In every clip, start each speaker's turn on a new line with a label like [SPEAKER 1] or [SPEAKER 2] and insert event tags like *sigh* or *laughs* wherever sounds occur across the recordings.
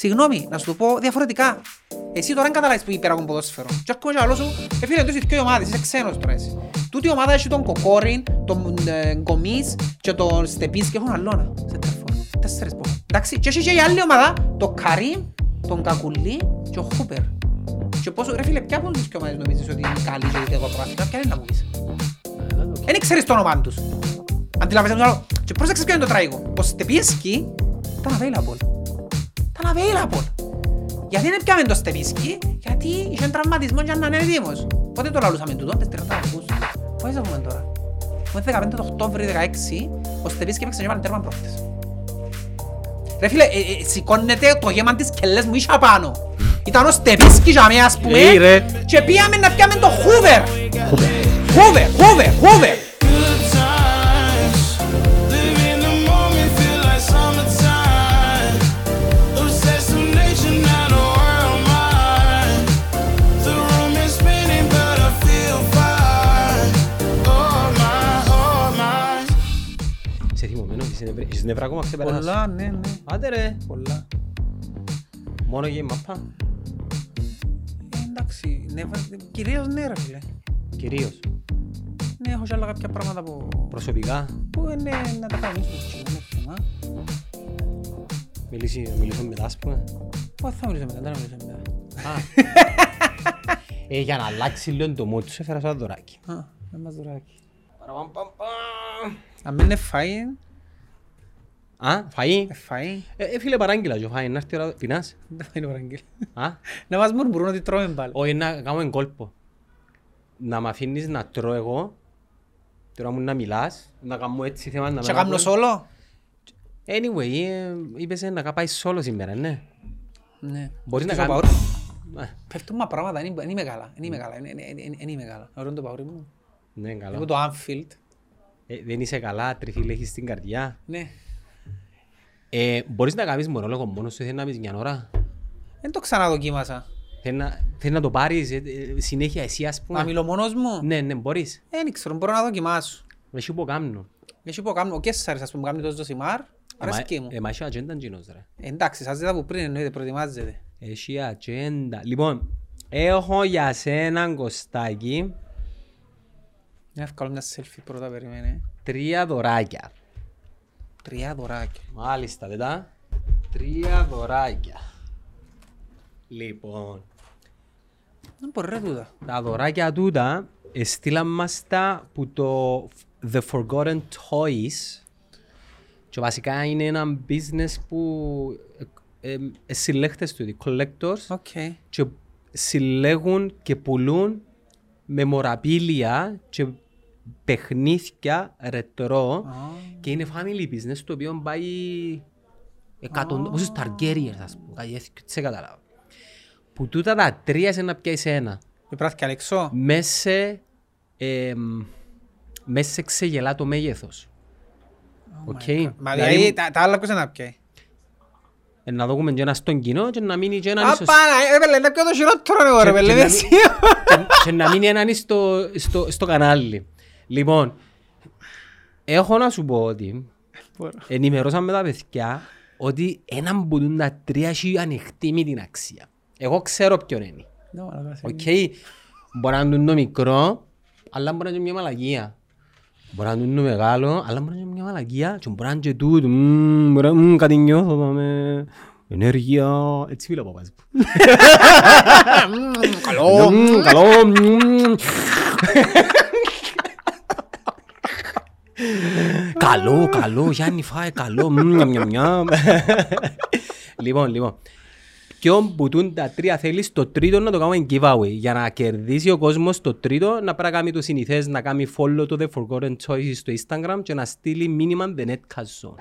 [SPEAKER 1] Συγγνώμη, να σου το πω διαφορετικά. Εσύ τώρα αν καταλάβεις που υπέρα από ποδόσφαιρο. Και έρχομαι και άλλο σου, ε φίλε, τόσες δύο ομάδες, είσαι ξένος τώρα εσύ. Τούτη η ομάδα έχει τον Κοκόριν, τον ε, Γκομίς και τον Στεπίς και έχουν αλλόνα. Σε τερφόρ. Τέσσερις πόδια. Εντάξει, και έχει και η άλλη ομάδα, τον Καρίμ, τον Κακουλή και ο Χούπερ. Και πόσο, ρε φίλε, ποια από τους δύο ομάδες νομίζεις ότι είναι καλή και ότι εγώ προάθλημα, ποια είναι να μου πεις; Δεν ξέρεις το όνομα τους. Αντιλαμβάνεσαι το άλλο. Και πρόσεξες ποιο είναι το τραγικό. Ο Στεπίσκι ήταν available. Ήταν available. Γιατί δεν πιάμε το Στεπίσκι, γιατί είχε τραυματισμό και αν είναι έτοιμος. Πότε το λαλούσαμε τούτο, τις 30 Αυγούστου. Πότε έχουμε τώρα. Με 15 το Οκτώβρη 16, ο Στεπίσκι έπαιξε και βάλει τέρμα πρόχτες. Ρε φίλε, ε, ε, σηκώνεται το γέμαν της κελές μου ίσια πάνω. Ήταν ο Στεπίσκι για μένα, ας πούμε,
[SPEAKER 2] Ε, ρε.
[SPEAKER 1] και πήγαμε να πιάμε το Hoover. Hoover, Hoover, Hoover.
[SPEAKER 2] Νεύρα ακόμα ξεπεράσεις.
[SPEAKER 1] Πολλά, ναι, ναι.
[SPEAKER 2] Άντε ρε,
[SPEAKER 1] Πολλά.
[SPEAKER 2] μόνο για η μαπά.
[SPEAKER 1] Ε, εντάξει, ναι, βα- κυρίως ναι ρε φίλε.
[SPEAKER 2] Κυρίως,
[SPEAKER 1] Ναι, έχω και άλλα κάποια πράγματα που...
[SPEAKER 2] προσωπικά,
[SPEAKER 1] που είναι να τα κανονίσουμε. έτσι, είναι θέμα.
[SPEAKER 2] μιλήσει, μιλήσουμε μετά, ας πούμε.
[SPEAKER 1] Πού θα μιλήσω μετά, δεν θα μιλήσω μετά.
[SPEAKER 2] Α. *laughs* Ε, για να αλλάξει λίγο το mood σου, έφερα σου ένα δωράκι.
[SPEAKER 1] Α, δεν μας δωράκι.
[SPEAKER 2] Παραπαμπαμπαμ.
[SPEAKER 1] Αν μην είναι φαΐ,
[SPEAKER 2] Α, φαΐ.
[SPEAKER 1] ε, φαΐ.
[SPEAKER 2] Ε, ε, φίλε παράγγειλα και ο φαΐ, να έρθει η ώρα, πεινάς.
[SPEAKER 1] Δεν θα είναι ο Βαγγέλ.
[SPEAKER 2] Α,
[SPEAKER 1] Να μας μουρμουρούν ότι τρώμε πάλι.
[SPEAKER 2] όχι να κάνουμε κόλπο. Να μ' αφήνεις να τρώω εγώ, τώρα μου να μιλάς, να κάνω έτσι θέμα να
[SPEAKER 1] Και
[SPEAKER 2] με
[SPEAKER 1] κάνω
[SPEAKER 2] ακούν.
[SPEAKER 1] σόλο.
[SPEAKER 2] Anyway, ε, είπες ε, να κάπαει solo σήμερα, ναι.
[SPEAKER 1] Ναι.
[SPEAKER 2] Μπορείς να
[SPEAKER 1] Στήσω
[SPEAKER 2] κάνεις-
[SPEAKER 1] παούρι.
[SPEAKER 2] Ε,
[SPEAKER 1] Πέφτουν μα πράγματα, δεν δεν είμαι καλά. Δεν είμαι καλά, δεν- δεν- δεν- δεν είμαι καλά. Να ρωτώ το παούρι μου.
[SPEAKER 2] Ναι,
[SPEAKER 1] Εγώ
[SPEAKER 2] καλά.
[SPEAKER 1] το Anfield.
[SPEAKER 2] Ε, δεν είσαι καλά, τριφύλ έχεις στην καρδιά.
[SPEAKER 1] Ναι.
[SPEAKER 2] Ε, μπορείς να κάνεις μονόλογο μόνος σου, θέλεις να πεις μια ώρα.
[SPEAKER 1] Δεν το ξαναδοκίμασα.
[SPEAKER 2] Θέλεις να, θέλεις να το πάρεις ε, ε, συνέχεια εσύ ας
[SPEAKER 1] Να
[SPEAKER 2] πούμε.
[SPEAKER 1] μιλώ μόνος μου;
[SPEAKER 2] Ναι, ναι, μπορείς.
[SPEAKER 1] Δεν ξέρω, μπορώ να δοκιμάσω.
[SPEAKER 2] Εσύ που κάνω.
[SPEAKER 1] Έχει που κάνω, ο Κέσσαρης ας πούμε κάνει το Ζωσιμάρ. Αρέσκει μου.
[SPEAKER 2] Εμάς έχει ατζέντα γίνος ρε.
[SPEAKER 1] Εντάξει, σας είδα που πριν εννοείται, προετοιμάζεται.
[SPEAKER 2] Έχει ατζέντα. Λοιπόν, έχω για σένα Κωστάκη
[SPEAKER 1] Είναι εύκολο μια selfie πρώτα, περιμένε.
[SPEAKER 2] τρία δωράκια.
[SPEAKER 1] Τρία δωράκια.
[SPEAKER 2] Μάλιστα, δεν τα. Τρία δωράκια. Λοιπόν,
[SPEAKER 1] Δεν μπορεί ρε τούτα.
[SPEAKER 2] τα δωράκια τούτα στείλαν μας τα που το The Forgotten Toys και βασικά είναι ένα business που ε, ε, ε, συλλέκτες του, collectors
[SPEAKER 1] Οκ.
[SPEAKER 2] και συλλέγουν και πουλούν μεμοραπίλια και παιχνίδια ρετρό και είναι family business το οποίο πάει εκατοντά, πόσους Targaryens ας πούμε, κάτι έτσι, σε καταλάβω. Που τούτα τα τρία σε να πιάσεις ένα.
[SPEAKER 1] Υπάρχει και Αλεξό.
[SPEAKER 2] Μέσα εμ, μέσα σε ξεγελά το μέγεθος. Οκ.
[SPEAKER 1] Μα
[SPEAKER 2] Δηλαδή,
[SPEAKER 1] δηλαδή τα τα άλλα πώς να πιάει;
[SPEAKER 2] ε, να δούμε και ένα στον κοινό και να μείνει και έναν
[SPEAKER 1] Α,
[SPEAKER 2] ίσως-
[SPEAKER 1] πάνα, ρε πέλε, να πιω το χειρότερο εγώ ρε
[SPEAKER 2] Και-
[SPEAKER 1] πέλε,
[SPEAKER 2] και
[SPEAKER 1] δεν
[SPEAKER 2] να-
[SPEAKER 1] εσύ.
[SPEAKER 2] και- και να μείνει έναν στο, στο, στο κανάλι. Λοιπόν, έχω να σου πω ότι ενημερώσαμε τα παιδιά ότι έναν που τούν τα τρία έχει ανοιχτή με την αξία. Εγώ ξέρω ποιον είναι.
[SPEAKER 1] Ναι, μαλάκα,
[SPEAKER 2] Οκ, μπορεί να είναι το μικρό, αλλά μπορεί να είναι μια μαλακία. Μπορεί να είναι το μεγάλο, αλλά μπορεί να είναι μια μαλακία και μπορεί να είναι και τούτο. Μμμ, μπορεί να- μμμ, κάτι νιώθω, πάμε. Ενέργεια, έτσι μιλά ο παπάς μου.
[SPEAKER 1] Καλό.
[SPEAKER 2] Μμμ, Καλό. *laughs* μμμ. Καλό, καλό, Γιάννη φάε καλό. μμμ, νιαμ, νιαμ, νιαμ. Λοιπόν, λοιπόν. Ποιον που τούν τα τρία θέλεις στο τρίτο να το κάνουμε giveaway. Για να κερδίσει ο κόσμος το τρίτο να πρέπει να κάνει το συνηθές να κάνει follow το The Forgotten Choices στο Instagram και να στείλει μήνυμα The Netcast Zone.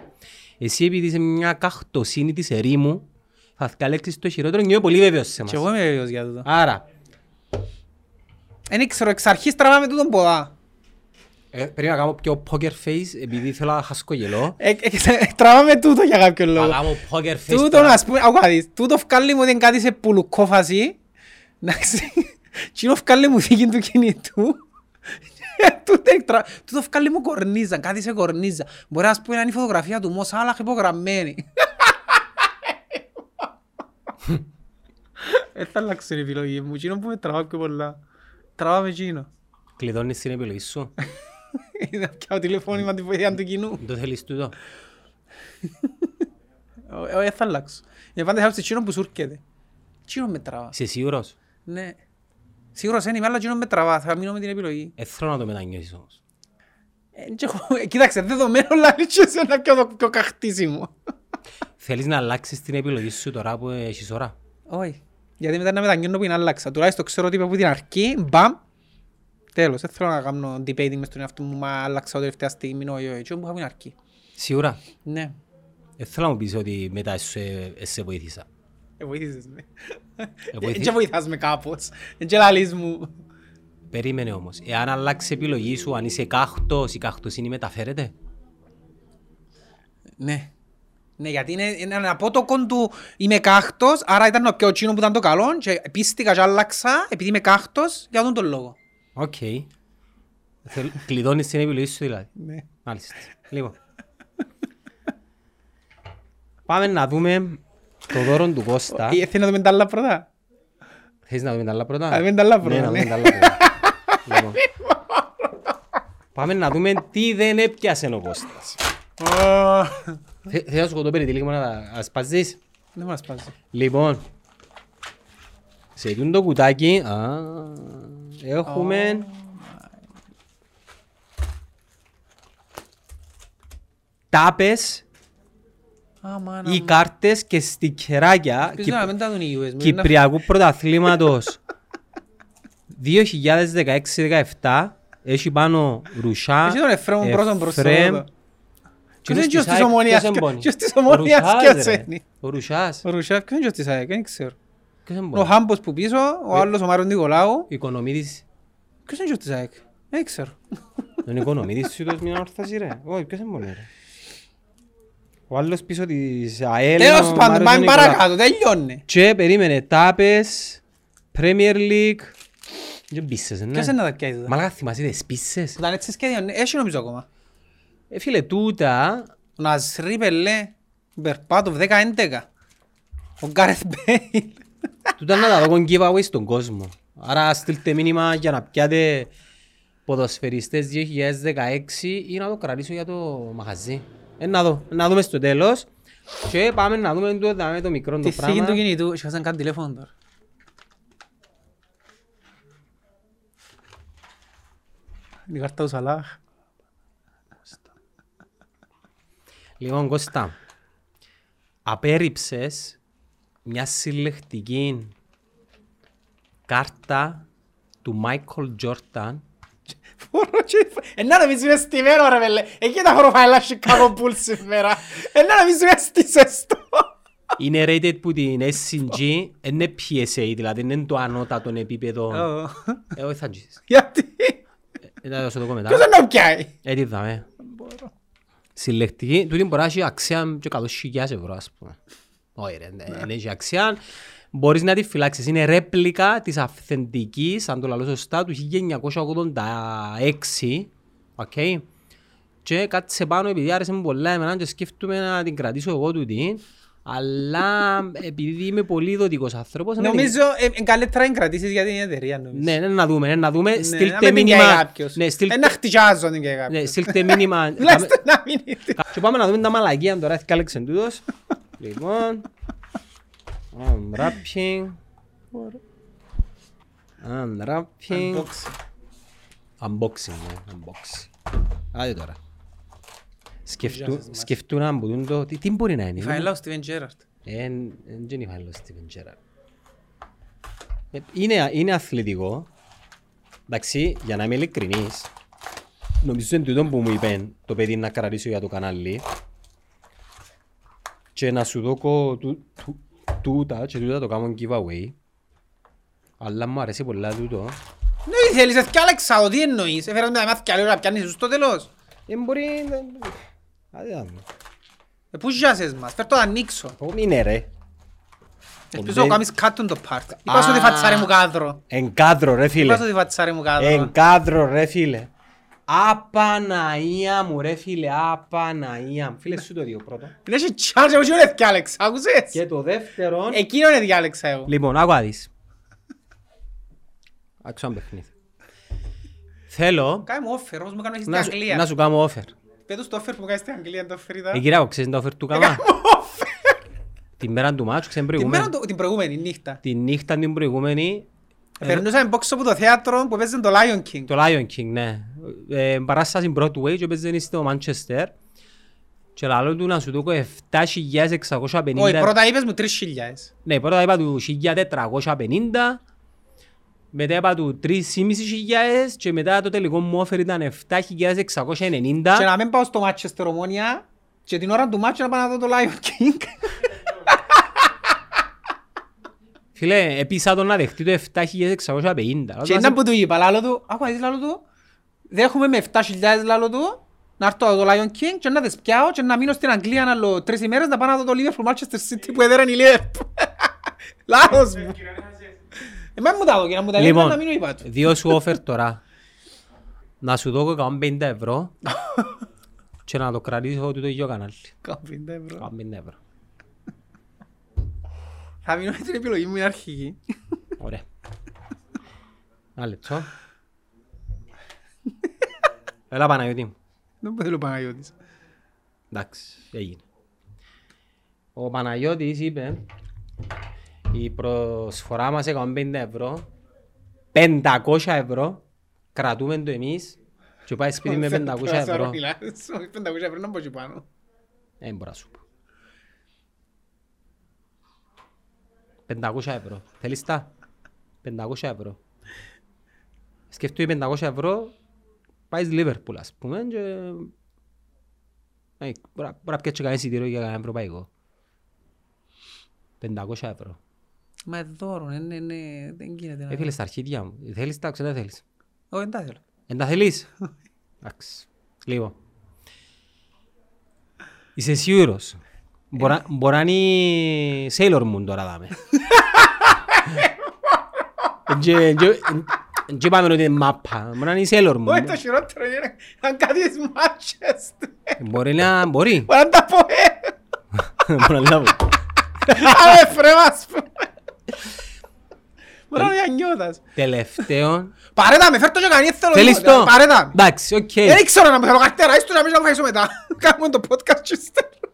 [SPEAKER 2] Εσύ επειδή είσαι μια καχτοσύνη της ερήμου θα διαλέξεις το χειρότερο και είμαι πολύ βέβαιος σε
[SPEAKER 1] Και
[SPEAKER 2] μας.
[SPEAKER 1] εγώ είμαι βέβαιος για τούτο.
[SPEAKER 2] Άρα,
[SPEAKER 1] Δεν ξέρω, εξ αρχής τραβάμε τούτον ποδά.
[SPEAKER 2] Ε, πρέπει να κάνω πιο poker face επειδή θέλω να χασκογελώ.
[SPEAKER 1] Ε, ε, ε, Τραβάμε τούτο για κάποιον
[SPEAKER 2] Να
[SPEAKER 1] λόγο.
[SPEAKER 2] κάνω poker face
[SPEAKER 1] Τούτο
[SPEAKER 2] τώρα.
[SPEAKER 1] να πούμε, άκου να δεις, τούτο φκάλλει μου ότι είναι κάτι σε πουλουκόφαση. Εντάξει, τούτο φκάλλει μου θήκη του κινητού. Τούτο εκτρα- Τούτο φκάλλει μου κορνίζα, κάτι σε κορνίζα. Μπορεί να πούμε να είναι η φωτογραφία του Μος Άλαχ υπογραμμένη. Ε, θα αλλάξω την επιλογή μου. Εκείνο που με τραβά πιο πολλά. Τραβά με εκείνο.
[SPEAKER 2] Κλειδώνεις την επιλογή σου.
[SPEAKER 1] Είδα πια τηλεφώνημα τη βοήθεια του κοινού.
[SPEAKER 2] Δεν το θέλεις τούτο;
[SPEAKER 1] Ε, ε, θα αλλάξω. Για πάντα θα εκείνο που σου έρχεται. Εκείνο με τραβά.
[SPEAKER 2] Είσαι σίγουρος;
[SPEAKER 1] Ναι. Σίγουρα δεν είμαι, αλλά εκείνο με τραβά. Θα μείνω με την επιλογή.
[SPEAKER 2] Ε, θέλω να το μετανιώσεις όμως.
[SPEAKER 1] Ε, και εγώ- ε, Κοίταξε, δεδομένο λάλη και εσένα πιο, το- πιο καχτίσιμο.
[SPEAKER 2] Θέλεις να αλλάξεις την επιλογή σου τώρα που έχεις ώρα;
[SPEAKER 1] Όχι. Γιατί μετά να μετανιώνω που είναι άλλαξα. Τουλάχιστον ξέρω ότι είπα από την αρχή, μπαμ, τέλος. Δεν θέλω να κάνω debating μες στον εαυτό μου, μα άλλαξα τελευταία στιγμή, όχι, όχι. Τι που είχα από την αρχή.
[SPEAKER 2] Σίγουρα.
[SPEAKER 1] Ναι.
[SPEAKER 2] Ε, θέλω να μου πεις ότι μετά σου ε, ε, σε βοήθησα.
[SPEAKER 1] Ε, βοήθησες με.
[SPEAKER 2] Ε, βοήθη-
[SPEAKER 1] Ε, και βοηθάς με κάπως. Ε, και λαλείς μου.
[SPEAKER 2] Περίμενε όμως. Εάν αλλάξει επιλογή σου, αν είσαι κάχτος, η καχτοσύνη μεταφέρεται;
[SPEAKER 1] Ναι. Ναι, γιατί είναι είναι ένα απότοκο του είμαι κάχτος, άρα ήταν ο πιο τσίνο που ήταν το καλό και πίστηκα και άλλαξα επειδή είμαι κάχτος για αυτόν τον λόγο.
[SPEAKER 2] Οκ. Θέλ- Κλειδώνεις την επιλογή σου δηλαδή.
[SPEAKER 1] Ναι.
[SPEAKER 2] Μάλιστα. Λοιπόν. Πάμε να δούμε το δώρο του Κώστα.
[SPEAKER 1] Ε, Θέλεις να δούμε τα άλλα πρώτα;
[SPEAKER 2] Θες να δούμε τα άλλα πρώτα;
[SPEAKER 1] Να δούμε τα άλλα πρώτα,
[SPEAKER 2] Ναι, να δούμε
[SPEAKER 1] ναι.
[SPEAKER 2] τα άλλα πρώτα. *laughs* Λοιπόν. Πάμε να δούμε τι δεν έπιασε ο Κώστας. Θε- Θέλω να σου πω το περιτύλιγμα να τα ασπαζείς.
[SPEAKER 1] Δεν μας πάζει.
[SPEAKER 2] Λοιπόν, σε εκείνο το κουτάκι α, έχουμε τάπες
[SPEAKER 1] Α, μάνα
[SPEAKER 2] ή
[SPEAKER 1] μου.
[SPEAKER 2] κάρτες και στικεράκια
[SPEAKER 1] Πίσω να μην τα δουν οι US. μην
[SPEAKER 2] Κυπριακού πρωταθλήματος 2016-17 έχει πάνω Ρουσά,
[SPEAKER 1] Εσύ τον Εφραίμ πρώτον προς το
[SPEAKER 2] Εφραίμ.
[SPEAKER 1] πρώτο.
[SPEAKER 2] Ποιος
[SPEAKER 1] είναι
[SPEAKER 2] της
[SPEAKER 1] της
[SPEAKER 2] ΑΕΚ,
[SPEAKER 1] Ομονίας
[SPEAKER 2] ποιος
[SPEAKER 1] και-
[SPEAKER 2] εμπόνει;
[SPEAKER 1] ποιος της Ομονίας
[SPEAKER 2] Ο
[SPEAKER 1] και
[SPEAKER 2] Ρουσάς, ρε.
[SPEAKER 1] ασένει.
[SPEAKER 2] Ο Ρουσάς.
[SPEAKER 1] Ο Ρουσέφ, ποιος είναι της ΑΕΚ, δεν ξέρω.
[SPEAKER 2] Ποιος
[SPEAKER 1] Ο
[SPEAKER 2] εμπόνει;
[SPEAKER 1] Χάμπος που πίσω, ο άλλος ο Μάρον Νικολάου.
[SPEAKER 2] Οικονομίδης.
[SPEAKER 1] Ποιος είναι της ΑΕΚ, δεν ξέρω.
[SPEAKER 2] Τον οικονομίδης σου δώσει μια όρθασης ρε. Όχι, ποιος εμπόνει ρε. Ο άλλος πίσω της ΑΕΛ.
[SPEAKER 1] Τέλος
[SPEAKER 2] ο
[SPEAKER 1] πάντων,
[SPEAKER 2] Μάριος
[SPEAKER 1] πάμε
[SPEAKER 2] Νικολάου.
[SPEAKER 1] παρακάτω, τελειώνει.
[SPEAKER 2] Και περίμενε τάπες, Premier League. Δεν πίσες, ναι.
[SPEAKER 1] Ποιος είναι να τα πιάσει τώρα.
[SPEAKER 2] Μαλάκα θυμάσαι τις πίσες.
[SPEAKER 1] Που ήταν έτσι σχέδιο, ναι, έχει νομίζω ακόμα.
[SPEAKER 2] Ε, φίλε, τούτα
[SPEAKER 1] Ο Ναζρί Πελέ, Μπερπάτοφ 10-11. Ο Γκάρεθ Μπέιλ.
[SPEAKER 2] Τούτα να τα δω giveaway στον κόσμο. Άρα στείλτε μήνυμα για να πιάτε ποδοσφαιριστές 2016 ή να το κρατήσω για το μαγαζί. Ε, να δω, να δούμε στο τέλος. Και πάμε να δούμε το, δάμε το μικρό το
[SPEAKER 1] Τη θήκη
[SPEAKER 2] πράγμα.
[SPEAKER 1] του κινητού, είχαν κάνει τηλέφωνο τώρα. Η κάρτα του Σαλάχ.
[SPEAKER 2] Λοιπόν, Κώστα, απέρριψες μια συλλεκτική κάρτα του Μάικολ Τζόρταν
[SPEAKER 1] Φορώ και... Ενά να μην είμαι στημένο ρε βέλε. Εκεί τα προφάιλα Chicago Bulls σήμερα. Ενά να μην είμαι στήσες το.
[SPEAKER 2] είναι rated που την SCG, είναι PSA, δηλαδή είναι το ανώτατο επίπεδο. Ε, όχι θα αγγίσεις.
[SPEAKER 1] Γιατί;
[SPEAKER 2] Ε, θα δώσω το
[SPEAKER 1] Ποιος
[SPEAKER 2] κομμετά.
[SPEAKER 1] δεν το πιάει;
[SPEAKER 2] Ε, τι δάμε. Συλλεκτική, τούτη μπορεί να έχει αξία και 100.000 ευρώ, ας πούμε. Όχι ρε, δεν έχει αξία. Μπορείς να τη φυλάξεις. Είναι ρέπλικα της αυθεντικής, αν το λαλώ σωστά, του 1986. Οκ. Και κάτσε πάνω επειδή άρεσε μου πολλά εμένα και σκέφτομαι να την κρατήσω εγώ τούτη. Αλλά επειδή είμαι πολύ δοτικός άνθρωπος... να την-
[SPEAKER 1] Νομίζω ε, ε, καλύτερα να κρατήσεις για την εταιρεία νομίζω.
[SPEAKER 2] Ναι, ναι, να δούμε, ναι, να δούμε.
[SPEAKER 1] Ναι, να
[SPEAKER 2] Στείλτε
[SPEAKER 1] μην την καίει
[SPEAKER 2] μήνυμα.
[SPEAKER 1] κάποιος.
[SPEAKER 2] Ναι,
[SPEAKER 1] Ε,
[SPEAKER 2] στείλτε-
[SPEAKER 1] Να χτυκιάζω την και
[SPEAKER 2] ναι,
[SPEAKER 1] κάποιος.
[SPEAKER 2] στείλτε μήνυμα. *laughs*
[SPEAKER 1] Τουλάχιστον να μην είναι.
[SPEAKER 2] Και πάμε να δούμε τα μαλακία τώρα, έχει κάλεξε τούτος. *laughs* Λοιπόν, unwrapping, unwrapping,
[SPEAKER 1] Unboxing.
[SPEAKER 2] unboxing, ναι, unboxing. Άντε τώρα. Σκεφτού,
[SPEAKER 1] Γεια σας,
[SPEAKER 2] σκεφτούν να μπουν το, τι, τι μπορεί να
[SPEAKER 1] Η
[SPEAKER 2] είναι.
[SPEAKER 1] φαίλα ο Στίβεν Τζέραρτ.
[SPEAKER 2] Εν εν είναι η φάιλο Steven Gerrard. Ε, Είναι, είναι αθλητικό. Εντάξει, για να είμαι ειλικρινής, νομίζω είναι τούτο που μου είπε το παιδί να κρατήσω για το κανάλι και να σου δώκω του- του- τούτα και τούτα το κάνω giveaway. Αλλά μου αρέσει πολλά τούτο.
[SPEAKER 1] Ναι, θέλεις να θυκάλεξα το, τι εννοείς. Έφερας με τα μάθηκια λίγο να πιάνεις στο τέλος.
[SPEAKER 2] Ε, μπορεί... Άντε να δούμε.
[SPEAKER 1] Ε, πού ζιάσες μας, φέρ' το να ανοίξω.
[SPEAKER 2] Ω, είναι ρε.
[SPEAKER 1] Ελπίζω να κάνεις κάτω το πάρτ. Είπα σου ότι φατσάρε μου κάδρο.
[SPEAKER 2] Εν κάδρο ρε
[SPEAKER 1] Είπα
[SPEAKER 2] φίλε.
[SPEAKER 1] σου ότι φατσάρε μου
[SPEAKER 2] Εν
[SPEAKER 1] κάδρο.
[SPEAKER 2] κάδρο ρε φίλε. Απαναία μου ρε φίλε, απαναία μου. Φίλε σου το δύο πρώτο.
[SPEAKER 1] Δεν έχει chance, εγώ δεν διάλεξα, άκουσες;
[SPEAKER 2] Και το δεύτερο...
[SPEAKER 1] Εκείνο είναι διάλεξα εγώ.
[SPEAKER 2] Λοιπόν, άκου να δεις. Άκουσα ένα παιχνίδι. Θέλω
[SPEAKER 1] Κάνε μου offer, όμως μου κάνω στην
[SPEAKER 2] να σου, να
[SPEAKER 1] Αγγλία.
[SPEAKER 2] σου κάνω offer.
[SPEAKER 1] Πέτω το offer που κάνεις στην Αγγλία, το offer ήταν.
[SPEAKER 2] Ε, κυρία, ξέρεις τα offer του κάμα.
[SPEAKER 1] Κάνε μου offer.
[SPEAKER 2] Την μέρα του μάτσου, ξέρεις
[SPEAKER 1] Την μέρα
[SPEAKER 2] προηγούμενη.
[SPEAKER 1] του- την προηγούμενη νύχτα.
[SPEAKER 2] Τη νύχτα την προηγούμενη,
[SPEAKER 1] Περνούσαμε πόξο από το θέατρο που έπαιζε το Lion King.
[SPEAKER 2] το Lion King, ναι. Ε, παράσταση Broadway και έπαιζε στο Manchester. Και λαλό του να σου δώκω 7.650.
[SPEAKER 1] Όχι, πρώτα είπες μου 3.000.
[SPEAKER 2] Ναι, πρώτα είπα του 1.450. Μετά είπα του 3.500 και μετά το τελικό μου offer ήταν 7.690.
[SPEAKER 1] Και να μην πάω στο Manchester Ομόνια και την ώρα του μάτσου να πάω να δω το Lion King.
[SPEAKER 2] Φίλε, επίσα τον να δεχτεί το 7.650.
[SPEAKER 1] Και ήταν που του είπα, λάλο του, άκου να δεις λάλο του, δέχομαι με 7.000 λάλο του, να έρθω το Lion King και να τις πιάω και να μείνω στην Αγγλία άλλο τρεις ημέρες να πάω να δω το Liverpool Manchester City που έδεραν η Liverpool. *laughs* Λάθος μου. Εμένα μου τα δω και να μου τα λέει
[SPEAKER 2] Λοιπόν,
[SPEAKER 1] να μείνω είπα του.
[SPEAKER 2] δύο σου offer τώρα. Να σου δω 150 ευρώ *laughs* και να το κρατήσω τούτο ίδιο κανάλι.
[SPEAKER 1] 50 ευρώ.
[SPEAKER 2] 150 ευρώ.
[SPEAKER 1] Θα μείνω με την επιλογή μου είναι αρχική.
[SPEAKER 2] Ωραία. *laughs* Ένα λεπτό. Έλα Παναγιώτη μου.
[SPEAKER 1] Δεν μου θέλω ο Παναγιώτης.
[SPEAKER 2] Εντάξει, έγινε. Ο Παναγιώτης είπε η προσφορά μας 150 ευρώ, 500 ευρώ, κρατούμε το εμείς και πάει σπίτι με 500 ευρώ.
[SPEAKER 1] 500 ευρώ να πω και πάνω.
[SPEAKER 2] Δεν μπορώ να σου πω. 500 ευρώ. Θέλεις τα; 500 ευρώ. Σκεφτούμε 500 ευρώ, πάει στη Λίβερπουλ ας πούμε και... Ε, Μπορεί να- μπορεί να πιέσει κανένα εισιτήριο για κανένα ευρωπαϊκό. 500 ευρώ.
[SPEAKER 1] Μα δώρο, ναι, ναι, ναι, δεν γίνεται. να-
[SPEAKER 2] Ε, φίλε, στα αρχίδια μου. Θέλεις τα, ξέρω δεν θέλεις.
[SPEAKER 1] Όχι, δεν τα θέλω.
[SPEAKER 2] Εν τα θέλεις; Εντάξει. Λοιπόν. Είσαι σίγουρος. Μπορεί να- Μπορεί να είναι Sailor Moon τώρα δάμε. *laughs* Εν και- εν και- εν και είπαμε ότι είναι μάπα. Μπορεί να είναι Sailor
[SPEAKER 1] Όχι, το
[SPEAKER 2] Moon.
[SPEAKER 1] χειρότερο είναι αν κάτι της Manchester.
[SPEAKER 2] Μπορεί να... Μπορεί.
[SPEAKER 1] Μπορεί να τα πω, ε.
[SPEAKER 2] Μπορεί να λάβω.
[SPEAKER 1] Άμε φρέμα, ας πούμε. Μπορεί να είναι ανιώτας.
[SPEAKER 2] Τελευταίο.
[SPEAKER 1] Πάρε τα με, φέρ' το και κανείς θέλω.
[SPEAKER 2] Θέλεις
[SPEAKER 1] τίποτα.
[SPEAKER 2] το;
[SPEAKER 1] Πάρε τα.
[SPEAKER 2] Εντάξει, οκ.
[SPEAKER 1] Δεν ξέρω να μου θέλω καρτέρα, εις το να μην να μου ευχαριστώ μετά. *laughs* Κάνουμε το podcast και στέλνω.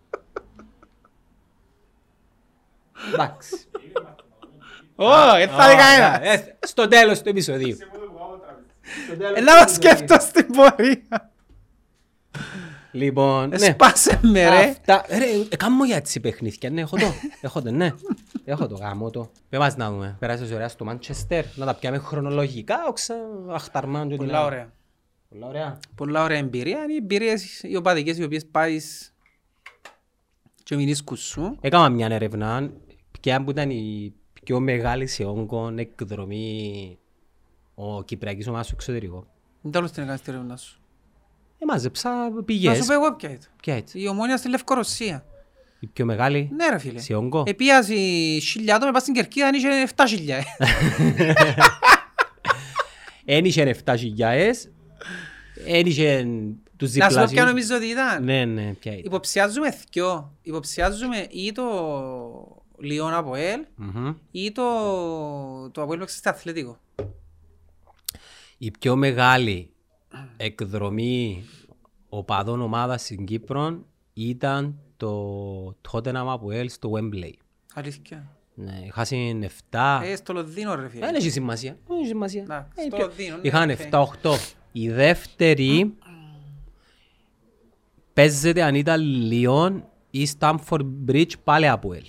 [SPEAKER 2] Εντάξει.
[SPEAKER 1] Ω, δεν θα δει κανένας.
[SPEAKER 2] Ε, Στο τέλος του επεισοδίου.
[SPEAKER 1] Ε, Να μας σκέφτω στην πορεία.
[SPEAKER 2] Λοιπόν, ναι.
[SPEAKER 1] Σπάσε με ρε.
[SPEAKER 2] Αυτά, ρε, ε, κάμω για έτσι παιχνίδια, ναι, έχω το, έχω το, ναι. Έχω το, γάμο το. Πες μας να δούμε, πέρασες ωραία στο Μάντσεστερ, να τα πιάμε χρονολογικά, όξα, αχταρμάν και ό,τι
[SPEAKER 1] Πολλά
[SPEAKER 2] να-
[SPEAKER 1] ωραία.
[SPEAKER 2] Πολλά ωραία.
[SPEAKER 1] Πολλά ωραία εμπειρία. Είναι οι εμπειρίες οι οπαδικές οι οποίες πάεις και μηνίσκους σου.
[SPEAKER 2] Έκανα μια έρευνα, ποια που ήταν η πιο μεγάλη σε όγκον εκδρομή ο Κυπριακής ομάδας στο εξωτερικό.
[SPEAKER 1] Δεν τέλος την έκανες τη έρευνα σου.
[SPEAKER 2] Εμάζεψα
[SPEAKER 1] Να σου
[SPEAKER 2] πηγές.
[SPEAKER 1] πω εγώ ποια ήταν.
[SPEAKER 2] Ποια έτσι,
[SPEAKER 1] Η ομόνια στη Λευκορωσία.
[SPEAKER 2] η πιο μεγάλη
[SPEAKER 1] Ναι ρε φίλε.
[SPEAKER 2] σε όγκο.
[SPEAKER 1] Επίαση χιλιά άτομα, πας στην Κερκίδα, αν είχε 7.000. *laughs*
[SPEAKER 2] Εν είχε 7.000, εν είχε τους
[SPEAKER 1] Να σου πω ποια
[SPEAKER 2] διπλάσιους.
[SPEAKER 1] νομίζω ότι ήταν.
[SPEAKER 2] Ναι, ναι, ποια ήταν.
[SPEAKER 1] Υποψιάζουμε δυο. Υποψιάζουμε ή το Λιόν ΑΠΟΕΛ
[SPEAKER 2] Μμμ.
[SPEAKER 1] ή το, το ΑΠΟΕΛ που στο αθλητικό.
[SPEAKER 2] Η πιο μεγάλη εκδρομή οπαδών ομάδας στην Κύπρο ήταν το Tottenham ΑΠΟΕΛ στο Wembley.
[SPEAKER 1] Αλήθεια.
[SPEAKER 2] Ναι, είχαν 7.
[SPEAKER 1] Ε, στο Λονδίνο ρε φίλε.
[SPEAKER 2] Δεν έχει σημασία. Δεν έχει σημασία.
[SPEAKER 1] Να,
[SPEAKER 2] Ε,
[SPEAKER 1] στο
[SPEAKER 2] πιο-
[SPEAKER 1] Λονδίνο, ναι,
[SPEAKER 2] Είχαν
[SPEAKER 1] οκ.
[SPEAKER 2] 7-8. Η δεύτερη παίζεται αν ήταν Λιόν ή Stamford Bridge πάλι Αποέλ.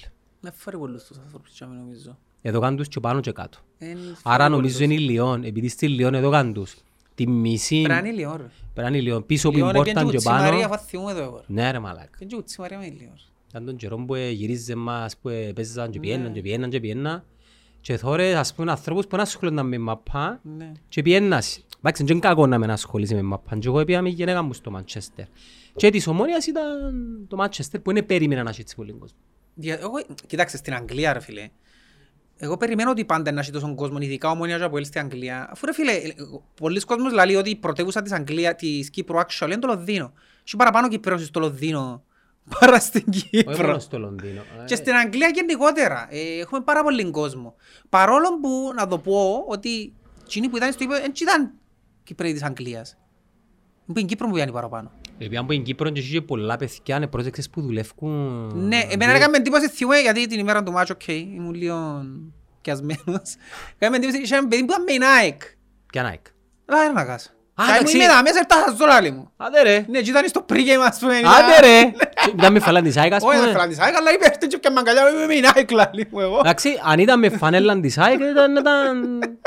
[SPEAKER 1] Δεν φορεί πολλούς τους άνθρωπους και αμήν νομίζω.
[SPEAKER 2] Εδώ κάνουν τους και πάνω και κάτω.
[SPEAKER 1] Εν
[SPEAKER 2] Άρα
[SPEAKER 1] φορεί
[SPEAKER 2] νομίζω
[SPEAKER 1] πολλούς.
[SPEAKER 2] είναι η Λιόν. Επειδή στη Λιόν εδώ κάνουν τους. Τη μισή
[SPEAKER 1] Πρέπει να είναι Λιόν ρε.
[SPEAKER 2] Πρέπει να είναι η Λιόν. Πίσω που
[SPEAKER 1] Λιόν
[SPEAKER 2] την
[SPEAKER 1] έπιαν
[SPEAKER 2] πόρταν
[SPEAKER 1] και
[SPEAKER 2] και
[SPEAKER 1] κουτσιμαρία,
[SPEAKER 2] πάνω.
[SPEAKER 1] θα θυμούμε εδώ εγώ.
[SPEAKER 2] Ναι ρε μαλάκα.
[SPEAKER 1] Και και κουτσιμαρία με η Λιόν.
[SPEAKER 2] Ήταν τον καιρό που γυρίζε μας, που παίζαν
[SPEAKER 1] Ναι.
[SPEAKER 2] και πιέναν και πιέναν και πιέναν. Και τώρα ας πούμε ανθρώπους που να ασχολούνταν με μαπά
[SPEAKER 1] Ναι.
[SPEAKER 2] και πιένας. Εντάξει, δεν είναι κακό να με ασχολείσαι με μαπά. Και εγώ έπια με η γυναίκα μου στο Μαντσέστερ. Και της ομόνιας ήταν το Μαντσέστερ που είναι περίμενα να έχει έτσι πολύ κόσμος.
[SPEAKER 1] Δια- εγώ- Κοιτάξτε, στην Αγγλία ρε φίλε, Εγώ περιμένω ότι πάντα να έχει τόσο κόσμο, ειδικά ομόνια και από έλ στην Αγγλία. Αφού ρε φίλε, ε, πολλοί κόσμος λέει ότι η πρωτεύουσα της Αγγλία, της Κύπρου actual είναι το Λονδίνο. Έχει παραπάνω Κύπρος στο Λονδίνο *laughs* παρά στην
[SPEAKER 2] Όχι
[SPEAKER 1] Κύπρο.
[SPEAKER 2] μόνο στο Λονδίνο. Ε,
[SPEAKER 1] Και στην Αγγλία γενικότερα. Ε, έχουμε πάρα πολύ κόσμο. Παρόλο που, να το πω, ότι εκείνοι που ήταν στο ύπο, δεν ήταν Κυπρέοι της Αγγλίας. Που είναι Κύπρο που πιάνει παραπάνω.
[SPEAKER 2] Επειδή αν πω είναι Κύπρο και έχει και πολλά παιδιά, ναι, πρόσεξες που δουλεύουν...
[SPEAKER 1] Ναι, εμένα έκαμε εντύπωση θυμούμαι γιατί την ημέρα του μάτσο, οκ, ήμουν λίγο πιασμένος. Έκαμε εντύπωση, είχε ένα παιδί που ήταν με η Nike.
[SPEAKER 2] Ποια Nike;
[SPEAKER 1] Αλλά δεν να κάσω.
[SPEAKER 2] Α,
[SPEAKER 1] Καεί μου
[SPEAKER 2] εντάξει.
[SPEAKER 1] είμαι εδώ μέσα, ήρθα στα ζόλα μου.
[SPEAKER 2] Άντε ρε.
[SPEAKER 1] Ναι, και ήταν στο pre-game, ας πούμε.
[SPEAKER 2] Άντε ρε. Ήταν με φαλάν της ΑΕΚ, ας
[SPEAKER 1] Όχι, δεν
[SPEAKER 2] πούμε.
[SPEAKER 1] θέλω να της ΑΕΚ, αλλά είπε, έρθει και πιάνε μαγκαλιά, είμαι με η Nike, λαλή μου εγώ.
[SPEAKER 2] Εντάξει, αν ήταν με φανέλαν της ΑΕΚ, ήταν... ήταν-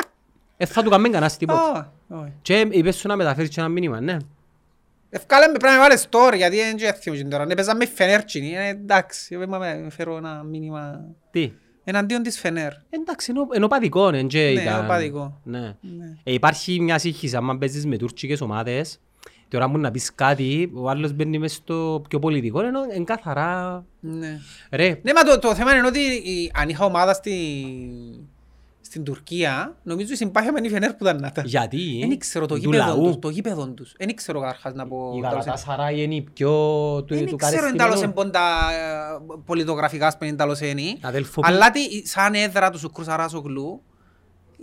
[SPEAKER 2] Ε, θα του κάνουμε κανένας τίποτα.
[SPEAKER 1] Α, όχι.
[SPEAKER 2] Και είπες σου να μεταφέρεις και ένα μήνυμα, ναι.
[SPEAKER 1] Ευκάλε με πρέπει να βάλεις story, γιατί δεν ξέρω τώρα. Ναι, παίζαμε η Φενέρ τσινή, ε, εντάξει, εγώ είμαι- φέρω ένα μήνυμα
[SPEAKER 2] Τι;
[SPEAKER 1] εναντίον της Φενέρ.
[SPEAKER 2] Εντάξει, είναι ο- είναι οπαδικό, ναι, και
[SPEAKER 1] Ναι,
[SPEAKER 2] ήταν-
[SPEAKER 1] οπαδικό.
[SPEAKER 2] Ναι.
[SPEAKER 1] Ναι.
[SPEAKER 2] Ε, υπάρχει μια σύγχυση, άμα παίζεις με τουρκικές ομάδες, τώρα μου να πεις κάτι, ο άλλος μπαίνει μες στο πιο πολιτικό, ενώ είναι καθαρά...
[SPEAKER 1] Ναι.
[SPEAKER 2] Ρε,
[SPEAKER 1] Ναι, μα το, το θέμα είναι ότι η- αν είχα ομάδα στη, στην Τουρκία, νομίζω η συμπάθεια με η Φενέρ που ήταν να ήταν.
[SPEAKER 2] γιατί;
[SPEAKER 1] Δεν ξέρω το
[SPEAKER 2] του
[SPEAKER 1] γήπεδο
[SPEAKER 2] λαού.
[SPEAKER 1] τους, το γήπεδο τους. Δεν ξέρω καταρχάς να πω.
[SPEAKER 2] Η
[SPEAKER 1] τέλος εν-
[SPEAKER 2] Γαλατάσαράι είναι η πιο του,
[SPEAKER 1] Δεν
[SPEAKER 2] του
[SPEAKER 1] ξέρω εν τέλος εν
[SPEAKER 2] κατεστημένου.
[SPEAKER 1] πόντα ε, πολιτογραφικά σπεν εν τέλος είναι.
[SPEAKER 2] Αδέλφο,
[SPEAKER 1] Αλλά τι, σαν έδρα του Σουκρού Σαράσογλου,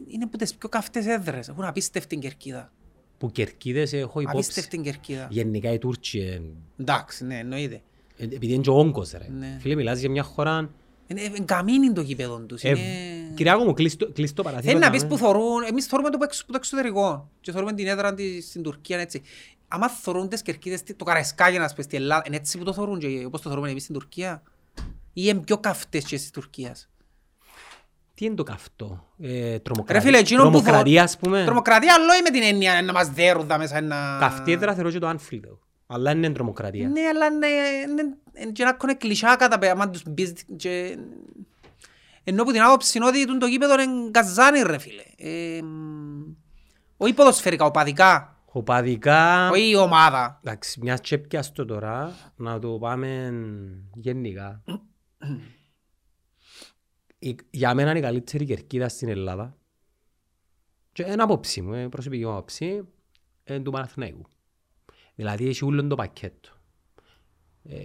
[SPEAKER 1] είναι από τις πιο καυτές έδρες. Έχουν απίστευτη κερκίδα.
[SPEAKER 2] που κερκίδες έχω υπόψη.
[SPEAKER 1] Απίστευτη κερκίδα.
[SPEAKER 2] Γενικά οι Τούρκοι, ε,
[SPEAKER 1] Εντάξει, ναι, εννοείται.
[SPEAKER 2] ε, επειδή είναι και ο όγκος ρε.
[SPEAKER 1] Ναι.
[SPEAKER 2] Φίλε, μιλάς για μια χώρα...
[SPEAKER 1] Είναι είναι καμίνι το γήπεδο τους.
[SPEAKER 2] Ε,
[SPEAKER 1] είναι-
[SPEAKER 2] Κυριάκο μου, κλείστο κλείστο παραθύρο.
[SPEAKER 1] Θέλει να
[SPEAKER 2] να
[SPEAKER 1] πεις
[SPEAKER 2] με-
[SPEAKER 1] που θωρούν, εμείς θωρούμε το, που εξ- που το εξωτερικό και θωρούμε την έδρα της στην Τουρκία έτσι. Άμα θωρούν τις κερκίδες, τι- το Καραϊσκάκι να σπες στη Ελλάδα, είναι έτσι που το θωρούν και όπως το θωρούμε εμείς στην Τουρκία; Ή είναι πιο καυτές και της Τουρκίας;
[SPEAKER 2] Τι είναι το καυτό. Ε,
[SPEAKER 1] Ρε
[SPEAKER 2] τρομοκρατία,
[SPEAKER 1] φίλε, εκείνο που
[SPEAKER 2] τρομοκρατία,
[SPEAKER 1] θω-
[SPEAKER 2] ας πούμε;
[SPEAKER 1] Τρομοκρατία άλλο με την έννοια να μας δέρουν δα μέσα ένα...
[SPEAKER 2] Καυτή έδρα θεωρώ και το Anfield. Αλλά είναι τρομοκρατία.
[SPEAKER 1] Ναι, αλλά είναι, είναι, είναι και να κόνε κλεισιά κατά πέρα, άμα τους μπεις και... Ενώ που την άποψη είναι ότι τούτο το γήπεδο είναι γκαζάνι ρε φίλε. Ε, μ, όχι ποδοσφαιρικά, οπαδικά,
[SPEAKER 2] Οπαδικά...
[SPEAKER 1] όχι η ομάδα.
[SPEAKER 2] Εντάξει, μιας τσέπια στο τώρα, να το πάμε γενικά. Η- Για μένα είναι η καλύτερη κερκίδα στην Ελλάδα. Και ένα απόψη μου, ε, προσωπική μου απόψη, είναι του Παναθηναϊκού. Δηλαδή έχει όλο το πακέτο. Ε,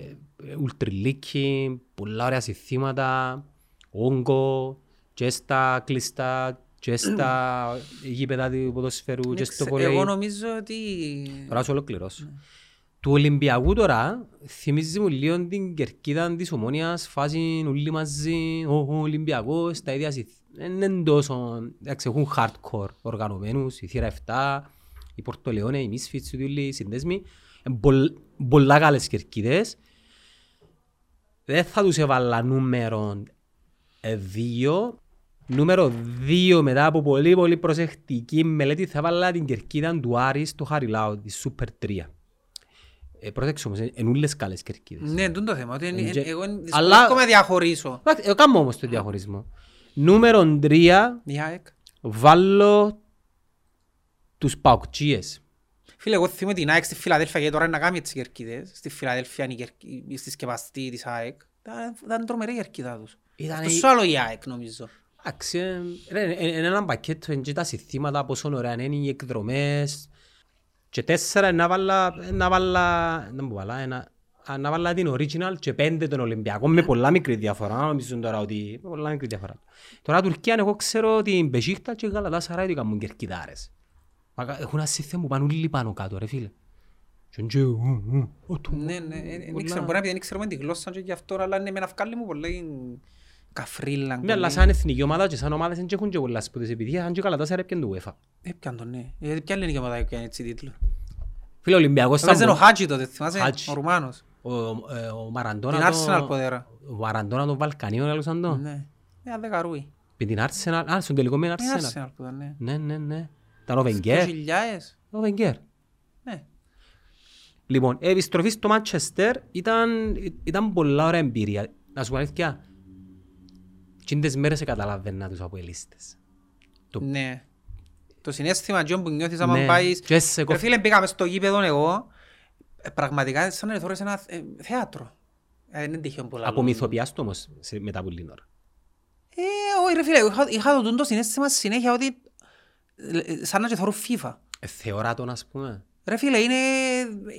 [SPEAKER 2] ε, ουλτριλίκι, πολλά ωραία συστήματα, όγκο, και στα κλειστά, και στα *clears throat* γήπεδα του ποδοσφαιρού, και στο
[SPEAKER 1] Ξε-
[SPEAKER 2] βολέι.
[SPEAKER 1] Εγώ νομίζω ότι...
[SPEAKER 2] Τώρα σου ολοκληρώσω. Του Ολυμπιακού τώρα θυμίζει μου λίγο την κερκίδα της Ομόνιας, φάση όλοι μαζί, ο, ο Ολυμπιακός, τα ίδια συστήματα. Δεν είναι τόσο, εντάξει, έχουν hardcore οργανωμένους, η Θύρα 7, η Πορτολεόνε, οι Misfits, οι όλοι οι συνδέσμοι. Είναι πολλ- πολλά καλές κερκίδες. Δεν θα τους έβαλα νούμερο ε, δύο. Νούμερο δύο μετά από πολύ πολύ προσεκτική μελέτη θα έβαλα την κερκίδα του Άρης στο Χαριλάου, τη Super 3. Ε, πρόσεξε όμως, είναι ούλες καλές κερκίδες.
[SPEAKER 1] Ναι, τούτο το θέμα. Ότι είναι-
[SPEAKER 2] Και-
[SPEAKER 1] εγώ
[SPEAKER 2] Αλλά-
[SPEAKER 1] δυσκολεύομαι να διαχωρίσω.
[SPEAKER 2] Εντάξει, Εγώ κάνω όμως τον διαχωρισμό. Νούμερο 3
[SPEAKER 1] Η ΑΕΚ.
[SPEAKER 2] βάλω τους Παουκτζίες.
[SPEAKER 1] Φίλε, εγώ θυμούμαι την ΑΕΚ στη Φιλαδέλφια γιατί τώρα είναι να κάνει τις κερκίδες. Στη Φιλαδέλφια είναι η κερκ- η συσκευαστή της ΑΕΚ. Ήταν- Ήταν τρομερή η κερκίδα τους.
[SPEAKER 2] Ήταν
[SPEAKER 1] Αυτό
[SPEAKER 2] η-
[SPEAKER 1] σου άλλο η ΑΕΚ νομίζω.
[SPEAKER 2] Εντάξει, ε, ρε, ε, είναι ένα πακέτο, είναι και τα συστήματα, πόσο ωραία είναι οι εκδρομές. Και τέσσερα ε, να βάλα, ε, να βάλα, να μου βάλα, ένα, α, να βάλα την original και πέντε τον Ολυμπιακό με πολλά μικρή διαφορά. Να νομίζουν τώρα ότι με πολλά μικρή διαφορά. Τώρα Τουρκία εγώ ξέρω την Μπεσίχτα και η Γαλατάσαράι ότι κάνουν κερκιδάρες. Μα κα- Έχουν ένα σύστημα που πάνε όλοι πάνω κάτω ρε φίλε. Και είναι και, ου, ου, ου, του.
[SPEAKER 1] Ναι, ναι, ε, ε, δεν
[SPEAKER 2] Πολλά-
[SPEAKER 1] ξέρω, μπορεί να πει δεν ξέρουμε τη γλώσσα και γι' αυτό, αλλά ναι, με ένα φκάλι μου πολύ καφρίλα.
[SPEAKER 2] Ναι, αλλά σαν εθνική ομάδα και σαν ομάδες δεν έχουν και πολλά σπουδές επιτυχίες, αν και η Γαλατάσαράι έπιαν το UEFA.
[SPEAKER 1] Έπιαν τον, ναι. Γιατί ποια ελληνική ομάδα έπιαν έτσι τίτλο;
[SPEAKER 2] Φίλε, ο Ολυμπιακός
[SPEAKER 1] Έπαιζε
[SPEAKER 2] ήταν
[SPEAKER 1] ο Χάτζι τότε, θυμάσαι,
[SPEAKER 2] Χάτζι.
[SPEAKER 1] ο Ρουμάνος.
[SPEAKER 2] Ο, ε, ο Μαραντόνα
[SPEAKER 1] Την
[SPEAKER 2] το-
[SPEAKER 1] Arsenal ποδέρα.
[SPEAKER 2] Ο Μαραντόνα των Βαλκανίων έλουσαν το.
[SPEAKER 1] Ναι. Ε, αδεκαρούι.
[SPEAKER 2] Με την Arsenal. Α, στον τελικό με την
[SPEAKER 1] Είναι
[SPEAKER 2] Arsenal.
[SPEAKER 1] Arsenal που ήταν, ναι.
[SPEAKER 2] Ναι, ναι, ναι. Ήταν ο Βενγκέρ.
[SPEAKER 1] 2000.
[SPEAKER 2] Ο Βενγκέρ.
[SPEAKER 1] Ναι.
[SPEAKER 2] Λοιπόν, η επιστροφή στο Manchester ήταν, ήταν πολλά ωραία εμπειρία. Να σου πω αλήθεια, εκείνες μέρες καταλάβαινα τους αποελίστες. Το-
[SPEAKER 1] Ναι. Το συναίσθημα Τζον που νιώθεις άμα
[SPEAKER 2] Ναι.
[SPEAKER 1] πάεις...
[SPEAKER 2] Και σε
[SPEAKER 1] Ρε
[SPEAKER 2] κοφ-
[SPEAKER 1] φίλε, πήγαμε στο γήπεδο εγώ, ε, πραγματικά σαν να θωρείς ένα ε, θέατρο. Ε, Δεν είναι τυχαίο πολλά.
[SPEAKER 2] Απομυθοποιάς το όμως σε- μετά από λίγη ώρα.
[SPEAKER 1] Ε, όχι ρε φίλε, είχα, είχα το τούντο συνέστημα συνέχεια ότι ε, σαν να και θωρούν FIFA.
[SPEAKER 2] Ε, Θεωρά τον ας πούμε.
[SPEAKER 1] Ρε φίλε, είναι,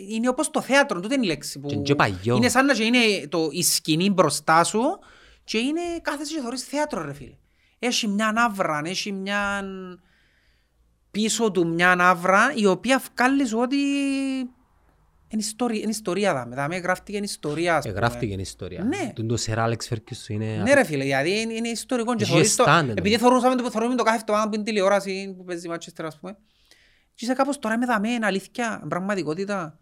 [SPEAKER 1] είναι όπως το θέατρο, τούτε είναι η λέξη που...
[SPEAKER 2] Και- και παλιό.
[SPEAKER 1] Είναι σαν να και είναι το, η σκηνή μπροστά σου και είναι κάθεσαι και θωρείς θέατρο ρε φίλε. Έχει μια άβρα, έχει μια πίσω του μια άβρα η οποία βγάλεις σου ότι είναι ιστορία, είναι ιστορία δάμε, δάμε γράφτηκε είναι ιστορία ας
[SPEAKER 2] Ε,
[SPEAKER 1] πούμε.
[SPEAKER 2] Γράφτηκε η ιστορία.
[SPEAKER 1] Ναι.
[SPEAKER 2] Τον το Σερ Άλεξ Φέρκιουσον είναι...
[SPEAKER 1] Ναι ρε φίλε, δηλαδή είναι, είναι ιστορικό και
[SPEAKER 2] Είχε
[SPEAKER 1] θωρείς το,
[SPEAKER 2] στάντε,
[SPEAKER 1] επειδή
[SPEAKER 2] ναι.
[SPEAKER 1] θωρούσαμε το, θωρούμε το κάθε εβδομάδα που είναι τηλεόραση που παίζει η Manchester ας πούμε και είσαι κάπως τώρα με δαμέ, αλήθεια, πραγματικότητα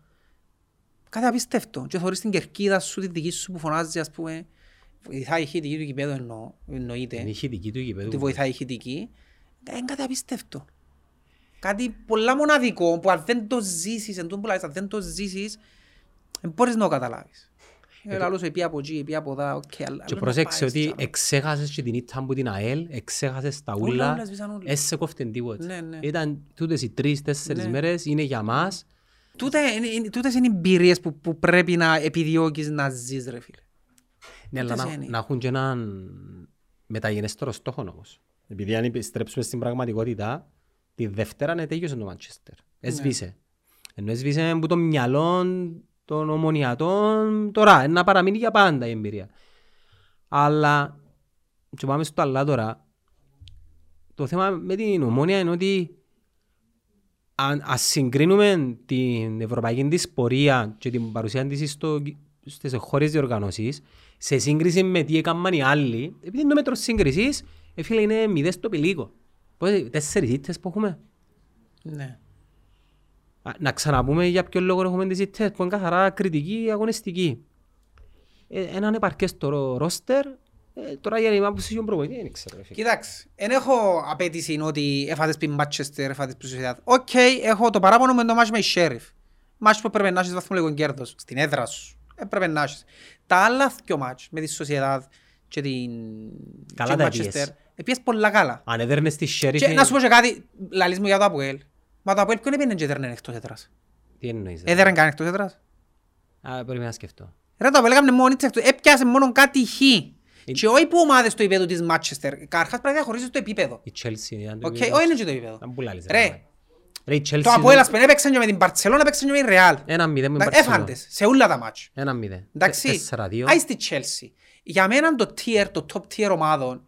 [SPEAKER 1] κάτι απίστευτο και θωρείς την κερκίδα σου, τη δική σου που φωνάζει ας πούμε βοηθάει η ηχητική του γηπέδου εννοώ, εννοείται
[SPEAKER 2] Είναι ηχητική του γηπέδου.
[SPEAKER 1] ότι βοηθάει η ηχητική είναι κάτι απίστευτο κάτι πολλά μοναδικό που αν δεν το ζήσεις, εν τούτο που λάζεις, αν δεν το ζήσεις δεν μπορείς να το καταλάβεις Ε, λαλό σου επί από εκεί, επί από εδώ, οκ, αλλά
[SPEAKER 2] Και
[SPEAKER 1] αλλά
[SPEAKER 2] προσέξε
[SPEAKER 1] να πάει
[SPEAKER 2] ότι
[SPEAKER 1] έτσι,
[SPEAKER 2] εξέχασες και την ήττα που την ΑΕΛ, εξέχασες τα
[SPEAKER 1] Όλα,
[SPEAKER 2] ούλα,
[SPEAKER 1] όλα σβήσαν όλα.
[SPEAKER 2] έσαι κόφτεν τίποτα.
[SPEAKER 1] Ναι, ναι.
[SPEAKER 2] Ήταν τούτες οι τρεις, τέσσερις
[SPEAKER 1] Ναι.
[SPEAKER 2] μέρες, είναι για μας.
[SPEAKER 1] Τούτε είναι- είναι- Τούτες είναι οι εμπειρίες που, που πρέπει να επιδιώκεις να ζεις ρε φίλε.
[SPEAKER 2] Ναι, αλλά
[SPEAKER 1] Τούτες
[SPEAKER 2] να,
[SPEAKER 1] είναι.
[SPEAKER 2] να έχουν και έναν μεταγενέστερο στόχο όμως. Επειδή αν επιστρέψουμε στην πραγματικότητα, τη Δευτέρα είναι τέλειωσε το Μάντσεστερ.
[SPEAKER 1] Ναι.
[SPEAKER 2] Έσβησε. Ενώ έσβησε από το μυαλό των ομονιατών τώρα, να παραμείνει για πάντα η εμπειρία. Αλλά, και πάμε στο άλλα τώρα, το θέμα με την ομόνια είναι ότι αν ας συγκρίνουμε την ευρωπαϊκή της πορεία και την παρουσία της στο, στις χώρες διοργανώσεις σε σύγκριση με τι έκαναν οι άλλοι, επειδή είναι το μέτρο σύγκρισης, ε, φίλε, είναι μηδέν στο πηλίκο. Πότε, τέσσερις ήττες που έχουμε;
[SPEAKER 1] Ναι.
[SPEAKER 2] Α, Να ξαναπούμε για ποιο λόγο έχουμε τις ήττες που είναι καθαρά κριτική αγωνιστική. Ε, έναν επαρκές το ρο- ρόστερ, ε, τώρα για να που προπονητή, δεν ξέρω. ρε φίλε.
[SPEAKER 1] Κοιτάξτε, δεν έχω απαίτηση ότι έφατες πριν Μάτσεστερ, έφατες πριν Σοσιαδάδ. Οκ, έχω το παράπονο με το μάτς με η Sheriff. Μάτς που πρέπει να έχεις βαθμολογικό κέρδος στην έδρα σου. Έπρεπε να έχεις. Τα άλλα δυο μάτς με τη Σοσιεδάδ και την
[SPEAKER 2] Καλά
[SPEAKER 1] και
[SPEAKER 2] τα
[SPEAKER 1] Manchester,
[SPEAKER 2] έπαιξες.
[SPEAKER 1] έπαιξες πολλά καλά.
[SPEAKER 2] Αν έδερνες τη Sheriff,
[SPEAKER 1] Και να σου πω και κάτι, λαλείς μου για το ΑΠΟΕΛ. Μα το ΑΠΟΕΛ ποιον έπαιρνε και έδερνε εκτός έδρας;
[SPEAKER 2] τι εννοείς. ρε;
[SPEAKER 1] Έδερνε καν εκτός έδρας;
[SPEAKER 2] Α, πρέπει να σκεφτώ.
[SPEAKER 1] Ρε το ΑΠΟΕΛ έκαμε μόνη της εκτός, έπιασε μόνο κάτι χ. Και όχι που ομάδες στο επίπεδο της Manchester. Καταρχάς πρέπει να διαχωρίσεις το επίπεδο.
[SPEAKER 2] Η Chelsea ήταν το
[SPEAKER 1] Οκ,
[SPEAKER 2] επίπεδο.
[SPEAKER 1] όχι είναι και το επίπεδο.
[SPEAKER 2] Να μου λαλείς,
[SPEAKER 1] Ρε,
[SPEAKER 2] ρε. Ρε, η Chelsea
[SPEAKER 1] το Αποέλ
[SPEAKER 2] είναι-
[SPEAKER 1] ας πούμε έπαιξαν και με την Μπαρτσελώνα, έπαιξαν και με την Ρεάλ.
[SPEAKER 2] Ένα μηδέν με
[SPEAKER 1] Εντάξει, Έφαντες σε όλα τα μάτς.
[SPEAKER 2] Ένα μηδέν.
[SPEAKER 1] Εντάξει,
[SPEAKER 2] Τέσσερα δύο.
[SPEAKER 1] άι στη Chelsea. Για μένα το tier, το top tier ομάδων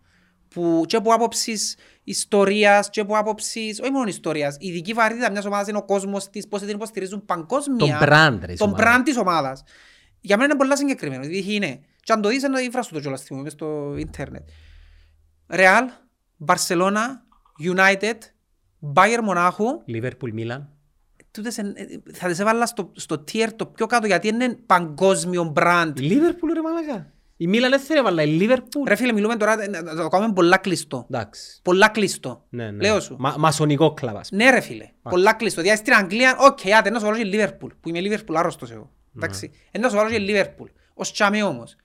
[SPEAKER 1] που και από άποψης ιστορίας και από άποψης, όχι μόνο ιστορίας, η ειδική βαρύτητα μιας ομάδας είναι ο κόσμος της, πώς την υποστηρίζουν παγκόσμια.
[SPEAKER 2] Το brand, ρε, της
[SPEAKER 1] Τον
[SPEAKER 2] ομάδας.
[SPEAKER 1] brand της ομάδας. Για μένα είναι πολλά συγκεκριμένο. Δηλαδή είναι, και αν το δεις, να βράσου το κιόλας στιγμή, μες στο ίντερνετ. Real, Barcelona, United, Bayern Μονάχου,
[SPEAKER 2] Liverpool, Milan.
[SPEAKER 1] τούτες εν- ε, θα τις έβαλα στο, στο tier το πιο κάτω γιατί είναι παγκόσμιο brand.
[SPEAKER 2] Η Liverpool, ρε μαλάκα. Η Milan δεν θέλει, αλλά η Liverpool.
[SPEAKER 1] Ρε φίλε, μιλούμε τώρα, ε, να να το κάνουμε πολλά κλειστό.
[SPEAKER 2] Εντάξει.
[SPEAKER 1] Πολλά κλειστό.
[SPEAKER 2] Ναι, ναι.
[SPEAKER 1] Λέω σου.
[SPEAKER 2] Μα, μασονικό κλαβάς.
[SPEAKER 1] Ναι ρε φίλε, πολλά κλειστό. Δηλαδή στην Αγγλία, οκ, άτε, να σου βάλω και Liverpool, που είμαι Liverpool άρρωστος εγώ. Εντάξει, Ε, να σου βάλω και Liverpool, ως τσάμε όμως.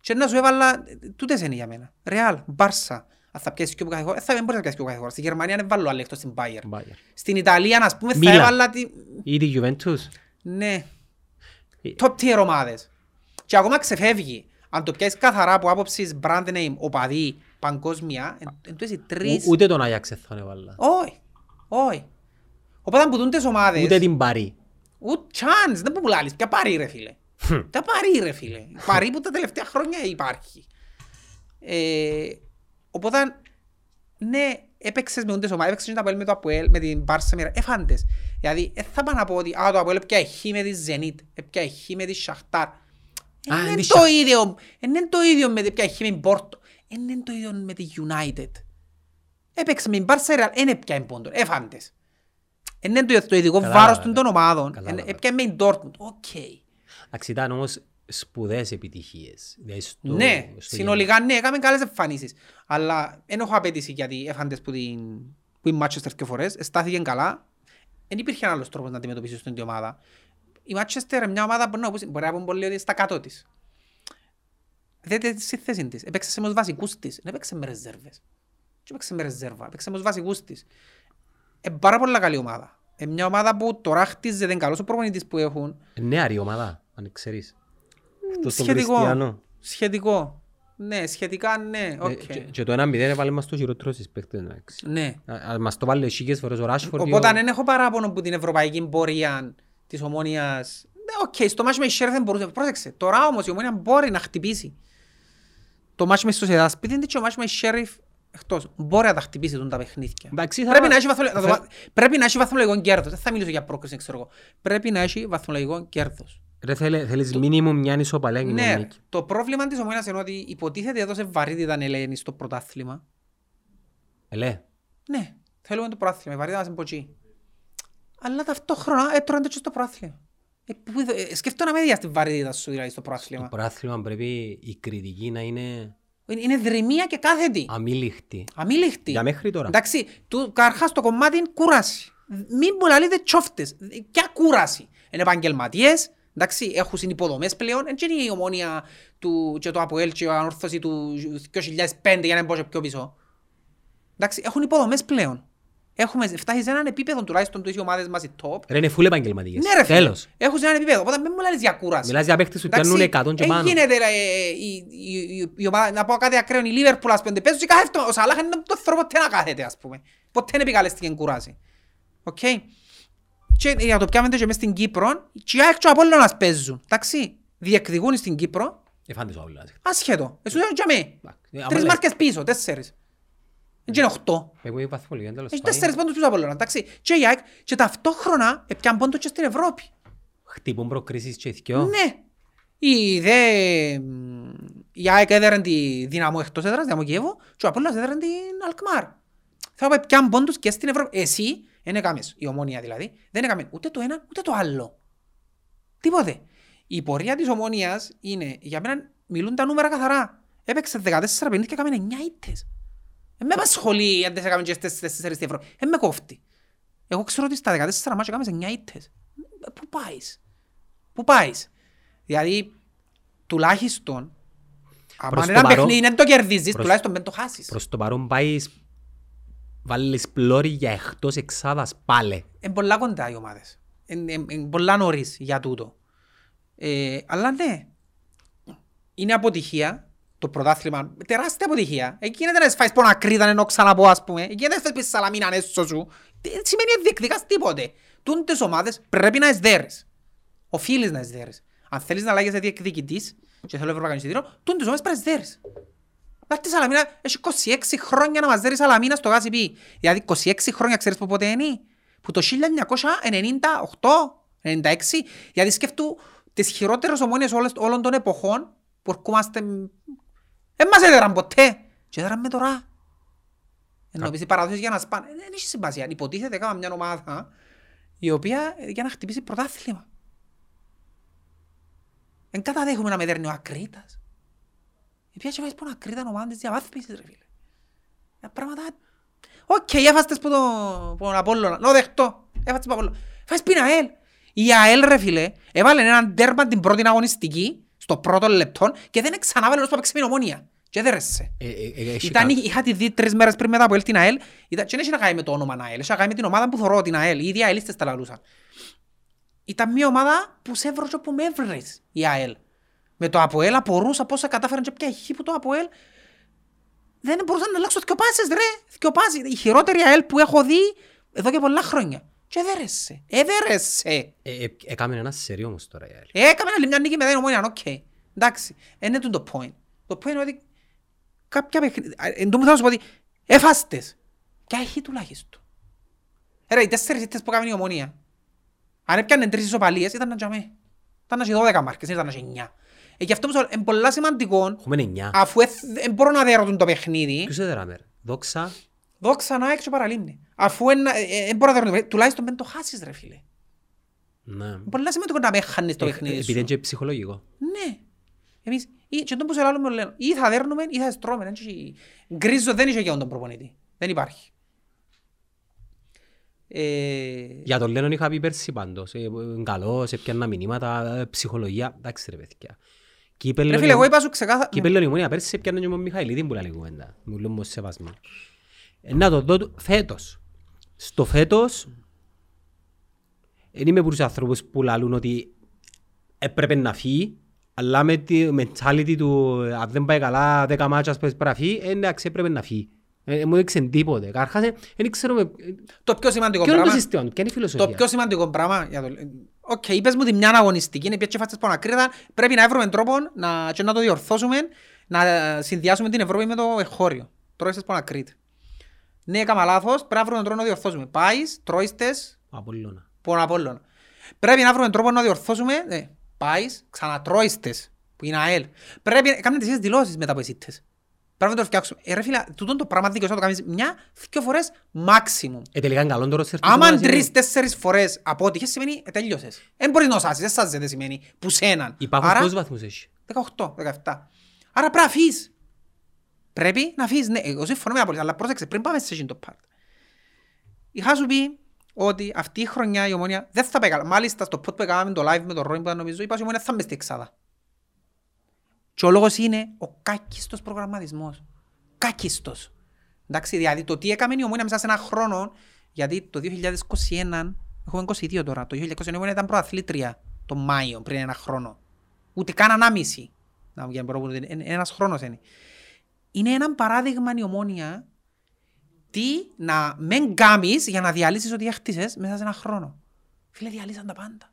[SPEAKER 1] Και να σου έβαλα, ε, τούτες είναι για μένα. Ρεάλ, Μπάρσα, αν θα πιέσεις και από κάθε χώρα, ε, θα δεν μπορείς να πιέσεις και από κάθε χώρα. Στη Γερμανία δεν βάλω άλλη εκτός στην Bayern.
[SPEAKER 2] Bayern.
[SPEAKER 1] Στην Ιταλία, ας πούμε, θα
[SPEAKER 2] Μίλαν.
[SPEAKER 1] έβαλα τη...
[SPEAKER 2] Ή τη Juventus.
[SPEAKER 1] Ναι,
[SPEAKER 2] Ε,
[SPEAKER 1] top tier ομάδες. Και ακόμα ξεφεύγει. Αν το πιάσεις καθαρά από άποψης brand name, οπαδί, παγκόσμια, εν- εν τούτες οι τρεις...
[SPEAKER 2] ου- Ούτε τον Ajax δεν θα έβαλα.
[SPEAKER 1] Όχι, όχι. Οπότε αν πουτούν τις ομάδες...
[SPEAKER 2] Ούτε την Παρή.
[SPEAKER 1] Ούτε chance, δεν που πουλάλεις. Ποια πάρει ρε φίλε. Ποια πάρει ρε φίλε. Πάρει που τα τελευταία χρόνια υπάρχει. Ε, οπότε, ναι, έπαιξες με ούντες ομάδες, έπαιξες και το Αποέλ με το Αποέλ, με την Μπάρσα, με εφάντες. Δηλαδή, δεν θα πάνε να πω ότι α, το Αποέλ έπια χ με τη Zenit, έπια χ με τη Σαχτάρ.
[SPEAKER 2] Α,
[SPEAKER 1] Είναι
[SPEAKER 2] είναι η
[SPEAKER 1] το
[SPEAKER 2] Shak-
[SPEAKER 1] ίδιο, είναι το ίδιο με την χ με την Πόρτο. Είναι το ίδιο με τη United. Έπαιξε με την Μπάρσα, Real, δεν έπια πόντο, εφάντες. Είναι το, το ειδικό
[SPEAKER 2] Καλά,
[SPEAKER 1] βάρος
[SPEAKER 2] καλά.
[SPEAKER 1] των των ομάδων.
[SPEAKER 2] Καλά,
[SPEAKER 1] Είναι-
[SPEAKER 2] καλά.
[SPEAKER 1] Έπαιξα με την Dortmund. OK.
[SPEAKER 2] Εντάξει, ήταν όμως σπουδαίες επιτυχίες. Δηλαδή στο-
[SPEAKER 1] Ναι,
[SPEAKER 2] στο
[SPEAKER 1] συνολικά ναι, έκαμε καλές εμφανίσεις. Αλλά δεν έχω απαίτηση γιατί έφαν τες που την που η Manchester δύο φορές, στάθηκε καλά. Δεν υπήρχε άλλος τρόπος να αντιμετωπίσεις την ομάδα. Η Manchester είναι μια ομάδα που να πεις- μπορεί να πούμε πολύ ότι είναι στα κάτω της. Δείτε στη θέση της. Έπαιξε με τους βασικούς της. Δεν έπαιξε με ρεζέρβες. Και έπαιξε με ρεζέρβα. Έπαιξε με τους βασικούς της. Είναι πάρα πολλά καλή ομάδα. Είναι μια ομάδα που τώρα χτίζεται, είναι καλός ο προπονητής που έχουν.
[SPEAKER 2] Νεαρή ομάδα, αν ξέρεις. Αυτός τον
[SPEAKER 1] Σχετικό.
[SPEAKER 2] Κριστιανό.
[SPEAKER 1] Σχετικό. Ναι, σχετικά ναι,
[SPEAKER 2] Ε,
[SPEAKER 1] οκ.
[SPEAKER 2] και- Και το 1-0 έβαλε μας το χειρότερο στις παίκτες. εντάξει.
[SPEAKER 1] Ναι.
[SPEAKER 2] Α- α, Μας το βάλε χίλιες φορές ο Ράσφορντ.
[SPEAKER 1] Οπότε αν δεν έχω παράπονο που την ευρωπαϊκή πορεία της Ομόνοιας... Ναι, οκ, στο μάτς με η Sheriff δεν μπορούσε. Πρόσεξε, τώρα όμως η Ομόνοια μπορεί να χτυπήσει. Το μάτς με στο Σεδάσπιτι είναι και ο μάτς με η Sheriff εκτός. Μπορεί να τα χτυπήσει τον τα παιχνίδια.
[SPEAKER 2] Εντάξει, θα-
[SPEAKER 1] Πρέπει να έχει βαθμολογικό- να το
[SPEAKER 2] θα-
[SPEAKER 1] βα- Πρέπει να έχει βαθμολογικό κέρδος. Δεν θα μιλήσω για πρόκριση, ξέρω εγώ. Πρέπει να έχει βαθμολογικό κέρδος.
[SPEAKER 2] Ρε θέλε- θέλεις μίνιμουμ μια ισοπαλία και μια
[SPEAKER 1] Ναι,
[SPEAKER 2] νίκη.
[SPEAKER 1] το πρόβλημα της ομόνιας είναι ότι υποτίθεται έδωσε βαρύτητα Ελένη στο πρωτάθλημα.
[SPEAKER 2] Ελέ,
[SPEAKER 1] Ναι, θέλουμε το πρωτάθλημα, η βαρύτητα μας είναι ποτσί. Αλλά ταυτόχρονα έτρωγαν το και στο πρωτάθλημα. Ε, που είδε- ε, Σκέφτομαι να με δει στην βαρύτητα σου δηλαδή στο
[SPEAKER 2] το
[SPEAKER 1] πρωτάθλημα.
[SPEAKER 2] πρωτάθλημα πρέπει η κριτική να είναι
[SPEAKER 1] Είναι είναι δρυμία και κάθετη.
[SPEAKER 2] αμήλικτη.
[SPEAKER 1] Αμήλικτη.
[SPEAKER 2] Για μέχρι τώρα.
[SPEAKER 1] Εντάξει, του, καρχάς το κομμάτι είναι κούραση. Μην μου λαλείτε τσόφτες. Ποια κούραση. Είναι επαγγελματίες, εντάξει, έχουν υποδομές πλέον. Δεν είναι η ομόνια του, και το ΑΠΟΕΛ και η ανόρθωση του 2005 για να μην πω και πιο πίσω. Εντάξει, έχουν υποδομές πλέον. Έχουμε φτάσει σε έναν επίπεδο τουλάχιστον του οι ομάδες μας οι top.
[SPEAKER 2] Ρε είναι φουλ επαγγελματικές.
[SPEAKER 1] Ναι ρε φίλε,
[SPEAKER 2] Τέλος.
[SPEAKER 1] έχουν σε έναν επίπεδο. Οπότε μην μου λαλείς για κούραση.
[SPEAKER 2] Μιλάς για παίκτες που
[SPEAKER 1] Εντάξει,
[SPEAKER 2] πιάνουν 100 και
[SPEAKER 1] εν
[SPEAKER 2] πάνω.
[SPEAKER 1] γίνεται ρε, ε, η- η- η- η ομάδα, να πω κάτι ακραίο, η Liverpool ας πούμε, παίζουν και κάθεται, ο Σαλάχ δεν το θεωρώ ποτέ να κάθεται ας πούμε. Ποτέ δεν επικαλέστηκε κουράση. Οκ. Και για το πιάμε και μες στην Κύπρο, και οι ΑΕΚ και ο Απόλλωνας παίζουν. Εντάξει, διεκδικούν στην Κύπρο,
[SPEAKER 2] Έφαν τες ο Αουλάς.
[SPEAKER 1] ασχέτω. Εσύ δεν και με.
[SPEAKER 2] Ε, άμα
[SPEAKER 1] Τρεις
[SPEAKER 2] λέει-
[SPEAKER 1] μάρκες πίσω, τέσσερις. Δεν είναι οχτώ.
[SPEAKER 2] Έχουμε βαθμολογία τέλος
[SPEAKER 1] Έχει
[SPEAKER 2] πάντων.
[SPEAKER 1] τέσσερις πόντους πίσω από Απόλλωνα, εντάξει. Και η ΑΕΚ και ταυτόχρονα έπιαν πόντο και στην Ευρώπη.
[SPEAKER 2] Χτυπούν προκρίσεις και ηθικιό.
[SPEAKER 1] Ναι. Η δε... Η ΑΕΚ έδεραν τη Δυναμό εκτός έδρας, Δυναμό Κιέβο, και ο Απόλλωνας έδεραν την Αλκμάρ. Θα πω πιαν πόντους και στην Ευρώπη. Εσύ, δεν έκαμες, η ομόνια δηλαδή, δεν έκαμε ούτε το ένα ούτε το άλλο. Τίποτε. Η πορεία της ομόνιας είναι, για μένα μιλούν τα νούμερα καθαρά. Έπαιξε 14 παιχνίδια και έκαμε 9 ήττες. Δεν με απασχολεί αν δεν έκαμε και στις 4 στην Ευρώπη. Δεν με κόφτει. Εγώ ξέρω ότι στα 14 μάτια έκαμε 9 ήττες. Ε, Πού πάεις; Πού πάεις; Δηλαδή, τουλάχιστον, αν
[SPEAKER 2] Προς το
[SPEAKER 1] ένα
[SPEAKER 2] παρόν-
[SPEAKER 1] παιχνίδι δεν το κερδίζεις,
[SPEAKER 2] προς-
[SPEAKER 1] τουλάχιστον δεν το χάσεις.
[SPEAKER 2] Προς το παρόν πάεις βάλεις πλώρη για εκτός εξάδας πάλε.
[SPEAKER 1] Είναι πολλά κοντά οι ομάδες. Είναι είναι- είναι πολλά νωρίς για τούτο. Ε, αλλά ναι, είναι αποτυχία το πρωτάθλημα. Τεράστια αποτυχία. Εκεί γίνεται να σφάεις πόνα κρίδα ενώ ξαναπώ ας πούμε. Εκεί γίνεται να σφάεις σαλαμίνα έσω σου. Τι σημαίνει διεκδικάς τίποτε. Τούντες ομάδες πρέπει να εσδέρεις. Οφείλεις να εσδέρεις. Αν θέλεις να αλλάγεις διεκδικητής και θέλω ευρωπαϊκό εισιτήριο, τούντες ομάδες πρέπει να εσδέρεις. Πάρτε σαλαμίνα, έχει 26 χρόνια να μας δέρει σαλαμίνα στο ΓΑΣΥΠ. Δηλαδή 26 χρόνια ξέρεις που πότε είναι. Που το 1998-96. Γιατί σκέφτου τις χειρότερες ομόνιες όλες- όλων των εποχών που ερχόμαστε... Δεν μας έδεραν ποτέ. Και έδεραν με τώρα. Ενώ πεις οι παραδόσεις για να σπάνε. Ε, Δεν έχει σημασία. Υποτίθεται κάμα μια ομάδα η οποία ε, για να χτυπήσει πρωτάθλημα. Δεν καταδέχουμε να με δέρνει ο Ακρίτας. Επειδή και βάζεις πόνο ακρίτας ομάδα της διαβάθμισης ρε φίλε. Τα πράγματα... Οκ, έφαστες που το- που τον Απόλλωνα. Να το δεχτώ. Έφαστες που Απόλλωνα. Φάεις πει ΑΕΛ. Η ΑΕΛ ρε φίλε έβαλε έναν τέρμα την πρώτη αγωνιστική στο πρώτο λεπτό και δεν ξανάβαλε ως που παίξει με την ομόνια. Και δεν ρέσε.
[SPEAKER 2] Ε, ε, ε, έχει
[SPEAKER 1] Ήταν,
[SPEAKER 2] κα-
[SPEAKER 1] είχα τη δει τρεις μέρες πριν μετά από ΑΕΛ την ΑΕΛ. Ήταν, και δεν έχει να κάνει με το όνομα ΑΕΛ. Έχει να κάνει με την ομάδα που θωρώ την ΑΕΛ. Οι ίδιοι ΑΕΛίστες τα λαλούσαν. Ήταν μια ομάδα που σε έβρωσε που με έβρες η ΑΕΛ. Με το ΑΠΟΕΛ απορούσα πώς κατάφεραν και ποια χή που το ΑΠΟΕΛ δεν μπορούσαν να αλλάξουν δυο πάσες ρε. Δυο πάσες. Η χειρότερη ΑΕΛ που έχω δει εδώ και πολλά χρόνια. Και έδερεσε. Έδερεσε.
[SPEAKER 2] Ε, ε, Έκαμε ένα σερί όμως τώρα η ΑΕΛ.
[SPEAKER 1] Έκαμε άλλη μια νίκη μετά την ομόνια, οκ. Εντάξει, είναι τούτο το point. Το point είναι ότι κάποια παιχνίδια, εν τω που θα σου πω ότι εφάς τες. Ποια έχει τουλάχιστον. Ρε, οι τέσσερις ήττες που έκαμε η Ομόνοια. Αν έπιανε τρεις ισοπαλίες ήταν να τζιαμέ. Ήταν να έχει 12 μάρκες, δεν ήταν να έχει 9. Ε, γι' αυτό μου είναι πολλά σημαντικό,
[SPEAKER 2] Έχουμε εννιά.
[SPEAKER 1] αφού δεν μπορώ να δέρω το παιχνίδι,
[SPEAKER 2] Ποιος έδεραμε ρε; Δόξα.
[SPEAKER 1] Δόξα να έξω παραλίμνη. Αφού δεν μπορώ να δέρω το παιχνίδι, τουλάχιστον δεν το χάσεις ρε φίλε.
[SPEAKER 2] Ναι.
[SPEAKER 1] Πολλά σημαντικό να με χάνεις το
[SPEAKER 2] Ε,
[SPEAKER 1] παιχνίδι
[SPEAKER 2] Επειδή
[SPEAKER 1] σου.
[SPEAKER 2] είναι και ψυχολογικό.
[SPEAKER 1] Ναι. Εμείς, ή, και τον που σε λάλλουμε λένε, ή θα δέρνουμε ή θα στρώμε. δεν έχει- Γκρίζο δεν είχε για τον προπονητή. Δεν υπάρχει. Ε,
[SPEAKER 2] Για τον Λένον είχα πει πέρσι πάντως. Ε, ε, Καλός, έπιανα μηνύματα, ε, ψυχολογία. Εντάξει ρε παιδιά.
[SPEAKER 1] ρε φίλε, εγώ είπα σου ξεκάθαρα...
[SPEAKER 2] Κύπελλον Ιμονία πέρσι έπιανε και με τον Μιχαηλίδη που λέει κουβέντα. Μου λέω μου σεβασμός. Ε, Να το δω του- φέτος. Στο φέτος δεν είμαι από τους ανθρώπους που λαλούν ότι έπρεπε να φύγει Αλλά με τη mentality του ε, αν δεν πάει καλά 10 μάτσας που πρέπει να φύγει, ε, εντάξει έπρεπε να φύγει. Ε, μου έδειξε τίποτε. Καταρχάς, ε, δεν ξέρουμε ε,
[SPEAKER 1] Το πιο σημαντικό
[SPEAKER 2] ποιο είναι το
[SPEAKER 1] πράγμα.
[SPEAKER 2] σύστημα του, ποια είναι η
[SPEAKER 1] Το
[SPEAKER 2] φιλοσοφία.
[SPEAKER 1] πιο σημαντικό πράγμα, για το... Οκ, είπες μου τη μια αγωνιστική, είναι πιέτσε φάτσες πάνω ακρίτα, πρέπει να βρούμε τρόπο να, και να το διορθώσουμε, να συνδυάσουμε την Ευρώπη με το εχώριο. Τρώεις πάνω ακρίτα. Ναι, έκανα λάθος, πρέπει να βρούμε τρόπο να διορθώσουμε. Πάεις, τρώεις τες,
[SPEAKER 2] Απόλλωνα.
[SPEAKER 1] πόνο απ' όλων. Πρέπει να βρούμε τρόπο να διορθώσουμε, ναι, πάεις, ξανατρώεις τες, που είναι ΑΕΛ. Πρέπει να κάνουμε τις ίδιες δηλώσεις μετά από εσύ τες. Πρέπει να το φτιάξουμε. Ε, ρε φίλε, τούτον το πράγμα δικαιώς να το κάνεις μια, δύο φορές maximum.
[SPEAKER 2] Ε, τελικά είναι καλό το ρόστερ της
[SPEAKER 1] Άμα
[SPEAKER 2] ομάδας, είναι.
[SPEAKER 1] τρεις-τέσσερις φορές αποτύχες σημαίνει ε, τελειώσες. Δεν μπορείς να σάσεις, δεν σάζεται σημαίνει που σέναν.
[SPEAKER 2] Υπάρχουν
[SPEAKER 1] Άρα,
[SPEAKER 2] πόσους βαθμούς έχει;
[SPEAKER 1] 18, 17. Άρα πρέπει να αφήσεις. Πρέπει να αφήσεις, ναι, εγώ συμφωνώ με απολύτως, αλλά πρόσεξε, πριν πάμε σε εκείνο το part. Είχα σου πει ότι αυτή η χρονιά η Ομόνια δεν θα πάει καλά. Μάλιστα στο pod που έκαναμε το live με τον Ρόιν που ήταν νομίζω, είπα ότι η Ομόνια θα μπει στη εξάδα. Και ο λόγος είναι ο κάκιστος προγραμματισμός. Κάκιστος. Εντάξει, δηλαδή το τι έκαμε η Ομόνια μέσα σε ένα χρόνο, γιατί το 2021, έχουμε 22 τώρα, το 2021 η Ομόνια ήταν προαθλήτρια το Μάιο πριν ένα χρόνο. Ούτε καν ανάμιση. Να, για να μπορώ να πω, είναι ένας χρόνος είναι. Είναι ένα παράδειγμα η Ομόνια τι να μεν κάνεις για να διαλύσεις ό,τι έχτισες μέσα σε ένα χρόνο. Φίλε, διαλύσαν τα πάντα.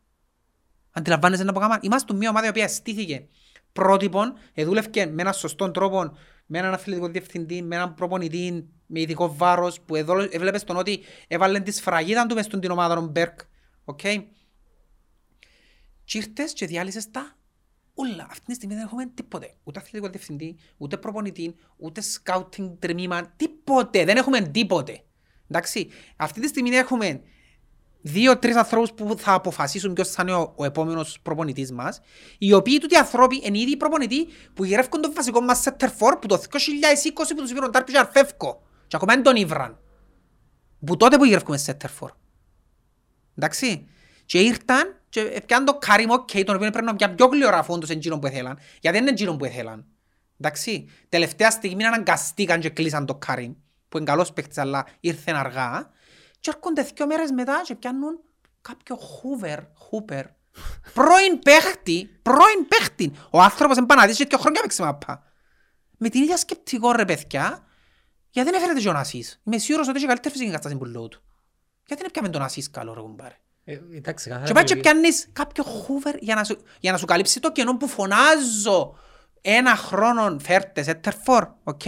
[SPEAKER 1] Αντιλαμβάνεσαι να πω κάμα. Είμαστε μια ομάδα η οποία στήθηκε πρότυπον, εδούλευκε με έναν σωστό τρόπο, με έναν αθλητικό διευθυντή, με έναν προπονητή, με ειδικό βάρος, που εδώ έβλεπες τον ότι έβαλε τη σφραγίδα του μες στον την ομάδα των Μπέρκ. Οκ. Και ήρθες και διάλυσες τα όλα. Αυτή τη στιγμή δεν έχουμε τίποτε. Ούτε αθλητικό διευθυντή, ούτε προπονητή, ούτε scouting τμήμα, τίποτε. Δεν έχουμε τίποτε. Εντάξει. Αυτή τη στιγμή έχουμε δύο-τρεις ανθρώπους που θα αποφασίσουν ποιος θα είναι ο, ο επόμενος προπονητής μας, οι οποίοι τούτοι άνθρωποι είναι ήδη οι προπονητοί που γυρεύκουν τον βασικό μας σέντερ φορ που το 2020 που τους είπαν τάρπι και αρφεύκο. Και ακόμα δεν τον ήβραν. Που τότε που γυρεύκουμε σέντερ φορ. Εντάξει. Και ήρθαν και έπιαν το Κάριμ οκ, τον οποίο πρέπει να πιάνε πιο γλήορα φόντος εν εκείνον που ήθελαν. Γιατί δεν είναι εκείνον που ήθελαν. Εντάξει. Τελευταία στιγμή αναγκαστήκαν και κλείσαν το Κάριμ, που είναι καλός παίκτης αλλά ήρθε αργά. Και έρχονται δύο μέρες μετά και πιάνουν κάποιο Χούβερ, Χούπερ, *laughs* πρώην παίχτη, πρώην παίχτη. Ο άνθρωπος εμπαναδίσει και δύο χρόνια παίξει μάππα. Με την ίδια σκεπτικό ρε παιδιά, γιατί δεν έφερε τον Ασίς. Είμαι σίγουρος ότι έχει καλύτερη φυσική κατάσταση που λέω του. Γιατί δεν πιάμε τον Ασίς καλό ρε κουμπάρε.
[SPEAKER 2] Ε, εντάξει, καθαρά
[SPEAKER 1] Και πάει και
[SPEAKER 2] επιλογή.
[SPEAKER 1] πιάνεις κάποιο χούβερ για να σου, για να σου καλύψει το κενό που φωνάζω ένα χρόνο φέρτε σε τερφόρ, οκ.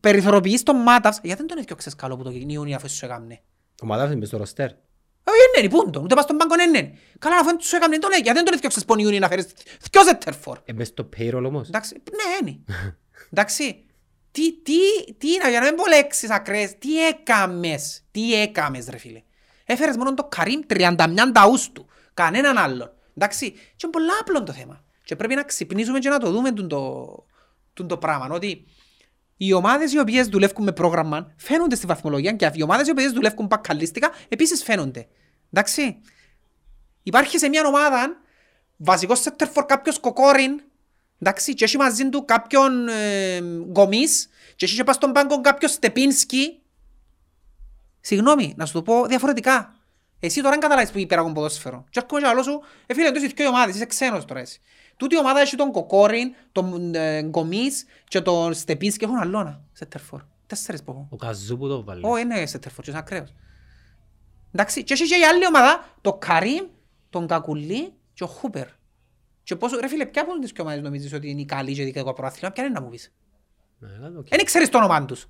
[SPEAKER 1] Περιθωροποιείς τον Μάταυς, γιατί δεν τον έφτιαξες καλό που το Ιούνιο αφού σου έκαμνε;
[SPEAKER 2] Ο Μαδάφης μες στο ροστέρ.
[SPEAKER 1] Όχι, είναι, είναι, πούντο, ούτε πας στον πάγκο, είναι, είναι. Καλά, αφού σου έκαμνε τον, ε, γιατί δεν τον έφτιαξες πον Ιούνιο να φέρεις δυος σε τερφόρ.
[SPEAKER 2] Ε, μες στο payroll όμως.
[SPEAKER 1] Εντάξει, ναι, είναι. Εντάξει, τι, τι, τι είναι, για να μην πω λέξεις ακραίες, τι έκαμες, τι έκαμες ρε φίλε. Έφερες μόνο το Καρίμ 31 Αύγουστου, κανέναν άλλον. Εντάξει, και είναι πολλά απλό το θέμα. Και πρέπει να ξυπνήσουμε και να το δούμε τούν το, τούν το πράγμα, ότι οι ομάδες οι οποίες δουλεύουν με πρόγραμμα φαίνονται στη βαθμολογία και οι ομάδες οι οποίες δουλεύουν πακαλίστικα επίσης φαίνονται. Εντάξει. Υπάρχει σε μια ομάδα βασικός center for κάποιος κοκόριν εντάξει, και έχει μαζί του κάποιον ε, γκομής και έχει και πας στον πάγκο κάποιος στεπίνσκι Συγγνώμη, να σου το πω διαφορετικά. Εσύ τώρα δεν καταλάβεις που υπέραγον ποδόσφαιρο. Και έρχομαι και λέω σου, ε φίλε, εντός οι δυο ομάδες, είσαι ξένος τώρα εσύ. Τούτη η ομάδα έχει τον Κοκόριν, τον ε, Γκομής και τον Στεπίνσκι έχουν αλλόνα, σε τερφόρ. Τέσσερις που έχουν.
[SPEAKER 2] Ο Καζού που το βάλε.
[SPEAKER 1] Ω, είναι σε τερφόρ, και είναι ακραίος. Εντάξει, και έχει και η άλλη ομάδα, το Καρίμ, τον Κακουλή και ο Χούπερ. Και πόσο, ρε φίλε, ποια από τις δυο ομάδες νομίζεις ότι είναι η καλή και διεκδικά πρωτάθλημα, ποια είναι να μου πεις;
[SPEAKER 2] Ναι, καλά, οκ.
[SPEAKER 1] Δεν ξέρεις το όνομα τους.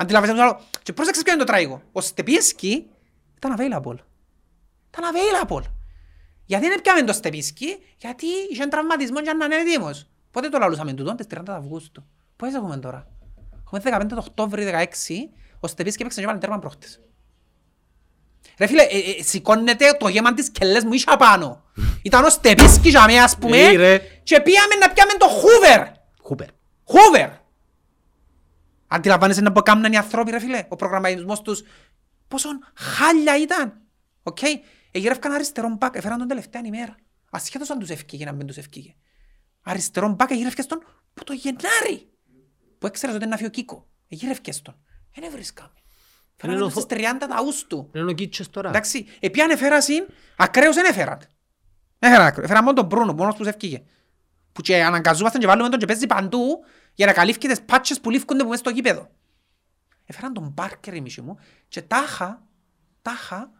[SPEAKER 1] Αντιλαβαίνεις το άλλο. Και πρόσεξες ποιο είναι το τραγικό. Ο Στεπίνσκι ήταν available. Ήταν available. Γιατί δεν πιάμε το Στεπίνσκι, γιατί είχε τραυματισμό και να είναι έτοιμος. Πότε το λαλούσαμε τούτον, τις 30 Αυγούστου. Πότε έχουμε τώρα; Έχουμε 15 το Οκτώβρη 16, ο Στεπίνσκι έπαιξε και έβαλε τέρμα προχτές. Ρε φίλε, ε, ε, σηκώνεται το γαίμα της κκελλές μου ίσα πάνω. *laughs* Ήταν ο Στεπίνσκι για μέ, ας πούμε,
[SPEAKER 2] Ε, ρε.
[SPEAKER 1] και πήγαμε να πιάμε το Χούβερ.
[SPEAKER 2] Χούπερ.
[SPEAKER 1] Χούβερ! Αντιλαμβάνεσαι να πω κάμναν οι ανθρώποι ρε φίλε, ο προγραμματισμός τους πόσο χάλια ήταν. Οκ, εγγυρεύκαν αριστερόν μπακ, έφεραν τον τελευταία ημέρα. Ασχέτως αν τους ευκήγε, να μην τους ευκήγε. Αριστερόν μπακ εγγυρεύκες τον που το Γενάρη. Που έξερες ότι είναι να φύγει ο Κίκο. Εγγυρεύκες τον. Δεν έβρισκαμε. Φέραμε
[SPEAKER 2] Είναι
[SPEAKER 1] τον
[SPEAKER 2] ο
[SPEAKER 1] στις 30 Αύγουστου.
[SPEAKER 2] Είναι ο Κίτσος τώρα.
[SPEAKER 1] Εντάξει, επιάν εφέρασιν, ακραίους δεν έφεραν. Έφεραν ακραίους. Έφεραν μόνο τον Μπρούνο, μόνος που σε ευκήγε. που και αναγκαζόμαστε και βάλουμε τον και παίζει παντού για να καλύφει τις πάτσες που λήφκονται που μέσα στο γήπεδο. Έφεραν τον Μπάρκερ η μισή μου και τάχα, τάχα,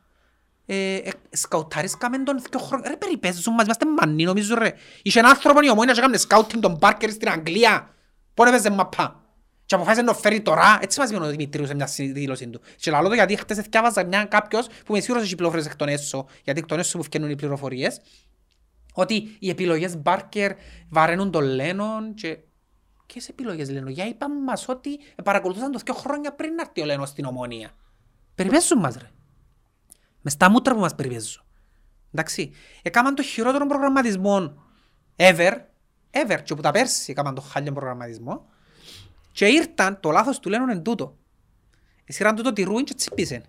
[SPEAKER 1] ε, ε, σκαουτάρισκαμε τον δύο χρόνια. Ρε περιπέζουν μας, είμαστε μανί νομίζω ρε. Είχε έναν άνθρωπο η ομόνια και έκαμε σκάουτινγκ τον Μπάρκερ στην Αγγλία. Πότε έπαιζε μαπά. Και αποφάσισε να το φέρει τώρα, έτσι μας είπε ο Δημητρίου σε μια δήλωση του. Και λαλό το γιατί χτες εθιάβαζα μια κάποιος που με σίγουρος έχει πληροφορίες εκ των έσω, γιατί εκ των έσω που φτιάχνουν οι πληροφορίες, ότι οι επιλογές Μπάρκερ βαραίνουν τον Λένον και Ποιες επιλογές Λένον, για είπαν μας ότι παρακολουθούσαν το δύο χρόνια πριν να έρθει ο Λένον στην ομόνια. Περιπέζουν μας ρε. Μες στα μούτρα που μας περιπέζουν. Εντάξει. Έκαναν το χειρότερο προγραμματισμό ever, ever, και που τα πέρσι έκαναν το χάλιο προγραμματισμό και ήρθαν, το λάθος του Λένον εν τούτο. Εσύραν τούτο τη ρούιν και τσίπησαν.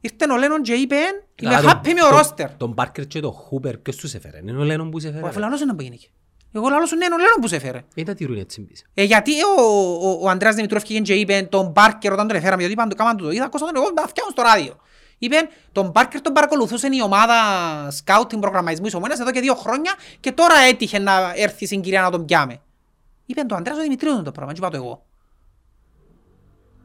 [SPEAKER 1] Ήρθαν ο Λένον και είπε, είμαι
[SPEAKER 2] Καλά,
[SPEAKER 1] happy με ο
[SPEAKER 2] τον-
[SPEAKER 1] ρόστερ.
[SPEAKER 2] Τον Πάρκερ και τον Χούπερ, ποιος τους έφερε. Είναι ο Λένον που σε
[SPEAKER 1] Ο
[SPEAKER 2] έφερε.
[SPEAKER 1] Αφιλανός είναι που γίνηκε. Εγώ λαλώ σου ναι, είναι ο Λένον που σε έφερε.
[SPEAKER 2] Ήταν τη ρούιν έτσι μπήσε.
[SPEAKER 1] Ε, γιατί ο, ο, ο Ανδρέας Δημητρόφ πήγε και είπε τον Μπάρκερ όταν τον έφεραμε, γιατί είπαν το κάμαν του το είδα, ακούσαν τον εγώ, τα φτιάχνω στο ράδιο. Είπε τον Μπάρκερ τον παρακολουθούσε η ομάδα σκάουτινγκ προγραμματισμού της ομόνιας εδώ και δύο χρόνια και τώρα έτυχε να έρθει η συγκυρία να τον πιάμε. Είπε το Ανδρέας ο Δημητρίου το πράγμα, και είπα το εγώ.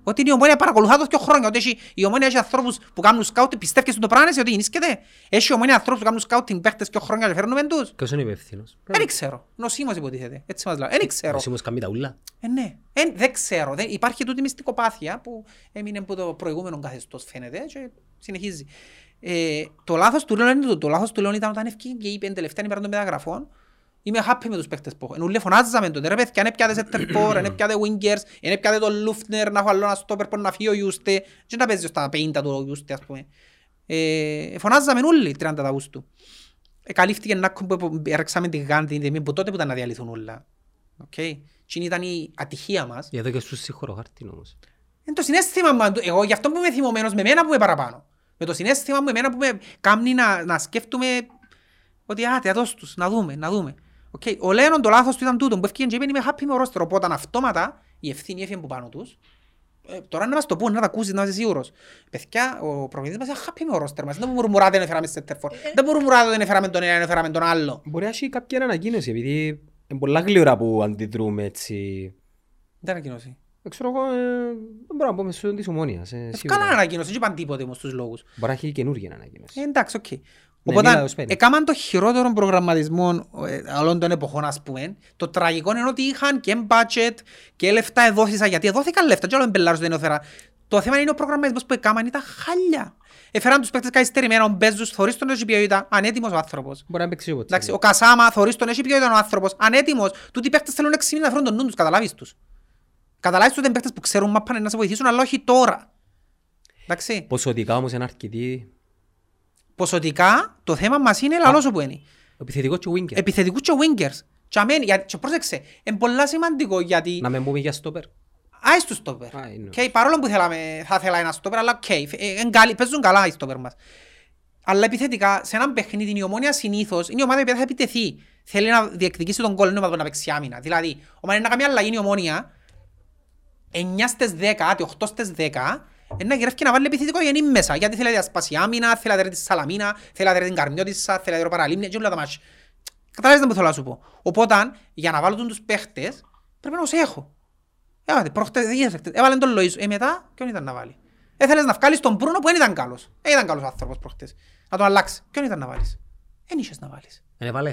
[SPEAKER 1] Ότι είναι η ομόνια παρακολουθά το δύο χρόνια, ότι έχει, η ομόνια έχει ανθρώπους που κάνουν σκάουτινγκ, πιστεύεις το πράγμα, εσύ ότι γεννήσκεται. Έχει η ομόνια ανθρώπους που κάνουν σκάουτινγκ παίχτες δύο χρόνια και φέρνουμε τους.
[SPEAKER 2] Ποιος είναι υπεύθυνος;
[SPEAKER 1] Δεν ξέρω. Νοσήμος υποτίθεται. Έτσι μας λέω. Δεν ξέρω.
[SPEAKER 2] Ο Σίμος κάνει τα ούλα.
[SPEAKER 1] Ε, ναι. Ε, δεν ξέρω. Δεν, υπάρχει τούτη μυστικοπάθεια που έμεινε από το προηγούμενο καθεστώς φαίνεται και συνεχίζει. Ε, το λάθος του Λέων είναι το, το λάθος του Λέων ήταν όταν ευκήγε και είπε τελευταία ημέρα των μεταγραφών Είμαι happy με τους παίκτες που έχω. Ενούλε φωνάζαμε τότε ρε παιδιά, αν έπιατε Σέτερφορ, αν έπιατε Wingers, αν έπιατε τον Λούφνερ, να έχω άλλο ένα στόπερ που να φύγει ο Ιούστε και να παίζει στα 50 του ο Ιούστε ας πούμε. Ε, φωνάζαμε όλοι 30 Αυγούστου. Εκαλύφθηκε ένα κόμπο που έρεξαμε τη Γάντη, την που τότε που ήταν να διαλυθούν όλα. Οκ. Και ήταν η ατυχία μας.
[SPEAKER 2] Για εδώ και στους συγχωροχάρτην όμως.
[SPEAKER 1] Είναι το συναίσθημα μου, εγώ γι' αυτό που είμαι θυμωμένος με μένα που είμαι παραπάνω. Με το συναίσθημα μου, εμένα που με κάνει να, να σκέφτομαι ότι α, θεατός τους, να δούμε, να δούμε. Okay. Ο Λένον το λάθος του ήταν τούτο, που ευκήγεν και είπε είμαι happy με το ρόστερ, οπότε αυτόματα η ευθύνη έφυγε από πάνω τους. Ε, τώρα να μας το πούν, να τα ακούσεις, να είσαι σίγουρος. Παιδιά, ο προπονητής μας είναι happy με το ρόστερ μας. Δεν μουρμουράτε να έφεραμε σέντερ φορ. Δεν μουρμουράτε να έφεραμε τον ένα, να έφεραμε τον άλλο.
[SPEAKER 2] Μπορεί να έχει κάποια ανακοίνωση, επειδή είναι πολλά γλήορα που αντιδρούμε έτσι.
[SPEAKER 1] Δεν ανακοινώσει.
[SPEAKER 2] Δεν ξέρω εγώ, ε, δεν μπορώ να πω μέσω της Ομόνοιας. ε, σίγουρα.
[SPEAKER 1] Καλά ανακοινώσει, δεν είπαν τίποτε όμως τους λόγους.
[SPEAKER 2] Μπορεί να έχει καινούργια ανακοίνωση.
[SPEAKER 1] Ε, εντάξει, οκ.
[SPEAKER 2] Ναι, μίλα
[SPEAKER 1] Οπότε,
[SPEAKER 2] ως πέντε.
[SPEAKER 1] έκαναν το χειρότερο προγραμματισμό ε, όλων των εποχών, ας πούμε. Το τραγικό είναι ότι είχαν και budget και λεφτά εδόθησαν, γιατί εδόθηκαν λεφτά, και όλο μπελάρους δεν έφερα. Το θέμα είναι ο προγραμματισμός που έκαναν ήταν χάλια. Έφεραν τους παίκτες καθυστερημένα, ο Μπέζους, θωρείς τον έχει ποιότητα, ανέτοιμος ο άνθρωπος.
[SPEAKER 2] Μπορεί να παίξει όποτε.
[SPEAKER 1] Εντάξει, ο Κασάμα, θωρείς τον έχει ποιότητα ο άνθρωπος, ανέτοιμος. Τούτοι οι παίκτες θέλουν 6 μήνες να φέρουν τον νου τους, καταλάβεις τους. Καταλάβεις ότι είναι παίκτες που ξέρουν μάππαν να σε βοηθήσουν, αλλά όχι τώρα. Εντάξει.
[SPEAKER 2] Ποσοτικά όμως είναι αρκετή.
[SPEAKER 1] Ποσοτικά, το θέμα μας είναι λαλώ σου που είναι.
[SPEAKER 2] Ο επιθετικός και ο winger.
[SPEAKER 1] επιθετικούς και wingers. Και, αμέν, για, και πρόσεξε, είναι πολλά σημαντικό γιατί...
[SPEAKER 2] Να με πούμε για στόπερ.
[SPEAKER 1] Άησ' τους στόπερ.
[SPEAKER 2] Α, είναι.
[SPEAKER 1] Okay, παρόλο που θέλαμε, θα ήθελα ένα στόπερ, αλλά OK, okay, παίζουν καλά οι στόπερ μας. Αλλά επιθετικά, σε έναν παιχνίδι η Ομόνοια συνήθως είναι η ομάδα που θα επιτεθεί. Θέλει να διεκδικήσει τον κόλλο, είναι να παίξει άμυνα. Δηλαδή, ομάδα είναι να κάνει αλλαγή η Ομόνοια, 9 στις 10, άτι 8 στις 10, είναι να γυρεύει και να βάλει επιθετικό γεννή μέσα. Γιατί θέλει να διασπάσει άμυνα, θέλει να δέρει τη Σαλαμίνα, θέλει να δέρει την Καρμιώτισσα, θέλει να δέρει παραλίμνια και όλα τα μάτια. Καταλάβεις τι θέλω να σου πω. Οπότε, για να βάλω τους παίχτες, πρέπει να τους έχω. Έβαλε, προχτές, είδες, έβαλε τον Λοΐζο. Ε, μετά, ποιον ήταν να βάλει. Έθελες να βγάλεις τον Μπρούνο που δεν ήταν καλός. Δεν ήταν καλός άνθρωπος προχτές. Να τον αλλάξει. Ποιον ήταν να βάλεις. Δεν είχες να βάλεις.
[SPEAKER 2] Δεν έβαλε.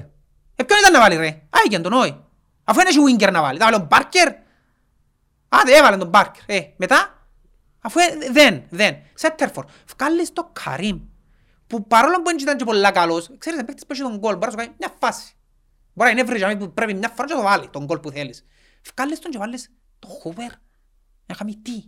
[SPEAKER 1] Ε, ποιον ήταν να βάλει ρε. Άγιον τον όχι. Αφού δεν έχει winger να βάλει. Θα βάλει τον Μπάρκερ. Άντε έβαλε τον Μπάρκερ. Ε, μετά. Αφού ε, δεν, δεν. Σέτερφορ. Βγάλεις το Καρίμ. Που παρόλο που δεν ήταν και πολλά καλός, ξέρεις, αν παίκτης που έχει τον γκολ, μπορεί να σου κάνει μια φάση. Μπορεί να είναι εύρη που πρέπει μια φορά και το βάλει, τον γκολ που θέλεις. Βγάλεις τον και βάλεις το Χούβερ. Να κάνει τι.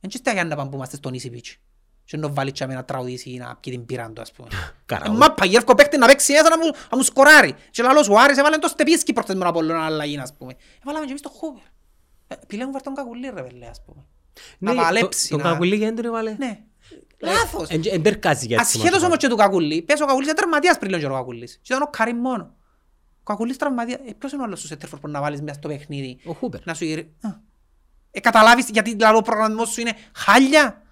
[SPEAKER 1] Δεν ξέρεις τι να πάμε που είμαστε στον Ίσιπιτς. Και να βάλει και να τραγουδήσει να πιει την πυράν του, ας πούμε. *laughs*
[SPEAKER 2] Καραούλ.
[SPEAKER 1] Μα παγιεύκω παίκτη να παίξει μέσα να μου, να μου σκοράρει. Και λαλός ο Άρης έβαλε το στεπίσκι προχτές με τον Απόλλωνα αλλαγή, ας πούμε. Έβαλαμε και εμείς το Χούβερ. Ε, Επιλέγουν βάρ τον Κακουλή ρε βελέ, ας πούμε. Να
[SPEAKER 2] Ναι,
[SPEAKER 1] παλέψει,
[SPEAKER 2] το- Το
[SPEAKER 1] να-
[SPEAKER 2] κακουλί γιατί δεν έβαλε.
[SPEAKER 1] Ναι. Λάθος.
[SPEAKER 2] Εν- εν τερκάζει για έτσι
[SPEAKER 1] Ασχέτως
[SPEAKER 2] μας.
[SPEAKER 1] όμως και του Κακουλή, πες ο Κακουλής ήταν τραυματίας πριν λίγο και ο Κακουλής. Και ήταν ο Καρύμ μόνο. Ο Κακουλής τραυματίας. Ε, ποιος είναι ο άλλος σου σέντερφορ που να βάλεις μέσα στο παιχνίδι;
[SPEAKER 2] Ο Χούπερ.
[SPEAKER 1] Να σου γυρί... Α. Ε, καταλάβεις γιατί δηλαδή, ο προγραμματισμός σου είναι χάλια;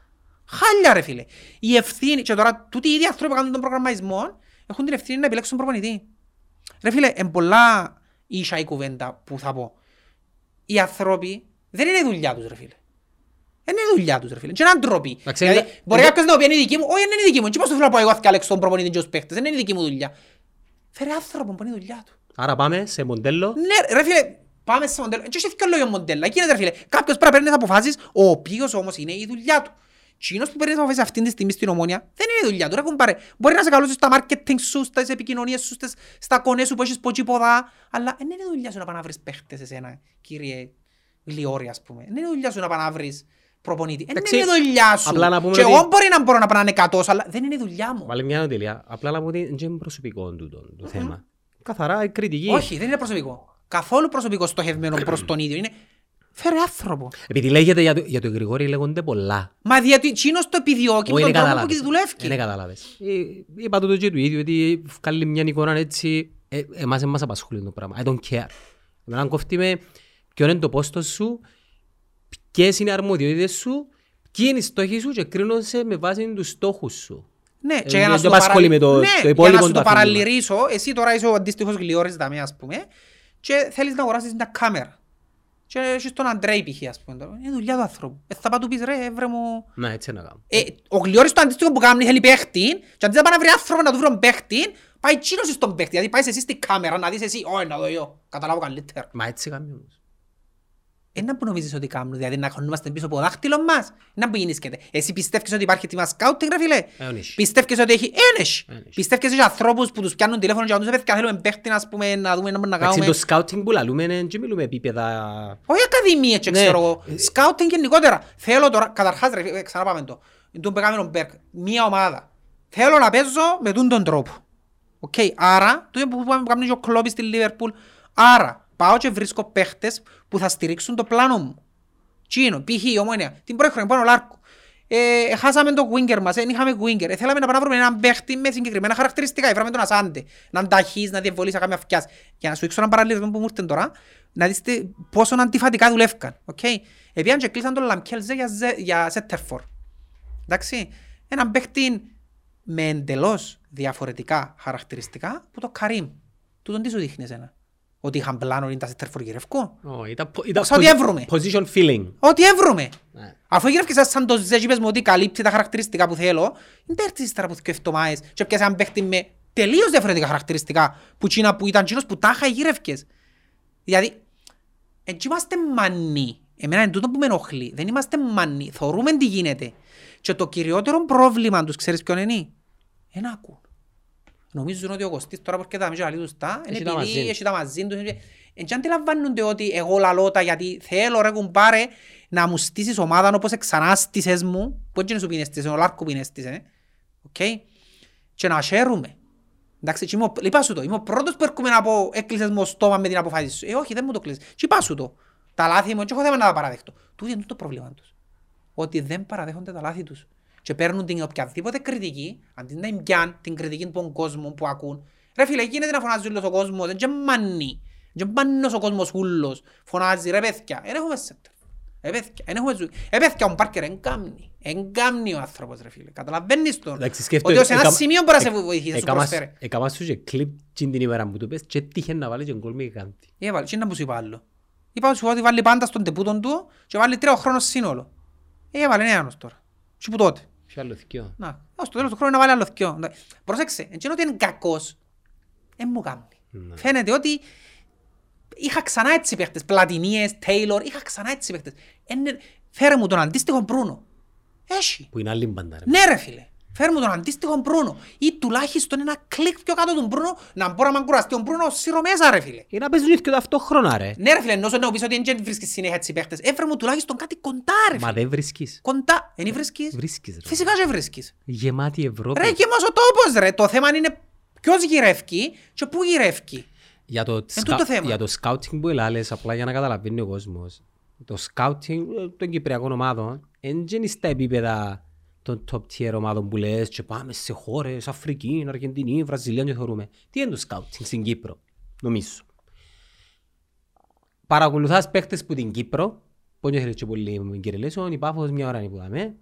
[SPEAKER 1] Χάλια ρε φίλε. Η ευθύνη, και τώρα τούτοι οι ίδιοι άνθρωποι που κάνουν τον προγραμματισμό έχουν την ευθύνη να επιλέξουν τον προπονητή. Ρε φίλε, εν πολλά ίσα η κουβέντα που θα πω. Οι άνθρωποι δεν είναι η δουλειά τους ρε φίλε. Δεν είναι η δουλειά τους ρε φίλε. Και είναι ντροπή.
[SPEAKER 2] Εντάξει,
[SPEAKER 1] Δηλαδή,
[SPEAKER 2] είναι-
[SPEAKER 1] μπορεί
[SPEAKER 2] είναι-
[SPEAKER 1] κάποιος να πει είναι η δική μου. Όχι, δεν είναι η δική μου. Τι πώς το θέλω να πω εγώ θα τον προπονητή και ως παίχτες. Δεν είναι η δική μου δουλειά. Φέρε άνθρωπο που είναι η δουλειά του.
[SPEAKER 2] Άρα πάμε σε μοντέλο.
[SPEAKER 1] Ναι, ρε φίλε, πάμε σε μοντέλο. Έτσι έχει και λόγιο μοντέλα. Εκεί είναι ρε φίλε. Κάποιος πρέπει να παίρνει τις αποφάσεις, ο οποίος όμως είναι η δουλειά του. Κοινός που παίρνει τις αποφάσεις αυτή τη στιγμή στην ομόνια, δεν είναι η δουλειά του. Ρε κουμπάρε. Μπορεί να σε καλώσεις στα marketing σου, στις επικοινωνίες σου, στις- στα κονέ σου που έχεις ποτσι ποδά, αλλά δεν είναι η δουλειά σου να πάει να βρεις παίχτες εσένα, κύριε Λιόρη, ας πούμε. Δεν είναι η δουλειά σου να πάει να βρεις προπονητή. Δεν
[SPEAKER 2] Εντάξει,
[SPEAKER 1] είναι η δουλειά σου.
[SPEAKER 2] απλά να πούμε
[SPEAKER 1] Και
[SPEAKER 2] ότι-
[SPEAKER 1] εγώ μπορεί να μπορώ να πάω να είναι εκατός, αλλά δεν είναι η δουλειά μου.
[SPEAKER 2] Βάλε μια τελεία. Απλά να πω ότι δεν είναι προσωπικό τούτο το θέμα. Καθαρά η κριτική.
[SPEAKER 1] Όχι, δεν είναι προσωπικό. Καθόλου προσωπικό στοχευμένο προς τον ίδιο. Είναι φέρε άνθρωπο.
[SPEAKER 2] Επειδή λέγεται για το, για το Γρηγόρη λέγονται πολλά.
[SPEAKER 1] Μα διότι εκείνος το επιδιώκει με
[SPEAKER 2] Όχι,
[SPEAKER 1] τον
[SPEAKER 2] είναι
[SPEAKER 1] τρόπο που
[SPEAKER 2] κατάλαβες.
[SPEAKER 1] και δουλεύει.
[SPEAKER 2] Είναι κατάλαβες. Ε, Είπα το και του ίδιου ότι βγάλει μια εικόνα έτσι. ε, Εμάς δεν μας απασχολεί το πράγμα. I don't care. Εμένα κόφτει με ποιο είναι το πόστος σου, ποιες είναι οι αρμοδιότητες σου, ποιοι είναι οι στόχοι σου και κρίνω σε με βάση τους στόχους σου.
[SPEAKER 1] Ναι,
[SPEAKER 2] Ε,
[SPEAKER 1] και για να
[SPEAKER 2] δεν
[SPEAKER 1] σου το,
[SPEAKER 2] απασχολεί με το-
[SPEAKER 1] ναι,
[SPEAKER 2] το
[SPEAKER 1] για
[SPEAKER 2] υπόλοιπο
[SPEAKER 1] να σου
[SPEAKER 2] του
[SPEAKER 1] το
[SPEAKER 2] αθλήμα.
[SPEAKER 1] παραλυρίσω, εσύ τώρα είσαι ο αντίστοιχος γλιόρης δαμέ, ας πούμε, και θέλεις να αγοράσεις μια κάμερα. Και έχεις τον Αντρέη π.χ. ας πούμε. τώρα. Είναι δουλειά του ανθρώπου. Ε, θα πάω του πεις ρε, έβρε μου...
[SPEAKER 2] Να, έτσι να κάνω.
[SPEAKER 1] Ε, ο γλιόρης το αντίστοιχο που κάνει θέλει παίχτη και αντί να πάει να βρει άνθρωπο να του βρει παίχτη, πάει εκείνος στον παίχτη. Δηλαδή πάεις εσύ στην κάμερα να δεις εσύ, όχι να δω εγώ, καταλάβω καλύτερα.
[SPEAKER 2] Μα έτσι κάνεις όμως.
[SPEAKER 1] Ένα που νομίζεις ότι κάνουν, δηλαδή να χωνούμαστε πίσω από το δάχτυλο μας. Να που γίνησκεται. Εσύ πιστεύεις ότι υπάρχει τιμά σκάουτινγκ ρε φίλε.
[SPEAKER 2] Ε, όχι.
[SPEAKER 1] Πιστεύεις ότι έχει ένες.
[SPEAKER 2] Ένες.
[SPEAKER 1] Πιστεύεις ότι έχει ανθρώπους που τους πιάνουν τηλέφωνο και να τους πέφτει θέλουμε παίχτη να πούμε να δούμε να
[SPEAKER 2] Εντάξει,
[SPEAKER 1] κάνουμε.
[SPEAKER 2] το σκάουτινγκ που λαλούμε είναι και μιλούμε επίπεδα...
[SPEAKER 1] Όχι ακαδημίες και
[SPEAKER 2] Ναι.
[SPEAKER 1] ξέρω εγώ. Σκάουτινγκ γενικότερα. Θέλω τώρα, καταρχάς ρε φίλε, ξανά πάμε το. Τον που έκαμε τον Μπέρκ. Μία ομάδα. Θέλω να παίζω με τούν τον τρόπο. Οκ, άρα, το που πάμε κάνουμε και ο Κλοπ εις τη Λίβερπουλ, άρα πάω και βρίσκω παίχτες που θα στηρίξουν το πλάνο μου. Τι είναι, π.χ. η Ομόνοια, την πρώτη χρονιά πάνω Λάρκο. Ε, χάσαμε το winger μας, δεν είχαμε winger. Ε, θέλαμε να πάμε να βρούμε έναν παίχτη με συγκεκριμένα χαρακτηριστικά. Έφεραμε τον Ασάντε. Να είναι ταχύς, να διαβολείς, να κάνει αυτιάς. Για να σου δείξω έναν παραλληλισμό που μου ήρθε τώρα, να δεις τι- πόσο αντιφατικά δουλεύκαν. Okay? Επίαν και κλείσαν τον Λαμκέλζε για, ζε- για Σέτερφορ. Εντάξει; Έναν παίχτη με εντελώς διαφορετικά χαρακτηριστικά που το Καρίμ. Τούτον τι σου δείχνει εσένα; Ότι είχαν πλάνο είναι τα Σέτερφορ γυρευκό.
[SPEAKER 2] Ω, ήταν πο- ήταν
[SPEAKER 1] Όσα ό,τι
[SPEAKER 2] posi-
[SPEAKER 1] έβρουμε;
[SPEAKER 2] Position feeling.
[SPEAKER 1] Ό,τι έβρουμε.
[SPEAKER 2] Ναι.
[SPEAKER 1] Αφού γύρευκες σαν- σαν το ζέζι πες μου ότι καλύπτει τα χαρακτηριστικά που θέλω, δεν τα έρθεις ύστερα από δύο εβδομάδες και πιάσε έναν παίχτη με τελείως διαφορετικά χαρακτηριστικά που, εκείνα που ήταν εκείνος που τάχα γύρευκες. Δηλαδή, έτσι είμαστε μανοί. Εμένα είναι τούτο που με ενοχλεί. Δεν είμαστε μανοί. Θωρούμε τι γίνεται. Και το κυριότερο πρόβλημα τους, ξέρεις ποιον είναι; Εν ακούν. Νομίζουν ότι ο Κωστής τώρα που έρχεται να μην και τους τα, είναι
[SPEAKER 2] Έχει τα
[SPEAKER 1] επειδή
[SPEAKER 2] μαζί.
[SPEAKER 1] έχει τα μαζί τους. Εν και αντιλαμβάνονται ότι εγώ λαλώ τα γιατί θέλω ρε κουμπάρε να μου στήσεις ομάδα όπως ξανά στήσες μου, που έτσι είναι σου πίνεστησε, ο Λάρκο πίνεστησε, οκ, και να χαίρουμε. Εντάξει, και είμαι ο- είπα σου το, είμαι ο πρώτος που έρχομαι να πω έκλεισες μου το στόμα με την αποφάση σου. Ε, όχι, δεν μου το κλείσεις. Και είπα σου το. Τα λάθη μου, και έχω θέμα να τα παραδεχτώ. Τούτο είναι το πρόβλημα τους. Ότι δεν παραδέχονται τα λάθη τους. Και παίρνουν την οποιαδήποτε κριτική, αντί να την πιάνουν την κριτική από τον κόσμο που ακούν. Ρε φίλε, γίνεται να φωνάζει όλος ο κόσμος, δεν και μάνι. Δεν μάνος ο κόσμος ούλος. Φωνάζει, ρε παιδιά, δεν έχουμε σέντερ. Ε, παιδιά, δεν έχουμε ζωή. Ε, παιδιά, ο Μπάρκερ εν κάμνει. Εν κάμνει ο άνθρωπος, ρε φίλε. Καταλαβαίνεις τον.
[SPEAKER 2] Εντάξει, σκέφτομαι,
[SPEAKER 1] Ότι ως ένα
[SPEAKER 2] εκα-
[SPEAKER 1] σημείο μπορεί να σε
[SPEAKER 2] εκ-
[SPEAKER 1] βοηθήσει, να σου
[SPEAKER 2] εκάμας-
[SPEAKER 1] προσφέρει.
[SPEAKER 2] εκάμας σου και κλιπ την ημέρα που του πες και τύχε να βάλει και γκολ με γιγάντη.
[SPEAKER 1] Έβαλε, τι να μου σου είπα άλλο. Είπα σου ότι βάλει πάντα στον τεπούτον του και βάλει τρία χρόνος σύνολο. Ε, Έβαλε νέανος τώρα. Και που τότε.
[SPEAKER 2] Ποιο άλλο θκυο;
[SPEAKER 1] Να, ως το τέλος του χρόνου να βάλει άλλο δυο. Να- Πρόσεξε, έτσι ότι είναι κακός, δεν μου κάνει.
[SPEAKER 2] Ναι.
[SPEAKER 1] Φαίνεται ότι είχα ξανά έτσι παίχτες, Πλατινίες, Τέιλορ, είχα ξανά έτσι παίχτες. Είναι- Φέρε μου τον αντίστοιχο Μπρούνο. Έχει.
[SPEAKER 2] Που είναι άλλη μπάντα ρε.
[SPEAKER 1] Ναι ρε φίλε. Φέρε μου τον αντίστοιχο Μπρούνο. Ή τουλάχιστον ένα κλικ πιο κάτω του Μπρούνο να μπορώ να μ' κουραστεί ο Μπρούνος σύρω μέσα ρε φίλε.
[SPEAKER 2] Ή να παίζουν και ταυτόχρονα ρε.
[SPEAKER 1] Ναι ρε φίλε, ενώ σου να πεις ότι δεν βρίσκεις συνέχεια έτσι παίχτες. Έφερε μου τουλάχιστον κάτι κοντά ρε
[SPEAKER 2] Μα
[SPEAKER 1] φίλε.
[SPEAKER 2] δεν βρίσκεις.
[SPEAKER 1] Κοντά. Εν βρίσκεις.
[SPEAKER 2] Βρίσκεις ρε.
[SPEAKER 1] Φυσικά και βρίσκεις.
[SPEAKER 2] Γεμάτη Ευρώπη.
[SPEAKER 1] Ρε και μας ο τόπος ρε. Το θέμα είναι ποιος γυρεύκει και πού γυρεύκει.
[SPEAKER 2] Για το,
[SPEAKER 1] τούτο
[SPEAKER 2] σκα...
[SPEAKER 1] το θέμα.
[SPEAKER 2] για το scouting που έλαλες, απλά για να καταλαβαίνει ο κόσμος. Το scouting ε, των Κυπριακών ομάδων δεν είναι στα επίπεδα των top tier ομάδων που λες και πάμε σε χώρες, Αφρική, Αργεντινή, Βραζιλία και θεωρούμε. Τι είναι το scouting στην Κύπρο, νομίζω. Παρακολουθάς παίχτες που την Κύπρο, που δεν θέλεις και πολύ με κύριε Λέσον, η Πάφος μια ώρα είναι που δάμε.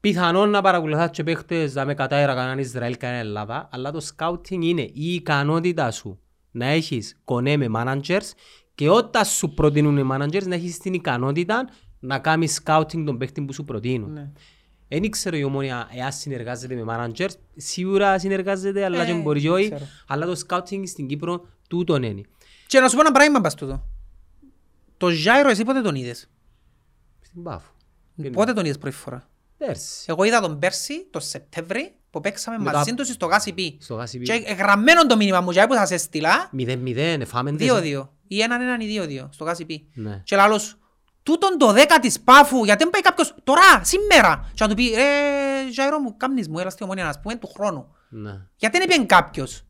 [SPEAKER 2] Πιθανόν να παρακολουθάς και παίχτες δάμε κατά Ιρα, κανέναν Ισραήλ, κανέναν Ελλάδα, αλλά το scouting είναι η ικανότητα σου να έχεις κονέ με managers και όταν σου προτείνουν οι managers να έχεις την ικανότητα να κάνεις scouting των παίχτων που σου προτείνουν.
[SPEAKER 1] Ναι.
[SPEAKER 2] Δεν ξέρω η ομόνια εάν συνεργάζεται με managers, σίγουρα συνεργάζεται, αλλά
[SPEAKER 1] Ε,
[SPEAKER 2] και μπορεί και
[SPEAKER 1] δεν
[SPEAKER 2] όχι.
[SPEAKER 1] ξέρω.
[SPEAKER 2] Αλλά το scouting στην Κύπρο τούτον είναι.
[SPEAKER 1] Και να σου πω ένα πράγμα πας τούτο. Το Ζάιρο εσύ πότε τον είδες;
[SPEAKER 2] Στην Πάφο.
[SPEAKER 1] Πότε τον είδες πρώτη φορά;
[SPEAKER 2] Πέρσι.
[SPEAKER 1] Εγώ είδα τον πέρσι, το Σεπτέμβρη, που παίξαμε
[SPEAKER 2] Μετά-
[SPEAKER 1] μαζί τους στο Γάσι Πι.
[SPEAKER 2] Στο Γάσι Πι.
[SPEAKER 1] Και γραμμένο το μήνυμα μου, και που θα σε στείλα,
[SPEAKER 2] 0-0, εφάμε
[SPEAKER 1] 2-2. Ή έναν έναν ή 2-2, στο Γάσι Πι.
[SPEAKER 2] Ναι.
[SPEAKER 1] Και λαλός, τούτον το 10 της Πάφου, γιατί δεν πάει κάποιος τώρα, σήμερα. Και να του πει, ρε, Ζάιρο μου, κάμνεις μου, έλα στη ομόνια να πούμε του χρόνου.
[SPEAKER 2] Ναι.
[SPEAKER 1] Γιατί δεν είπε κάποιος.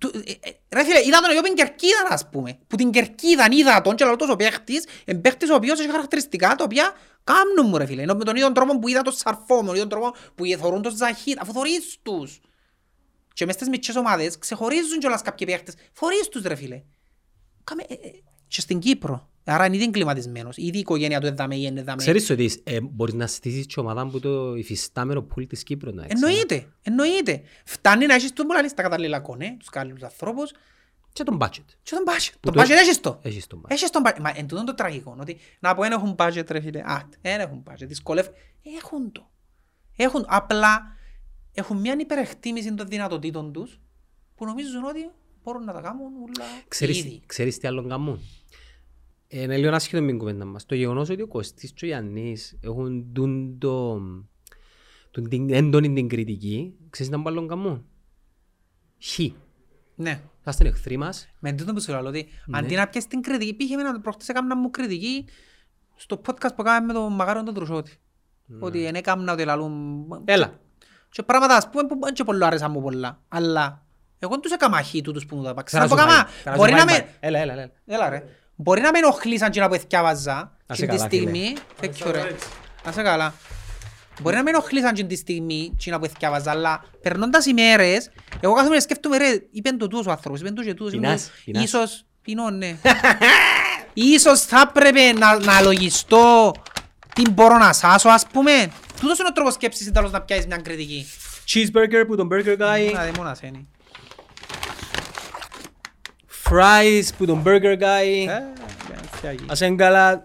[SPEAKER 1] Του- ε, ε, Ρε φίλε, είδα τον εγώ την Κερκίδα, ας πούμε. Που την Κερκίδα είδα τον και λέω τόσο παίχτης, εν παίχτης ο οποίος έχει χαρακτηριστικά τα οποία κάμνουν μου ρε φίλε. Ενώ με τον ίδιο τρόπο που είδα τον Σαρφό, με τον ίδιο τρόπο που θωρούν τον Ζαχίτ, αφού θωρείς τους. Και μες στις μικρές ομάδες ξεχωρίζουν κιόλας κάποιοι παίχτες. Θωρείς τους ρε φίλε. Κάμε, ε, ε, και στην Κύπρο. Άρα είναι ήδη εγκληματισμένος. Ήδη η οικογένεια του εδάμε ή είναι εδάμε.
[SPEAKER 2] Ξέρεις ότι ε, μπορείς να στήσεις και ομάδα που το υφιστάμενο πουλ της Κύπρου να έχεις.
[SPEAKER 1] Εννοείται, εννοείται. Φτάνει να έχεις τον πολλά τα κατάλληλα κονέ, τους καλούς ανθρώπους
[SPEAKER 2] Και τον budget.
[SPEAKER 1] και τον budget.
[SPEAKER 2] Που
[SPEAKER 1] Τον
[SPEAKER 2] το-
[SPEAKER 1] budget έχεις το.
[SPEAKER 2] Έχεις τον budget.
[SPEAKER 1] Έχεις τον budget. Μα εν τούτον το τραγικό, ότι να πω δεν έχουν budget ρε φίλε. Α, δεν έχουν budget. Δυσκολεύει. Έχουν το. Έχουν, απλά έχουν μια υπερεκτίμηση των δυνατοτήτων τους που νομίζουν ότι μπορούν να τα κάνουν όλα
[SPEAKER 2] Ξέρεις,
[SPEAKER 1] ήδη.
[SPEAKER 2] ξέρεις τι άλλο κάνουν; Ε, Είναι λίγο άσχετο με την κουβέντα μας. Το γεγονός ότι ο Κωστής και ο Γιάννης έχουν τούν το, τούν την έντονη την κριτική, ξέρεις τι άλλο κάνουν. Χ.
[SPEAKER 1] Ναι.
[SPEAKER 2] Θα είστε εχθροί μας.
[SPEAKER 1] Με τούτο που σου λέω, ότι
[SPEAKER 2] Ναι.
[SPEAKER 1] αντί να πιέσεις την κριτική, πήγε εμένα προχτές έκανα μου κριτική στο podcast που κάναμε με τον Μαγάρο τον Τρουσότη. Ότι δεν έκανα ότι λαλούν...
[SPEAKER 2] Ναι. Έλα.
[SPEAKER 1] Και πράγματα ας πούμε που δεν και πολύ άρεσαν μου πολλά. Αλλά εγώ τους έκανα χ τούτους που μου τα πάξαν.
[SPEAKER 2] Θα
[SPEAKER 1] Να το
[SPEAKER 2] σου
[SPEAKER 1] κάμα.
[SPEAKER 2] πάει, θα σου
[SPEAKER 1] Μπορεί
[SPEAKER 2] πάει,
[SPEAKER 1] να
[SPEAKER 2] πάει.
[SPEAKER 1] με...
[SPEAKER 2] Έλα, έλα, έλα.
[SPEAKER 1] Έλα ρε. Μπορεί να με ενοχλήσαν και να που εθιάβαζα
[SPEAKER 2] Να
[SPEAKER 1] και
[SPEAKER 2] σε
[SPEAKER 1] τη
[SPEAKER 2] καλά, φίλε.
[SPEAKER 1] στιγμή. Thank you, ρε. Να σε καλά. Μπορεί να με ενοχλήσαν και τη στιγμή και να που εθιάβαζα, αλλά περνώντας οι μέρες, εγώ κάθομαι και σκέφτομαι ρε, είπεν το τούτος ο άνθρωπος, είπεν το και τούτος. είπεν
[SPEAKER 2] Πεινάς,
[SPEAKER 1] το-
[SPEAKER 2] πεινάς.
[SPEAKER 1] Ίσως, πεινώ, ναι. *laughs* Ίσως θα έπρεπε να, να λογιστώ τι μπορώ να σάσω, ας πούμε. Τούτος είναι ο τρόπος σκέψης τέλος να πιάσεις μια κριτική.
[SPEAKER 2] Cheeseburger που τον Burger Guy.
[SPEAKER 1] Να δει μόνος ασένει.
[SPEAKER 2] Fries που τον Burger
[SPEAKER 1] Ε,
[SPEAKER 2] Guy. Ας είναι καλά.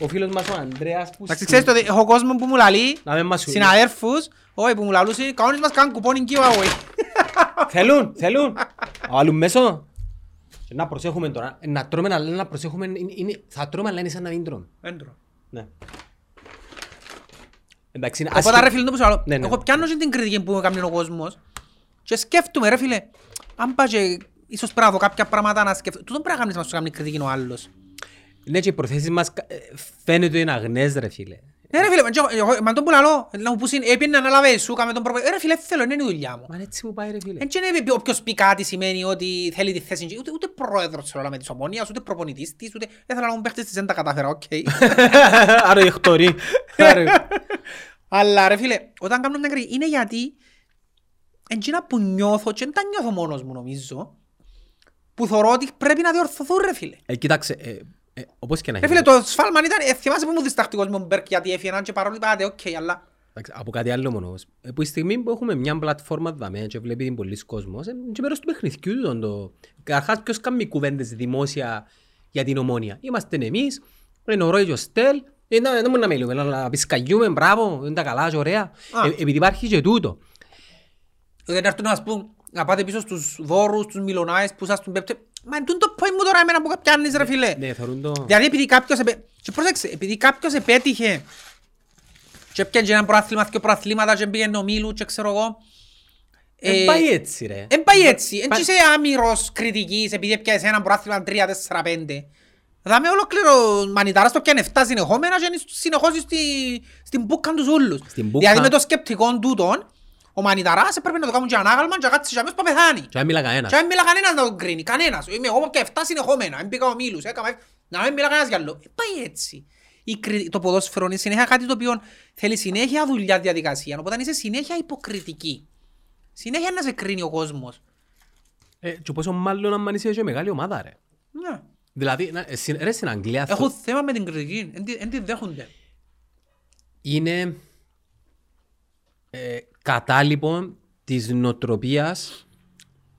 [SPEAKER 2] Ο φίλος μας ο Ανδρέας που...
[SPEAKER 1] Εντάξει, ξέρεις το ότι έχω κόσμο που μου λαλεί,
[SPEAKER 2] Να μην μας σου
[SPEAKER 1] συναδέρφους, όχι που μου λαλούσαν, κανόνες μας κάνουν κουπόνι giveaway.
[SPEAKER 2] Θέλουν, θέλουν. Βάλουν μέσω. Και Να προσέχουμε τώρα. Ε, Να τρώμε, αλλά να προσέχουμε. είναι- είναι- Θα τρώμε, αλλά είναι σαν να μην τρώμε.
[SPEAKER 1] Έντρο.
[SPEAKER 2] Ναι. Εντάξει, είναι
[SPEAKER 1] Οπότε
[SPEAKER 2] άσχετο.
[SPEAKER 1] ρε φίλε, το που σου λέω,
[SPEAKER 2] Ναι, ναι.
[SPEAKER 1] εγώ πιάνω και την κριτική που έκανε ο κόσμος και σκέφτομαι ρε φίλε, αν πάει και ίσως πρέπει να δω κάποια πράγματα να σκέφτομαι. Τούτο πρέπει να κάνεις να σου κάνει κριτική ο άλλος.
[SPEAKER 2] Ναι, και οι προθέσεις μας ε, φαίνεται ότι είναι αγνές, ρε φίλε.
[SPEAKER 1] Ναι ρε φίλε, μα- εγώ- μα τον που λαλώ, να μου πούσουν, έπαιρνε να αναλάβεις σου, κάμε τον προπέ. Ρε φίλε, θέλω, είναι η δουλειά μου.
[SPEAKER 2] Μα είναι έτσι που πάει, ρε φίλε.
[SPEAKER 1] Έτσι είναι όποιος πει κάτι σημαίνει ότι θέλει τη θέση, ούτε, ούτε πρόεδρος θέλω να με της Ομόνοιας, ούτε προπονητής της, ούτε δεν θέλω να μου παίχτες της, δεν τα κατάφερα, οκ. *laughs*
[SPEAKER 2] Άρα η εχτορή. Άρα-
[SPEAKER 1] Αλλά ρε φίλε, όταν κάνω μια κριτική, είναι γιατί εν τζείνα που νιώθω και δεν τα νιώθω μόνος μου νομίζω, που θωρώ ότι πρέπει να διορθωθούν ρε φίλε.
[SPEAKER 2] Ε, Κοίταξε, ε, ε, όπως και να
[SPEAKER 1] Ρε φίλε, το σφάλμα ήταν, ε, θυμάσαι που μου διστακτικός με τον Μπεργκ γιατί έφυγαν και παρόλο είπατε, οκ, αλλά...
[SPEAKER 2] Εντάξει, Από κάτι άλλο μόνο. όμως. Ε, Που η στιγμή που έχουμε μια πλατφόρμα δαμέ και βλέπει την πολλής κόσμος, είναι και μέρος του παιχνιδιού τον το... Καταρχάς ποιος κάνει κουβέντες δημόσια για την ομόνια. Είμαστε εμείς, είναι ο Ρόι και ο Στέλ, ε, να- δεν μπορούμε να μιλούμε, να- να πισκαγιούμε, μπράβο, είναι τα καλά και ωραία.
[SPEAKER 1] Α.
[SPEAKER 2] Ε, Επειδή υπάρχει και τούτο.
[SPEAKER 1] Δεν έρθουν να μας πούν, να πάτε πίσω στους δώρους, στους μιλονάες που σας τον πέπτε. Μα εντούν το point μου τώρα εμένα που πιάνεις ρε φίλε.
[SPEAKER 2] Ναι, θεωρούν το...
[SPEAKER 1] Δηλαδή επειδή κάποιος, επέ... και πρόσεξε, επειδή κάποιος επέτυχε και έπιανε και ένα προάθλημα, δύο προαθλήματα και πήγαινε ο Μίλου και ξέρω εγώ.
[SPEAKER 2] Δεν πάει έτσι ρε.
[SPEAKER 1] Εν πάει έτσι. Εν
[SPEAKER 2] Πα-
[SPEAKER 1] είσαι άμυρος κριτικής επειδή έπιασες ένα προάθλημα 3, 4, 5. Δάμε ολόκληρο μανιτάρας το πιάνε 7 συνεχόμενα και είναι συνεχώς στη, στην μπούκαν τους ούλους.
[SPEAKER 2] Στην μπούκα.
[SPEAKER 1] Δηλαδή με το σκεπτικό τούτον, ο μανιταράς έπρεπε να το κάνουν και ανάγαλμα και να κάτσει και αμέσως που πεθάνει.
[SPEAKER 2] Και δεν μιλά κανένας.
[SPEAKER 1] Και να μην μιλά κανένας να τον κρίνει, κανένας. Είμαι εγώ και 7 συνεχόμενα, δεν πήγα ο Μίλους, έκαμα... Να μην μιλά κανένας για άλλο. Ε, πάει έτσι. Η κρι- Το ποδόσφαιρο είναι συνέχεια κάτι το οποίο θέλει συνέχεια δουλειά διαδικασία, οπότε είσαι συνέχεια υποκριτική. Συνέχεια να σε κρίνει ο κόσμος.
[SPEAKER 2] Ε, Και πόσο μάλλον αν είσαι και μεγάλη ομάδα ρε.
[SPEAKER 1] Ναι.
[SPEAKER 2] Δηλαδή, να- ε, στην- ρε στην Αγγλία
[SPEAKER 1] Έχουν θέμα με την κριτική, δεν τη- δεν τη δέχονται.
[SPEAKER 2] είναι ε, κατάλοιπο της νοοτροπίας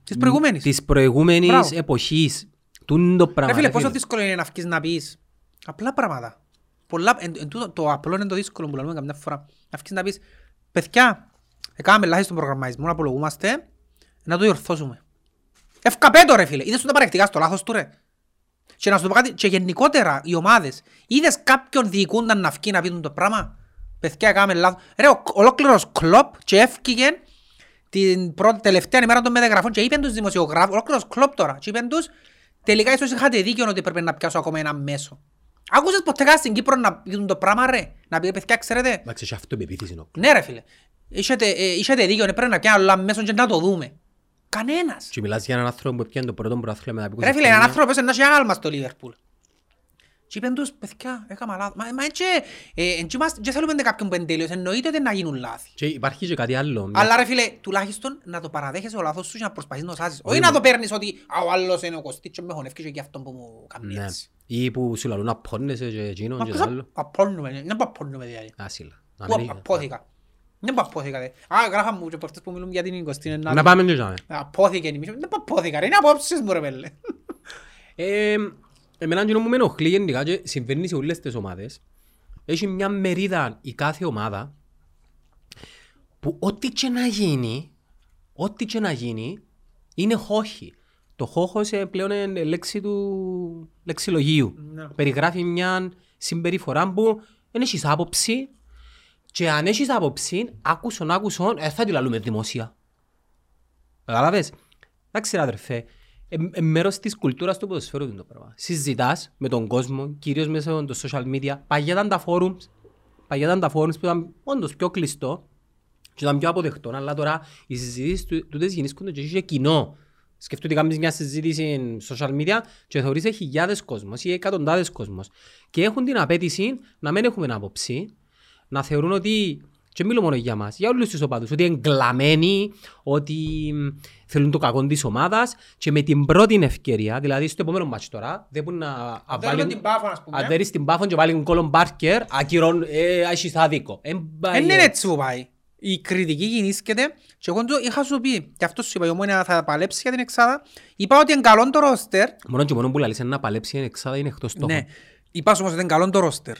[SPEAKER 1] Της προηγούμενης.
[SPEAKER 2] Της προηγούμενης
[SPEAKER 1] Μπράβο.
[SPEAKER 2] εποχής. Τούν το πράγμα.
[SPEAKER 1] Ρε φίλε,
[SPEAKER 2] ρε
[SPEAKER 1] πόσο
[SPEAKER 2] φίλε.
[SPEAKER 1] δύσκολο είναι να βγεις να πεις απλά πράγματα. Πολλά, εν, εν, τούτο, το απλό είναι το δύσκολο που λέμε καμιά φορά. Να βγεις να πεις, παιδιά, έκαναμε λάθη στον προγραμματισμό, να απολογούμαστε, να το διορθώσουμε. Ευκαπέτω ρε φίλε, είδες του τα παρεκτικά στο λάθος του ρε. Και να σου το πω κάτι, και γενικότερα οι ομάδες, είδες κάποιον διοικούνταν να βγει να πει το πράγμα; Παιδιά, έκαναμε λάθος. Ρε, ο, ολόκληρος κλόπ και έφυγε την πρώτη, τελευταία ημέρα των μεταγραφών και είπαν τους δημοσιογράφους, ολόκληρος κλόπ τώρα, και είπαν τους, τελικά ίσως είχατε δίκιο ότι πρέπει να πιάσω ακόμα ένα μέσο. Άκουσες ποτέ κάτι στην Κύπρο να πούν το πράγμα ρε, να πει παιδιά ξέρετε,
[SPEAKER 2] Εντάξει, έχει αυτοπεποίθηση ο
[SPEAKER 1] ναι ρε φίλε, είχατε, ε, είχατε δίκιο, ναι, πρέπει να πιάνω άλλο μέσο και να το δούμε. Κανένας.
[SPEAKER 2] Και μιλάς για έναν άνθρωπο που έπιανε το πρώτο πρωτάθλημα μετά από 20
[SPEAKER 1] Ρε φίλε, έναν
[SPEAKER 2] χρόνια.
[SPEAKER 1] άνθρωπο πες να έχει άγαλμα στο Λίβερπουλ. Και είπαν τους, παιδιά, έκαμα λάθος. Μα, μα έτσι, ε, εν τσι μας- και θέλουμε κάποιον που είναι τέλειος, εννοείται ότι να γίνουν λάθη.
[SPEAKER 2] Και υπάρχει και κάτι άλλο. μια-
[SPEAKER 1] Αλλά ρε φίλε, τουλάχιστον να το παραδέχεσαι ο λάθος σου και να προσπαθείς να το σάσεις. Όχι
[SPEAKER 2] Όχι,
[SPEAKER 1] να
[SPEAKER 2] μα-
[SPEAKER 1] το παίρνεις ότι «Α, ο άλλος είναι ο Κωστής και με χωνεύκει και γι' αυτό που μου κάνει
[SPEAKER 2] Ναι.
[SPEAKER 1] έτσι».
[SPEAKER 2] Ή που σου λαλούν απώνεσαι και εκείνον
[SPEAKER 1] Μα
[SPEAKER 2] και
[SPEAKER 1] πώς
[SPEAKER 2] το
[SPEAKER 1] απ-
[SPEAKER 2] άλλο.
[SPEAKER 1] απώνουμε, δεν που απώνουμε δηλαδή.
[SPEAKER 2] Άσυλα. Να
[SPEAKER 1] Πού
[SPEAKER 2] μην-
[SPEAKER 1] απώθηκα. Δεν που απώθηκα δε. Α, γράφα μου και προχτές που μιλούν για την Κωστή.
[SPEAKER 2] Να πάμε και εκεί.
[SPEAKER 1] Απώθηκε η μισή. Δεν που απώθηκα ρε, είναι απόψεις μου ρε πέλε.
[SPEAKER 2] Ε, Εμένα εκείνο που με ενοχλεί γενικά και συμβαίνει σε όλες τις ομάδες έχει μια μερίδα η κάθε ομάδα που ό,τι και να γίνει ό,τι και να γίνει είναι χόχι. Το χόχος ε, πλέον είναι λέξη του λεξιλογίου.
[SPEAKER 1] Ναι.
[SPEAKER 2] Περιγράφει μια συμπεριφορά που δεν έχεις άποψη και αν έχεις άποψη, άκουσον, άκουσον, ε, θα τη λαλούμε δημοσία. Καταλάβες. Εντάξει ρε αδερφέ, ε, ε, μέρος της κουλτούρας του ποδοσφαίρου είναι το πράγμα. Συζητάς με τον κόσμο, κυρίως μέσα από το social media. Παγιά ήταν τα forums, παγιά ήταν τα forums που ήταν όντως πιο κλειστό και ήταν πιο αποδεκτό, αλλά τώρα οι συζητήσεις του- τούτες γεννήσκονται και έχει κοινό. Σκεφτείτε ότι κάνεις μια συζήτηση στο social media και θεωρείς ότι χιλιάδες κόσμος ή εκατοντάδες κόσμος και έχουν την απέτηση να μην έχουμε άποψη, να θεωρούν ότι και μιλώ μόνο για μας, για όλους τους οπαδούς, ότι είναι εγκλαμμένοι, ότι μ, θέλουν το κακό της ομάδας και με την πρώτη ευκαιρία, δηλαδή στο επόμενο μάτσο τώρα, δεν μπορούν να
[SPEAKER 1] θέλουμε
[SPEAKER 2] βάλουν-
[SPEAKER 1] την Πάφο, ας πούμε.
[SPEAKER 2] αν δέρεις την Πάφο και βάλουν κόλλον Μπάρκερ, ακυρών, ε, έχεις άδικο. Εν πάει
[SPEAKER 1] Δεν είναι
[SPEAKER 2] έτσι.
[SPEAKER 1] έτσι που πάει. Η κριτική γινίσκεται και εγώ το είχα σου πει και αυτός σου είπα, η Ομόνοια θα παλέψει για την εξάδα. Είπα ότι είναι καλό το ρόστερ.
[SPEAKER 2] Μόνο και μόνο που λαλείς να παλέψει είναι εξάδα είναι εκτός στόχου.
[SPEAKER 1] Ναι. Είπα σου όμως ότι είναι καλό το ρόστερ.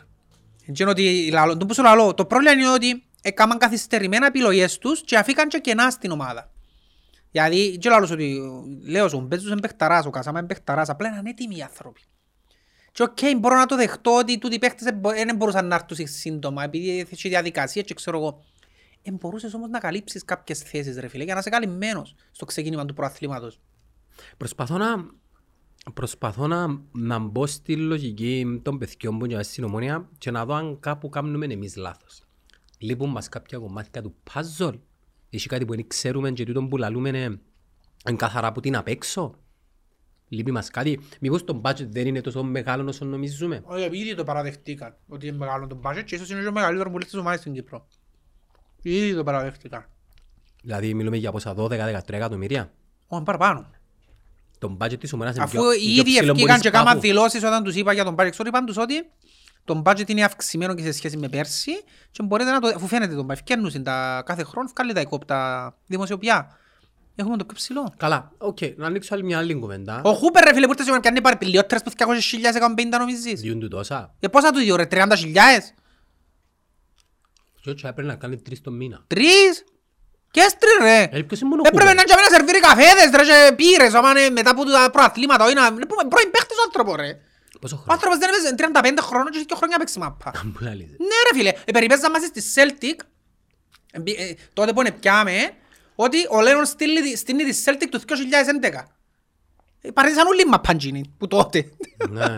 [SPEAKER 1] Και ότι λαλώ- το που σου λαλώ, το πρόβλημα είναι ότι έκαναν καθυστερημένα επιλογές τους και αφήκαν και κενά στην ομάδα. Δηλαδή, και λαλούς ότι λέω σου, ο Μπέζος είναι παιχταράς, ο Κασάμα είναι παιχταράς, απλά είναι ανέτοιμοι οι άνθρωποι. Και οκ, μπορώ να το δεχτώ ότι τούτοι οι παίχτες δεν μπο- δεν μπορούσαν να έρθουν σύντομα επειδή έχει διαδικασία και ξέρω εγώ. Ε, μπορούσες όμως να καλύψεις κάποιες θέσεις ρε φίλε για να είσαι καλυμμένος στο ξεκίνημα του προαθλήματος.
[SPEAKER 2] Προσπαθώ να, προσπαθώ να, να μπω στη λογική των παιδιών που είναι στην ομόνια και να δω αν κάπου κάνουμε εμείς λάθος. Λείπουν μας κάποια κομμάτια του puzzle. Έχει κάτι που δεν ξέρουμε και τούτο που λαλούμε είναι είναι καθαρά που την απ' έξω. Λείπει μας κάτι. Μήπως το budget δεν είναι τόσο μεγάλο όσο νομίζουμε;
[SPEAKER 1] Όχι, ήδη το παραδεχτήκαν ότι είναι μεγάλο το budget και ίσως είναι και ο μεγαλύτερος που λέει στις ομάδες στην Κύπρο. Ήδη το παραδεχτήκαν.
[SPEAKER 2] Δηλαδή μιλούμε για πόσα 12-13 εκατομμύρια.
[SPEAKER 1] Όχι, παραπάνω.
[SPEAKER 2] Το budget της ομόνας είναι
[SPEAKER 1] Αφού
[SPEAKER 2] πιο,
[SPEAKER 1] οι
[SPEAKER 2] πιο
[SPEAKER 1] ίδιοι
[SPEAKER 2] ψηλό
[SPEAKER 1] ευκήκαν
[SPEAKER 2] μπορείς
[SPEAKER 1] και κάμαν
[SPEAKER 2] κάπου.
[SPEAKER 1] δηλώσεις όταν τους είπα για τον budget. Ξέρω, είπαν τους ότι το budget είναι αυξημένο και σε σχέση με πέρσι και μπορείτε να το, αφού φαίνεται τον budget, ευκαιρνούσαν τα κάθε χρόνο, βγάλει τα οικόπτα δημοσιοπιά. Έχουμε το πιο ψηλό.
[SPEAKER 2] Καλά, οκ, να ανοίξω άλλη μια άλλη κουβέντα.
[SPEAKER 1] Ο Χούπερ ρε φίλε που ήρθε σήμερα πιάνει πάρει πιλιότερες που 200.000 150 νομίζεις;
[SPEAKER 2] Διούν του τόσα.
[SPEAKER 1] Και πόσα του δύο ρε, 30.000.
[SPEAKER 2] Και έτσι έπρεπε να κάνει τρεις το μήνα.
[SPEAKER 1] Τρεις; Και έστρι ρε.
[SPEAKER 2] Ε, ποιος είναι μόνο
[SPEAKER 1] Έπρεπε
[SPEAKER 2] Χούπερ.
[SPEAKER 1] να είναι να σερβίρει καφέδες ρε και πύρες άμα είναι μετά από τα προαθλήματα. όχι να- είναι που- πρώην παίχτης ο άνθρωπος ρε.
[SPEAKER 2] Πόσο
[SPEAKER 1] Ο
[SPEAKER 2] χρόνο.
[SPEAKER 1] άνθρωπος δεν έπαιζε 35 χρόνων και δύο χρόνια παίξει μάπα.
[SPEAKER 2] Που λαλείς.
[SPEAKER 1] Ναι ρε φίλε, ε, περιπέζα μαζί στη Celtic, ε, μπη- ε, τότε που είναι πιάμε, ότι ο Λέον στείλει τη- στείνει τη Celtic του 2011. Ε, Παρέτησαν όλοι μαπαντζίνοι που τότε.
[SPEAKER 2] Ναι.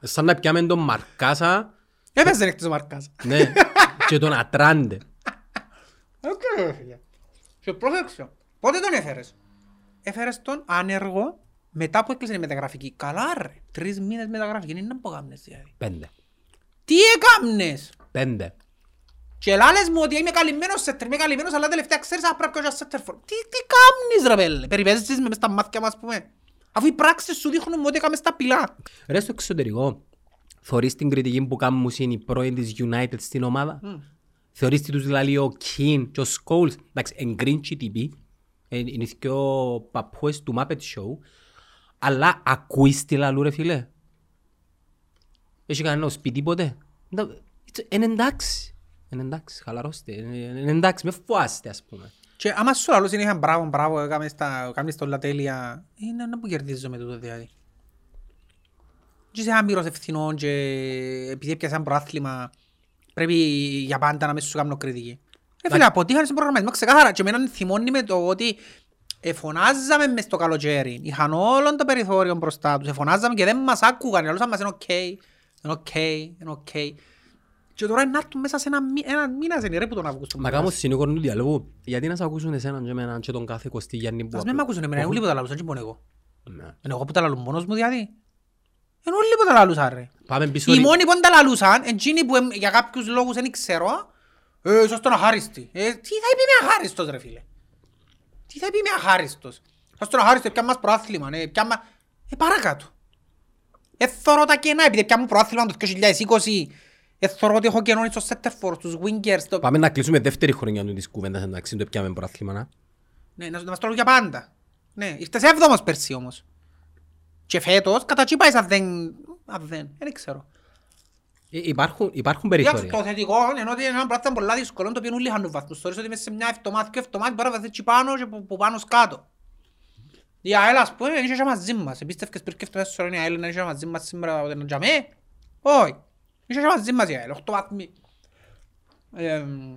[SPEAKER 2] Σαν να πιάμε τον Μαρκάσα,
[SPEAKER 1] Έπαιζε εκτός ο Μαρκάς.
[SPEAKER 2] ναι, και τον Ατράντε.
[SPEAKER 1] Οκ, ρε φίλε. Και πρόσεξε, πότε τον έφερες; Έφερες τον άνεργο μετά που έκλεισε η μεταγραφική. Καλά ρε, τρεις μήνες μεταγραφική, είναι να πω κάμνες δηλαδή.
[SPEAKER 2] Πέντε.
[SPEAKER 1] Τι έκαμνες;
[SPEAKER 2] Πέντε.
[SPEAKER 1] Και λάλες μου ότι είμαι καλυμμένος σε είμαι καλυμμένος, αλλά τελευταία ξέρεις αν πρέπει να σέντερ φορ. Τι, τι κάμνεις ρε πελλέ, περιπαίζεις με μες στα μάτια μας πούμε; Αφού οι πράξεις σου δείχνουν ότι έκαμε στα πυλά.
[SPEAKER 2] Ρε στο εξωτερικό, θωρείς την κριτική που κάνουν οι πρώην της United στην ομάδα; Θεωρείς τι τους δηλαδή ο Κιν και ο Σκόλς. Εντάξει, εν green GTP, Ε, Είναι οι δυο παππούες του Muppet Show. Αλλά ακούεις τι λαλού ρε φίλε. Έχει κανένα σπίτι ποτέ; Εντά- Είναι εντάξει. Είναι εντάξει, χαλαρώστε. Είναι είναι εντάξει, με φοάστε ας πούμε.
[SPEAKER 1] Και άμα σου λαλούς είναι είχαν μπράβο, μπράβο, έκαμες στα, κάνεις τα όλα τέλεια, είναι να που κερδίζω με τούτο δηλαδή. Και είσαι άμοιρος ευθυνών και επειδή έπιασαν πρωτάθλημα πρέπει για πάντα να μεν σου κάνω κριτική. Ε, φίλε, αποτύχανε στον προγραμματισμό ξεκάθαρα και εμένα θυμώνει με το ότι εφωνάζαμε μες στο καλοκαίρι. Είχαν όλο το περιθώριο μπροστά τους. Εφωνάζαμε και δεν μας άκουγαν. Λαλούσαν μας είναι οκ, είναι οκ, είναι οκ. Και τώρα να έρθουν μέσα σε ένα, μη- ένα μήνας σε ρε που τον Αύγουστο.
[SPEAKER 2] Να κάνω συνήγορο του διαβόλου. Γιατί να σε ακούσουν εσέναν και εμέναν και τον κάθε Κωστή Γιάννη που
[SPEAKER 1] Ας με μ' ακούσουν εμένα, είναι όλοι που τα λαλούσαν, και μόνο εγώ.
[SPEAKER 2] Ναι.
[SPEAKER 1] Είναι εγώ που τα λαλούν μόνος μου δηλαδή. Είναι όλοι που τα λαλούσαν ρε.
[SPEAKER 2] Πάμε πίσω.
[SPEAKER 1] Οι μόνοι που δεν τα λαλούσαν, εκείνοι που εμ- για κάποιους λόγους δεν ξέρω, ε, ίσως τον αχάριστη. Ε, τι θα πει με αχάριστος ρε φίλε. Τι θα πει με αχάριστος; Ίσως τον αχάριστο, πια μας προάθλημα, ε, πια μα... Ε, παρακάτω. Ε, θωρώ τα κενά, επειδή πια μου προάθλημα το 2020, ε, θωρώ ότι έχω κενό στο Σέτερφορ, στους Wingers, το...
[SPEAKER 2] Πάμε να κλείσουμε δεύτερη χρονιά του της κουβέντας εντάξει, το πιάμε πρωτάθλημα. να.
[SPEAKER 1] Ναι, να, να μας το λέω για πάντα. Ναι, ήρθες έβδομος πέρσι όμως. Και φέτος, κατά τσι πάεις αν δεν... Αν δεν, δεν ξέρω.
[SPEAKER 2] Ε, Υπάρχουν, υπάρχουν
[SPEAKER 1] Εντάξει,
[SPEAKER 2] περιθώρια.
[SPEAKER 1] το θετικό είναι ότι είναι ένα πράγμα πολλά δύσκολο, το οποίο όλοι είχαν τους βαθμούς. Θεωρείς ότι μέσα σε μια εβδομάδα και εβδομάδα μπορεί να βρεθεί τσι πάνω και που, που πάνω σκάτω. Η ΑΕΛ ας πούμε είναι και μαζί μας. Επίστευκες πριν και εβδομάδες φορές η ΑΕΛ είναι και μαζί μας σήμερα ότι είναι τζαμέ; Όχι. Είναι και μαζί μας η ΑΕΛ, οχτώ βαθμοί. Εμ,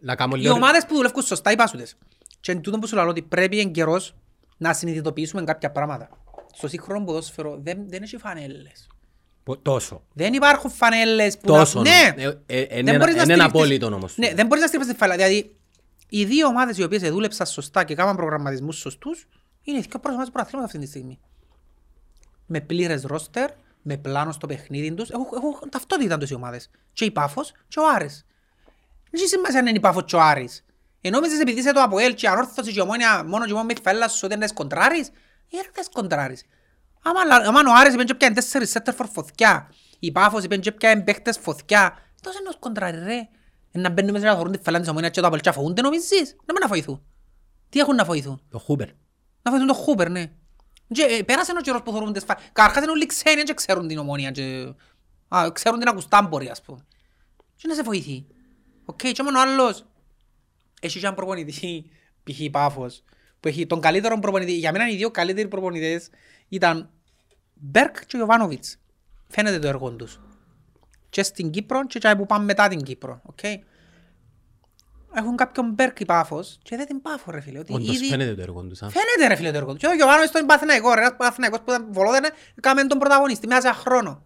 [SPEAKER 2] Να κάνω
[SPEAKER 1] οι
[SPEAKER 2] λίγο...
[SPEAKER 1] ομάδες που δουλεύουν σωστά οι πάσουδες. Και εν τούτο που σου λέω ότι πρέπει εν καιρός να συνειδητοποιήσουμε κάποια πράγματα. Στο σύγχρονο ποδόσφαιρο δεν, δεν έχει φανέλες.
[SPEAKER 2] Πο- Τόσο.
[SPEAKER 1] Δεν υπάρχουν φανέλες που
[SPEAKER 2] Τόσο.
[SPEAKER 1] να... Ναι.
[SPEAKER 2] Ε, ε, ε,
[SPEAKER 1] Δεν
[SPEAKER 2] Είναι
[SPEAKER 1] μπορείς να
[SPEAKER 2] είναι
[SPEAKER 1] στηριχτείς-
[SPEAKER 2] απόλυτο όμως.
[SPEAKER 1] Ναι, δεν μπορείς να στηριχτείς τη φάλα. Δηλαδή, οι δύο ομάδες οι οποίες δούλεψαν σωστά και έκαναν προγραμματισμούς σωστούς είναι οι δύο πρώτες ομάδες του πρωταθλήματος αυτή τη στιγμή. Με πλήρες ρόστερ, με πλάνο στο παιχνίδι τους, έχουν, έχουν ταυτότητα τους οι ομάδες. Και η Πάφος και ο Άρης. Δεν έχει σημασία αν είναι η Πάφος και ο Άρης. Ενώ νόμιζες επειδή είσαι το Αποέλ και η Ανόρθωση και η Ομόνια μόνο και μόνο με φέλα σου ότι είναι σκοντράρεις, ε, ρε, δεν σκοντράρεις. Άμα, λα- άμα ο Άρης είπε και πιάνε τέσσερις σέτερ φορ φωτιά, η Πάφος είπε και πιάνε παίχτες φωτιά, τόσο είναι ο σκοντράρι ρε. Ε, Να μπαίνουν μέσα να θωρούν τη φέλα της Ομόνιας και το Αποέλ και να φοβούνται νομίζεις; Να μην να φοηθούν. Τι έχουν να φοηθούν;
[SPEAKER 2] Το Χούπερ.
[SPEAKER 1] Να φοηθούν το Χούπερ, ναι. Και, ε, πέρασε ο καιρός που θωρούν τις φα... Καταρχάς είναι όλοι ξένοι και ξέρουν την Ομόνοια και... Α, ξέρουν την ακουστά μπορεί, ας πούμε. Και να σε βοηθεί. Οκ, και μόνο ο άλλος. Έχει και έναν προπονητή, π.χ. η Πάφος, που έχει τον καλύτερο προπονητή. Για μένα οι δύο καλύτεροι προπονητές ήταν Μπεργκ και Γιοβάνοβιτς. Φαίνεται το έργο τους. Και στην Κύπρο και και που πάμε μετά την Κύπρο. οκ. Έχουν κάποιον Μπέρκ η Πάφος και δεν την Πάφο ρε φίλε. Ότι
[SPEAKER 2] Όντως
[SPEAKER 1] ήδη...
[SPEAKER 2] φαίνεται το έργο τους. α.
[SPEAKER 1] Φαίνεται ρε φίλε το έργο τους. Και ο Γιωβάνοβιτς τον Παθηναϊκό, ρε, ένας Παθηναϊκός που ήταν βολόδαινε, κάμε τον πρωταγωνιστή μέσα σε ένα χρόνο.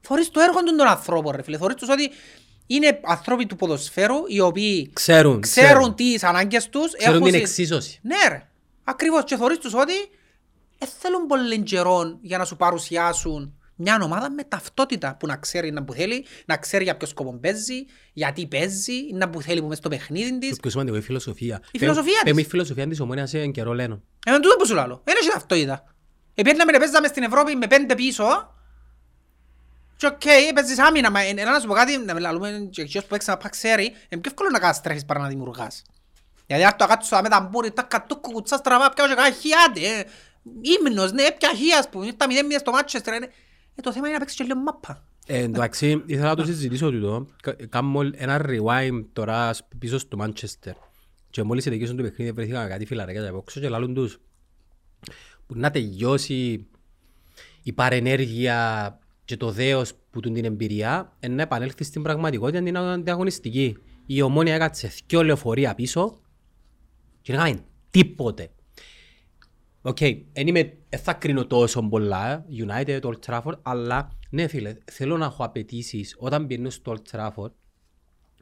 [SPEAKER 1] Θωρείς το έργο του τον ανθρώπο ρε φίλε. Θωρείς τους ότι είναι άνθρωποι του ποδοσφαίρου οι οποίοι
[SPEAKER 2] Ξέρουν.
[SPEAKER 1] ξέρουν τις ανάγκες τους.
[SPEAKER 2] Ξέρουν
[SPEAKER 1] έχουν
[SPEAKER 2] την
[SPEAKER 1] συ-
[SPEAKER 2] εξίσωση.
[SPEAKER 1] Ναι ρε. Ακριβώς. Και θωρείς τους ότι δεν θέλουν πολύ καιρό για να σου παρουσιάσουν μια ομάδα με ταυτότητα που να ξέρει να που θέλει, να ξέρει για ποιος σκοπό παίζει, γιατί παίζει, να που θέλει που μες στο παιχνίδι
[SPEAKER 2] Το
[SPEAKER 1] της.
[SPEAKER 2] πιο σημαντικό, η φιλοσοφία.
[SPEAKER 1] Η φιλοσοφία
[SPEAKER 2] Πέ-
[SPEAKER 1] της.
[SPEAKER 2] πέ- η φιλοσοφία της ομόνιας σε καιρό λένε.
[SPEAKER 1] Εμένα τούτο που σου λάλλω. Δεν έχει ταυτότητα. Επέρναμε παίζαμε στην Ευρώπη με πέντε πίσω και οκ, παίζεις άμυνα, μα ε, να σου πω κάτι, να μιλάμε και εκείνος που έξανα πά ξέρει, είναι πιο εύκολο να καταστρέφεις παρά να δημιουργάς. Γιατί αν το κάτσω με τα μπούρι, τα κατούκου κουτσά στραβά, πιάω και κάνα χιάτε, ε. Ύμνος, ναι, πια χι, ας πούμε, τα μηδέν μηδέν στο Μάτσεστερ, είναι. Ε, το θέμα είναι να παίξεις και λίγο μάπα.
[SPEAKER 2] Ε, εντάξει, ήθελα να το συζητήσω τούτο. Κα- Κάνω ένα rewind τώρα σ- πίσω στο Manchester. Και μόλις τελειώσαν το παιχνίδι βρεθήκαν κάτι φιλαράκια από έξω και λαλούν τους που να τελειώσει η παρενέργεια και το δέος που του την εμπειρία ε, να επανέλθεις στην πραγματικότητα την ανταγωνιστική. Η ομόνια έκατσε δυο λεωφορεία πίσω και δεν έκαμε τίποτε. Οκ, εν είμαι, δεν θα κρίνω τόσο πολλά, ε, United, Old Trafford, αλλά ναι φίλε, θέλω να έχω απαιτήσεις όταν πηγαίνω στο Old Trafford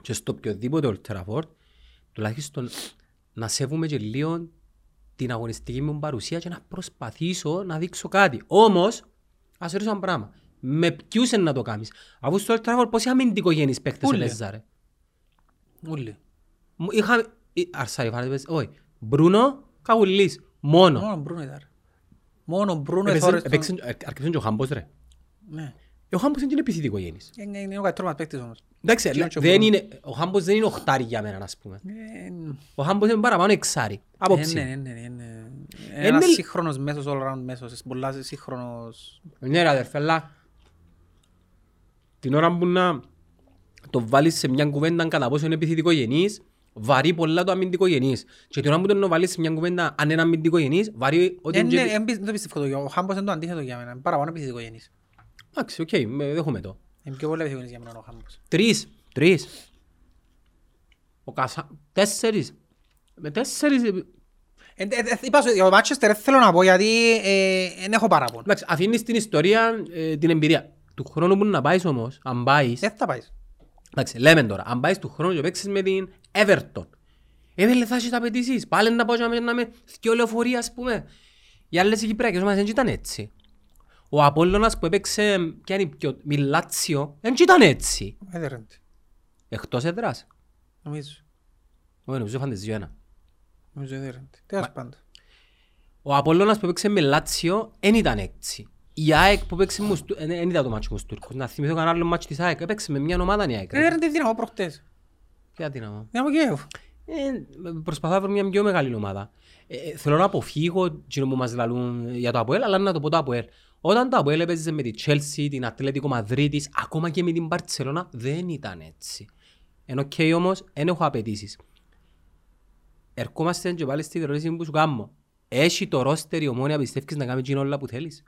[SPEAKER 2] και στο οποιοδήποτε Old Trafford, τουλάχιστον να σέβομαι και λίγο την αγωνιστική μου παρουσία και να προσπαθήσω να δείξω κάτι. Όμως, ας ρωτήσω ένα πράγμα. Με ποιους είναι να το κάνεις; Αφού στο Old Trafford πόσοι αμυντικογενείς παίκτες
[SPEAKER 1] Ούλοι.
[SPEAKER 2] ελέζα ρε.
[SPEAKER 1] Ούλοι.
[SPEAKER 2] Μου Είχαμε... ε, Αρσάρι, φάρε, όχι. Μπρούνο, Καγουλής. Μόνο.
[SPEAKER 1] Μόνο Μπρούνο ήταν. ρε. Μόνο Μπρούνο
[SPEAKER 2] Έπαιξε-
[SPEAKER 1] εθώρες τον-
[SPEAKER 2] έπαιξε- ε, Αρκεψε και ο Χάμπος ρε.
[SPEAKER 1] Ναι.
[SPEAKER 2] Ο Χάμπος είναι επιθετικό γέννης.
[SPEAKER 1] Είναι είναι ο καλύτερος μας παίκτης όμως.
[SPEAKER 2] Εντάξει,
[SPEAKER 1] Εκείνο
[SPEAKER 2] αλλά
[SPEAKER 1] και ο
[SPEAKER 2] δεν
[SPEAKER 1] Μπρούνο.
[SPEAKER 2] είναι, ο Χάμπος δεν είναι οχτάρι για μένα, ας πούμε.
[SPEAKER 1] Ε,
[SPEAKER 2] Ο Χάμπος είναι παραπάνω εξάρι. Απόψη.
[SPEAKER 1] Ναι, ναι, ναι, ναι, ναι.
[SPEAKER 2] Είναι
[SPEAKER 1] Ένας
[SPEAKER 2] λι-
[SPEAKER 1] σύγχρονος μέσος, all round μέσος, πολλά σύγχρονος...
[SPEAKER 2] Ναι ρε αδερφέ, αλλά την ώρα που να το βάλεις σε μια κουβέντα κατά πόσο είναι επιθετικογενής, βαρύ πολλά το αμυντικογενής. Και την ώρα που το να βάλεις σε μια κουβέντα αν είναι αμυντικογενής, βαρύ ότι
[SPEAKER 1] Ε,
[SPEAKER 2] είναι...
[SPEAKER 1] ναι,
[SPEAKER 2] και-
[SPEAKER 1] εν πι- Δεν το πιστεύω το Ο Χάμπος είναι το αντίθετο για μένα. Είναι παραπάνω επιθετικογενής.
[SPEAKER 2] Εντάξει, οκ, με- δέχομαι το.
[SPEAKER 1] Είναι πιο πολύ επιθετικογενής για μένα ο Χάμπος.
[SPEAKER 2] Τρεις, τρεις. Ο Κασα... Τέσσερις. Με τέσσερις... ε,
[SPEAKER 1] Ε, ε, ε, Είπα σου, για το Manchester δεν θέλω να πω γιατί ε, δεν έχω παράπονο.
[SPEAKER 2] Εντάξει, αφήνεις την ιστορία, ε, την εμπειρία. Του χρόνου που να πάεις όμως, αν πάεις,
[SPEAKER 1] Δεν θα πάεις.
[SPEAKER 2] Εντάξει, λέμε τώρα, αν πάεις του χρόνου και παίξεις με την Everton. Ε, δεν θα έχεις απαιτήσεις. Πάλι να πάω και να με- να με δυο λεωφορεία, ας πούμε. Οι άλλες οι Κυπριακές όμως δεν ήταν έτσι. Ο Απόλλωνας που έπαιξε, ποια είναι η πιο, Μιλάτσιο, δεν ήταν έτσι.
[SPEAKER 1] Ε, δεν ρέντε.
[SPEAKER 2] Εκτός έδρας.
[SPEAKER 1] Νομίζω.
[SPEAKER 2] Όχι, νομίζω φαντεζιό ένα.
[SPEAKER 1] Νομίζω δεν ρέντε. Τέλος πάντων.
[SPEAKER 2] Ο Απόλλωνας που έπαιξε με Λάτσιο δεν ήταν έτσι. Η ΑΕΚ που έπαιξε με τους Του- ε, δεν είδα το μάτσο με τους Τούρκους. Να θυμηθώ κανένα άλλο μάτσο της ΑΕΚ. Έπαιξε με μια ομάδα η ΑΕΚ.
[SPEAKER 1] Ε, ρέντε δυναμό προχτές.
[SPEAKER 2] Ποια δυναμό;
[SPEAKER 1] Δυναμό Κιέβου.
[SPEAKER 2] Ε, προσπαθώ να βρω μια πιο μεγάλη ομάδα. Ε, ε, θέλω να αποφύγω εκείνο που μας λαλούν για το ΑΠΟΕΛ, αλλά να το πω το ΑΠΟΕΛ. Όταν το ΑΠΟΕΛ έπαιζε με τη Chelsea, την Ατλέτικο Μαδρίτης, ακόμα και με την Μπαρτσελώνα, δεν ήταν έτσι. Ενώ και όμως, δεν έχω απαιτήσεις. Ερχόμαστε και πάλι στη ερώτηση που σου κάνω. Έχει το ρόστερ η ομόνια πιστεύεις να κάνει εκείνο όλα που θέλεις;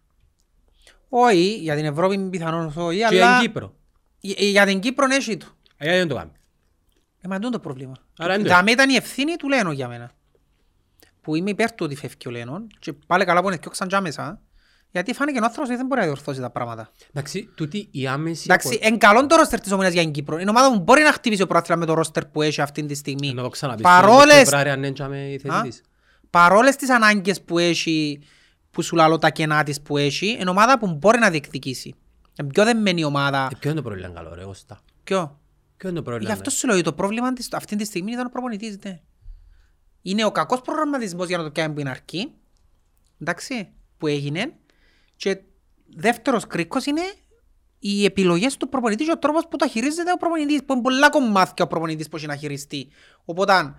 [SPEAKER 1] Όχι, για την Ευρώπη πιθανόν όχι,
[SPEAKER 2] Και
[SPEAKER 1] αλλά
[SPEAKER 2] εν Κύπρο.
[SPEAKER 1] για- για την Κύπρο έχει το.
[SPEAKER 2] Ε, γιατί δεν το κάνει.
[SPEAKER 1] Ε, μα τούτο το πρόβλημα.
[SPEAKER 2] Άρα είναι το.
[SPEAKER 1] Για μένα ήταν η ευθύνη του Λένο για μένα. Που είμαι υπέρ του ότι φεύγει ο Λένον και πάλι καλά που είναι και τζά μέσα. Γιατί φάνηκε ο άνθρωπος ότι δεν μπορεί να διορθώσει τα πράγματα.
[SPEAKER 2] Εντάξει, τούτη η άμεση...
[SPEAKER 1] Εντάξει, εν καλό το ρόστερ της ομονίας για την Κύπρο. Είναι ομάδα που μπορεί να χτυπήσει ο πρόθυμα με το ρόστερ που έχει αυτή τη στιγμή.
[SPEAKER 2] Να το ξαναπείς.
[SPEAKER 1] Παρόλες,
[SPEAKER 2] Φεβράρι αν έντιαμε η θέση
[SPEAKER 1] Α;
[SPEAKER 2] της.
[SPEAKER 1] παρόλες τις ανάγκες που έχει, που σου λαλώ τα κενά της που έχει, είναι ομάδα που μπορεί να διεκδικήσει. Είναι πιο δεμένη ομάδα.
[SPEAKER 2] Ε, Ποιο είναι το πρόβλημα καλό ρε, Κώστα;
[SPEAKER 1] Ποιο;
[SPEAKER 2] Ποιο είναι το πρόβλημα.
[SPEAKER 1] Γι' αυτό σου λέω, το πρόβλημα της αυτή τη στιγμή ήταν ο προπονητής, ναι. Είναι ο κακός προγραμματισμός για να το κάνει που είναι αρκεί, εντάξει, που έγινε. Και δεύτερος κρίκος είναι οι επιλογές του προπονητή και ο τρόπος που τα χειρίζεται ο προπονητής, που είναι πολλά κομμάτια ο προπονητής που έχει να χειριστεί. Οπότε,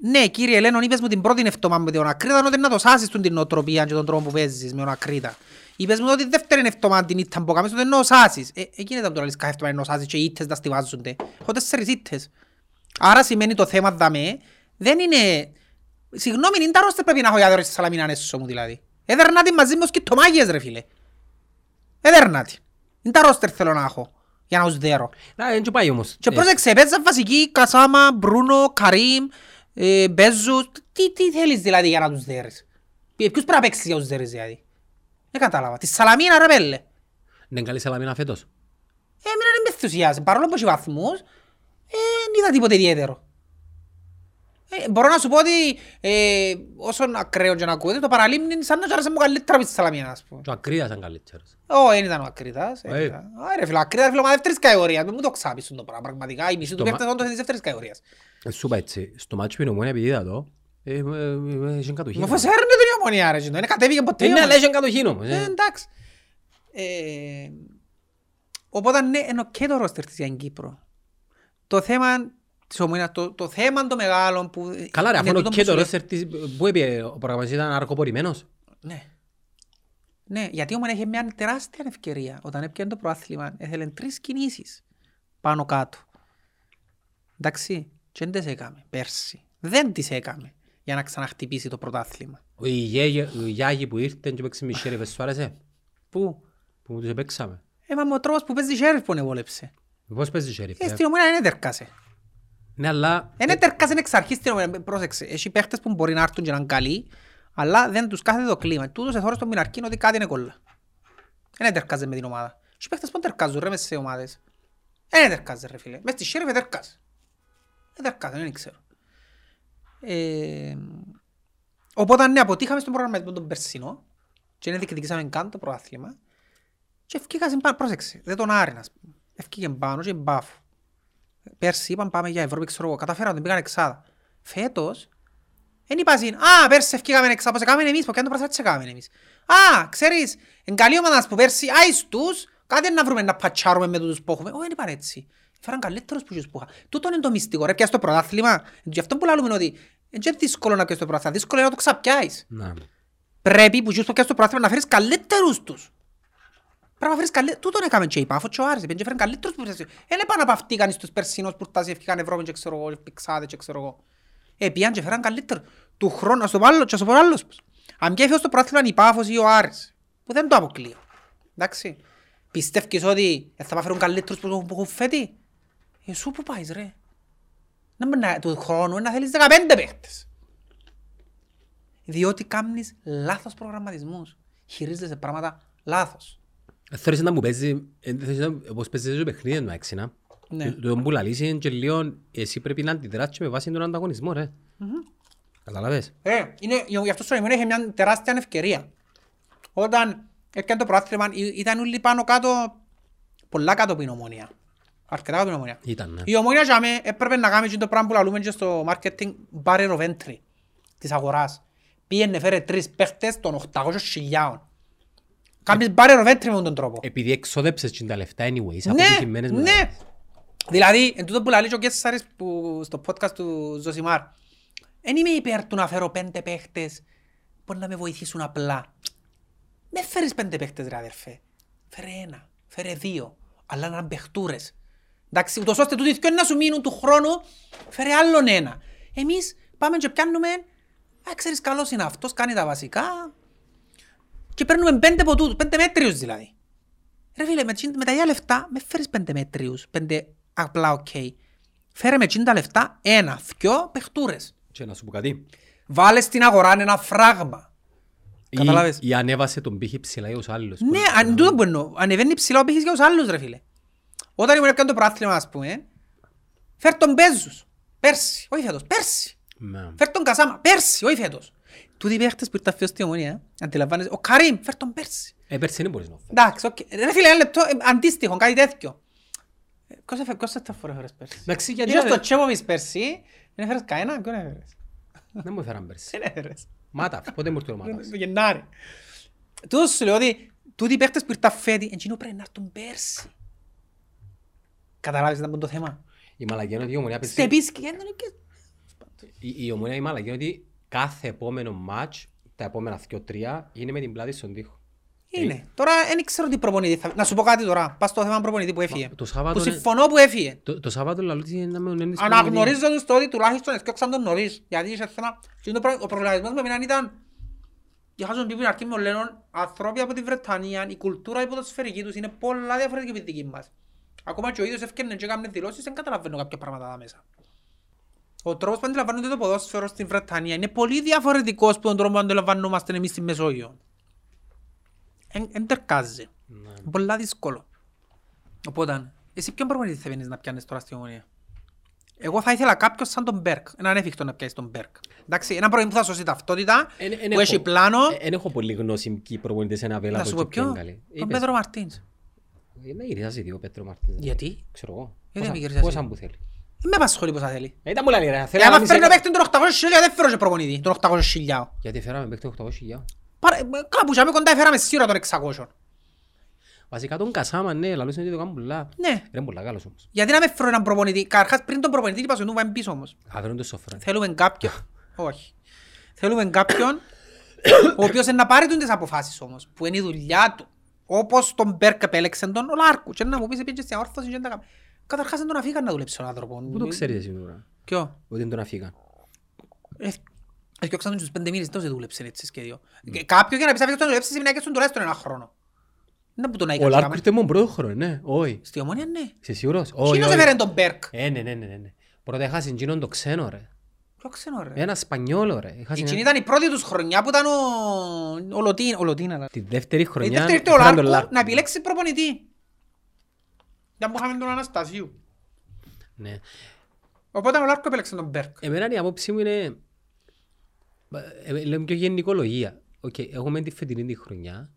[SPEAKER 1] ναι κύριε Λένον, είπες μου την πρώτη εβδομάδα με τον Ακρίτα, ότι να το σάσεις του την νοοτροπία και τον τρόπο που παίζεις με τον Ακρίτα. Είπες μου ότι δεύτερη εβδομάδα την ήττα που κάνεις, ότι να το σάσεις. Ε, εκείνη ήταν τώρα λες κάθε εβδομάδα να το σάσεις και οι ήττες να στιβάζονται. Έχω τέσσερις ήττες. Άρα σημαίνει το θέμα δαμέ, δεν είναι... Συγγνώμη, είναι τα ρόστερ πρέπει να έχω για δωρές στη Σαλαμίνα ανέσω μου δηλαδή. Έδερνα την μαζί μου ως κοιτομάγιες ρε φίλε. Έδερνα την. Είναι τα ρόστερ θέλω να έχω για να τους δέρω.
[SPEAKER 2] Να, δεν του πάει όμως.
[SPEAKER 1] Και
[SPEAKER 2] Ε,
[SPEAKER 1] πρόσεξε, παίζα βασική, Κασάμα, Μπρούνο, Καρίμ, ε, Μπέζους. Τι, τι θέλεις δηλαδή για να τους δέρεις; Ποιος πρέπει να παίξεις για να τους δέρεις δηλαδή; Δεν κατάλαβα. Τη Σαλαμίνα ρε πέλε.
[SPEAKER 2] Είναι καλή σαλαμίνα φέτος.
[SPEAKER 1] Ε, εμένα δεν με ενθουσιάζει. Παρόλο που έχει βαθμούς, ε, δεν είδα τίποτε ιδιαίτερο. Ε, μπορώ να σου πω ότι ε, όσον ακραίο και να ακούγεται, το παραλίμνη σαν να άρεσε μου καλύτερα από τη Σαλαμίνα, ας πούμε.
[SPEAKER 2] Και ο Ακρίδας ήταν καλύτερος.
[SPEAKER 1] Ω, δεν ήταν ο Ακρίτας.
[SPEAKER 2] Ε.
[SPEAKER 1] Ε, ρε φίλε, ο Ακρίτας φίλε, μα δεύτερης κατηγορίας. Μην μου το ξάπισουν το πράγμα. Πραγματικά, οι μισοί του
[SPEAKER 2] Το
[SPEAKER 1] παίκτες
[SPEAKER 2] μα-
[SPEAKER 1] όντως είναι της δεύτερης κατηγορίας.
[SPEAKER 2] Ε, Σου είπα έτσι, στο μάτσο που είναι ομόνια επειδή είδα το, ε, ε, ε, είχε κατοχή.
[SPEAKER 1] Μα φως έρνε τον η ομονία ρε, εκείνο. είναι κατέβηκε ποτέ.
[SPEAKER 2] Ε,
[SPEAKER 1] η
[SPEAKER 2] ναι, αλλά
[SPEAKER 1] ομονία.
[SPEAKER 2] είχε κατοχή όμως.
[SPEAKER 1] Ε,
[SPEAKER 2] ε.
[SPEAKER 1] εντάξει. Ε, Οπότε ναι, είναι οκ το ρόστερ της για την Κύπρο. Το θέμα της ομονίας, το, το θέμα το μεγάλο που...
[SPEAKER 2] Καλά ρε, αφού είναι
[SPEAKER 1] τούτο
[SPEAKER 2] και
[SPEAKER 1] που
[SPEAKER 2] το
[SPEAKER 1] σου λέω.
[SPEAKER 2] ρόστερ της, πού έπιε ο προγραμματής ήταν αρκοπορημένος.
[SPEAKER 1] Ναι. Ναι, γιατί όμως είχε μια τεράστια ευκαιρία. Όταν έπιανε το προάθλημα, έθελε τρεις κινήσεις πάνω κάτω. Εντάξει, και δεν τις έκαμε πέρσι. Δεν τις έκαμε για να ξαναχτυπήσει το πρωτάθλημα.
[SPEAKER 2] Ο Ιγέγε- ο Γιάγη που ήρθε και παίξει με Σέρεφες σου άρεσε;
[SPEAKER 1] Πού;
[SPEAKER 2] Που μου τους επέξαμε.
[SPEAKER 1] Ε, μα με ο τρόπος που παίζει Σέρif που ανεβόλεψε.
[SPEAKER 2] Πώς παίζει Σέρεφ.
[SPEAKER 1] Ε,
[SPEAKER 2] ε;
[SPEAKER 1] στην ομονία δεν τερκάσε.
[SPEAKER 2] Ναι, αλλά...
[SPEAKER 1] Δεν τερκάσε εξ αρχής στην ομονία. Πρόσεξε, έχει παίχτες που μπορεί να έρθουν και να είναι καλοί, αλλά δεν τους κάθεται το κλίμα. Τούτος εθώρες στον Μιναρκίν ότι κάτι είναι κόλλα. Δεν τερκάζε με την ομάδα. Έχει παίχτες που τερκάζουν ρε μες σε ομάδες. Δεν τερκάζε ρε φίλε. Μες στη Σέρif τερκάζε. Δεν τερκάζε, δεν ξέρω. Ε, οπότε ναι, αποτύχαμε στον προγραμματισμό τον Περσινό και δεν διεκδικήσαμε καν το προάθλημα και ευκήκασαν πάνω, πρόσεξε, δεν τον άρενα, ας πούμε. Ευκήκαν πάνω και μπάφου. Πέρσι είπαν πάμε για Ευρώπη, ξέρω εγώ, καταφέραν, τον πήγαν εξάδα. Φέτος, δεν είπα συν, α, πέρσι ευκήκαμε εξάδα, πώς έκαμε εμείς, πώς το πράσινο έτσι έκαμε εμείς. Α, ξέρεις, εν καλή ομάδα που πέρσι, άις τους, Κάτι να βρούμε να πατσάρουμε με τους που έχουμε. Όχι, δεν είπαν έτσι. Φέραν καλύτερους που που είχα. Τούτο είναι το μυστικό. Ρε, πιάσεις το πρωτάθλημα. Γι' αυτό που λέμε ότι είναι δύσκολο να πιάσεις το πρωτάθλημα. Δύσκολο είναι να το ξαπιάσεις.
[SPEAKER 2] Να.
[SPEAKER 1] Πρέπει που που πιάσεις το πρωτάθλημα να φέρεις καλύτερους τους. Πρέπει να φέρεις καλύτερους. Τούτον έκαμε και η Πάφο και ο Άρης. Πήγαινε και φέρουν καλύτερους που πιάσεις. Δεν πάνε να παυτήκαν στους περσίνους που φτάσει ευκήκαν Ευρώπη και ξέρω εγώ, πηξάδες και ξέρω εγώ. Ε, πήγαν και φέραν καλύτερους. Του χρόνου, ας το πω άλλο, και ας το πω άλλος. Αν και έφυγε στο πρωτάθλημα η Πάφος ή ο Άρης, που δεν το αποκλείω. Εντάξει. Πιστεύεις ότι θα πάω φέρουν καλύτερους που που έχουν φέτη; Εσύ που πάεις ρε. Να μην να- του χρόνου να θέλεις 15 παίχτες. Διότι κάνεις λάθος προγραμματισμούς. Χειρίζεσαι πράγματα λάθος.
[SPEAKER 2] Ε, Θέλεις να μου παίζεις, ε, θέλεις να- όπως παίζεις το παιχνίδι εννοέξει, να.
[SPEAKER 1] Ναι.
[SPEAKER 2] Το- Το που λαλείς είναι και λίγο, εσύ πρέπει να αντιδράσεις με βάση τον ανταγωνισμό, ρε. Καταλαβες.
[SPEAKER 1] Ε, είναι, γι' αυτό στο ημίν είχε μια τεράστια ευκαιρία. Όταν έκανε το πρόθυμα, ήταν όλοι πάνω κάτω, πολλά κάτω από την ομόνια. Αρκετά κάτω από την ομόνια.
[SPEAKER 2] Ήταν, ναι.
[SPEAKER 1] Η ομόνια για μέ έπρεπε να κάνει και το πράγμα που λαλούμε και στο marketing barrier of entry της αγοράς. Πήγαινε φέρε τρεις παίχτες των 800.000. Κάνεις barrier of entry με τον τρόπο.
[SPEAKER 2] Επειδή εξόδεψες και τα λεφτά anyways,
[SPEAKER 1] Ναι,
[SPEAKER 2] αποτυχημένες
[SPEAKER 1] ναι.
[SPEAKER 2] μεταγραφές.
[SPEAKER 1] Δηλαδή, εν τούτο που λέει και ο Κέσσαρης που, στο podcast του Ζωσιμάρ, δεν είμαι υπέρ του να φέρω πέντε παίχτες που να με βοηθήσουν απλά. Μες φέρεις πέντε παίχτες ρε αδερφέ. Φέρε ένα, φέρε δύο, αλλά να είναι παιχτούρες. Εντάξει, ούτως ώστε τούτοι δυο να σου μείνουν του χρόνου, φέρε άλλον ένα. Εμείς πάμε και πιάνουμε, α, ξέρεις καλός είναι αυτός, κάνει τα βασικά και παίρνουμε πέντε από τούτους, πέντε μέτριους δηλαδή. Ρε φίλε, με, τζειν- με τα ίδια λεφτά, με φέρεις πέντε μέτριους, πέντε απλά οκ. Φέρε με τζείν' τα λεφτά ένα, δυο παιχτούρες.
[SPEAKER 2] Και να σου πω κάτι.
[SPEAKER 1] Βάλες στην αγορά ένα φράγμα.
[SPEAKER 2] Ή-
[SPEAKER 1] Καταλάβες;
[SPEAKER 2] Ή ανέβασε τον πήχη ψηλά για τους άλλους.
[SPEAKER 1] Ναι, αν τούτο που εννοώ. Ανεβαίνει ψηλά ο πύχης για τους άλλους ρε φίλε. Όταν ήμουν έπιαν το πρωτάθλημα ας πούμε, φέρ τον Μπέζους. Πέρσι, όχι φέτος, πέρσι.
[SPEAKER 2] Ναι.
[SPEAKER 1] Φέρ τον Κασάμα, πέρσι, όχι φέτος. Τούτοι οι παίχτες που ήρθαν φέτος στη Ομόνοια, ε, αντιλαμβάνεσαι. Ο Καρίμ, φέρ τον πέρσι.
[SPEAKER 2] Ε, πέρσι δεν μπορείς να φέρεις.
[SPEAKER 1] Εντάξει, οκ. Ρε φίλε, ένα λεπτό, ε, αντίστοιχο, κάτι τέτοιο. Ε, Ποιος έφερε- ποιος τα φορές φέρες πέρσι.
[SPEAKER 2] Εντάξει, γιατί
[SPEAKER 1] Ήρθες
[SPEAKER 2] δεν-
[SPEAKER 1] στο Τσέποβιτς πέρσι, δεν έφερες κανένα, ποιον έφερες.
[SPEAKER 2] Δεν μου έφεραν πέρσι.
[SPEAKER 1] Δεν έφερες.
[SPEAKER 2] Μάτα, πότε μου ήρθε ο Μάτας. *laughs*
[SPEAKER 1] Το Γενάρη. Τούτος σου λέω ότι τούτοι οι παίχτες που ήρθαν φέτη, εκείνο πρέπει να έρθουν πέρσι. Καταλάβεις ήταν το θέμα.
[SPEAKER 2] Η μαλακή είναι ότι η ομονία παίζει-
[SPEAKER 1] Στεπίς και έντονε και...
[SPEAKER 2] η- η ομονία η μαλακή είναι ότι κάθε επόμενο μάτς, τα επόμενα 2-3, είναι με την πλάτη στον τοίχο.
[SPEAKER 1] Είναι. Τώρα δεν ξέρω τι προπονητή θα... Να σου πω κάτι τώρα. Πας στο θέμα προπονητή που έφυγε.
[SPEAKER 2] Μα, το Σάββατο
[SPEAKER 1] Που
[SPEAKER 2] είναι-
[SPEAKER 1] συμφωνώ που έφυγε.
[SPEAKER 2] Το, το Σάββατο λαλού τι είναι να με ονένεις
[SPEAKER 1] Αναγνωρίζω τους το ότι τουλάχιστον έφτιαξαν τον νωρίς. Γιατί είχε θέμα... Και το προ- Ο προβληματισμός με εμένα ήταν... Για χάσον τύπου αρχή μου λένε ανθρώποι από τη Βρετανία, η κουλτούρα η ποδοσφαιρική τους είναι πολλά διαφορετική από τη δική μας. Ακόμα και ο ίδιος έφτιανε και έκανε δηλώσεις, δεν καταλαβαίνω κάποια πράγματα εδώ μέσα. Ο τρόπος που αντιλαμβάνονται το ποδόσφαιρο στην Βρετανία είναι πολύ διαφορετικός από τον τρόπο που αντιλαμβανόμαστε εμείς στη Μεσόγειο. Εν τερκάζει. Πολλά δύσκολο. Οπότε, εσύ ποιον προπονητή θα παίρνεις να πιάνεις τώρα στη ομονία; Εγώ θα ήθελα κάποιον σαν τον Μπέρκ. Έναν έφικτο να πιάσεις τον Μπέρκ. Εντάξει, ένα προπονητή που θα σώσει ταυτότητα, που έχει πλάνο.
[SPEAKER 2] Δεν έχω πολύ γνώση ποιοι προπονητές είναι
[SPEAKER 1] Να
[SPEAKER 2] available
[SPEAKER 1] σου πω
[SPEAKER 2] και ποιοι είναι
[SPEAKER 1] ποιο.
[SPEAKER 2] καλοί.
[SPEAKER 1] Τον
[SPEAKER 2] Είπες.
[SPEAKER 1] Πέτρο Μαρτίνς.
[SPEAKER 2] Ε, Με γυρίζει δύο Πέτρο Μαρτίνς.
[SPEAKER 1] Γιατί;
[SPEAKER 2] Ξέρω εγώ.
[SPEAKER 1] Γιατί με
[SPEAKER 2] Πόσα-
[SPEAKER 1] γυρίζεις
[SPEAKER 2] Πόσα
[SPEAKER 1] εσύ;
[SPEAKER 2] που θέλει.
[SPEAKER 1] Δεν με απασχολεί πόσα θέλει.
[SPEAKER 2] Ε, Ήταν μου λέει ρε.
[SPEAKER 1] Ε,
[SPEAKER 2] θέλει να
[SPEAKER 1] άμα
[SPEAKER 2] μην
[SPEAKER 1] φέρνω
[SPEAKER 2] σε-
[SPEAKER 1] παίχτη τον 800 δεν φέρω και προπονητή, τον 800
[SPEAKER 2] Γιατί φέραμε παίχτη 800.000.
[SPEAKER 1] Παρα- ε, Κάπου και κοντά έφεραμε σίγουρα τον 600.
[SPEAKER 2] Βασικά τον Κασάμα, ναι, λαλούσαν ότι το κάνουν πολλά.
[SPEAKER 1] Ναι.
[SPEAKER 2] Ρε, είναι πολλά καλός όμως.
[SPEAKER 1] Γιατί να με φέρω έναν προπονητή. Καρχάς πριν τον προπονητή είπα σου νου πάμε πίσω όμως.
[SPEAKER 2] Αβέρουν το σοφρά.
[SPEAKER 1] Θέλουμε κάποιον. *laughs* Όχι. Θέλουμε κάποιον ο οποίος είναι να πάρει τον τις αποφάσεις όμως. Που είναι η δουλειά του. Όπως τον Μπέρκ επέλεξε τον ο Λάρκου. Και να μου πεις πήγε στην αόρθωση και δεν τα κάνει. Καταρχάς δεν τον αφήκαν να δουλέψει ο άνθρωπο.
[SPEAKER 2] Πού το ξέρεις εσύ τώρα;
[SPEAKER 1] Ποιο;
[SPEAKER 2] Ότι δεν τον αφήκαν.
[SPEAKER 1] Ε, Έφτιαξαν τον στους πέντε μήνες, τόσο δούλεψε έτσι σχέδιο. Και Κάποιο για να πεις αφήκαν τον δουλέψει σημαίνει να έκαισουν τουλάχιστον ένα χρόνο. Δεν που τον
[SPEAKER 2] Ο
[SPEAKER 1] έκανα.
[SPEAKER 2] Λάρκο ήρθε μόνο πρώτο χρόνο, ναι. Όχι.
[SPEAKER 1] Στη ομόνια ναι.
[SPEAKER 2] Είσαι σίγουρος; Όχι,
[SPEAKER 1] Εκείνος
[SPEAKER 2] όχι.
[SPEAKER 1] έφερε τον Μπέρκ;
[SPEAKER 2] Ε, ναι, ναι, ναι, ναι, ναι. Πρώτα έχασε εκείνον το ξένο, ρε.
[SPEAKER 1] Ποιο ξέρω ρε;
[SPEAKER 2] Ένα Σπανιόλο, ρε. Έχασε
[SPEAKER 1] Εκείνη
[SPEAKER 2] ένα-
[SPEAKER 1] ήταν η πρώτη τους χρονιά που ήταν ο- ο Λωτίν- ο Λωτίνα. αλλά.
[SPEAKER 2] Τη δεύτερη
[SPEAKER 1] Η
[SPEAKER 2] χρονιά
[SPEAKER 1] δεύτερη ήρθε ο
[SPEAKER 2] έφεραν τον
[SPEAKER 1] Λάρκο
[SPEAKER 2] Λάρκο.
[SPEAKER 1] να επιλέξει προπονητή. Δεν είχαμε τον Αναστασίου.
[SPEAKER 2] Ναι.
[SPEAKER 1] Οπότε ο Λάρκο επέλεξε τον Μπέρκ.
[SPEAKER 2] Εμένα η απόψη μου είναι... ε, ε, Λέμε πιο γενικολογία. Οκ, έχουμε τη φετινή τη χρονιά.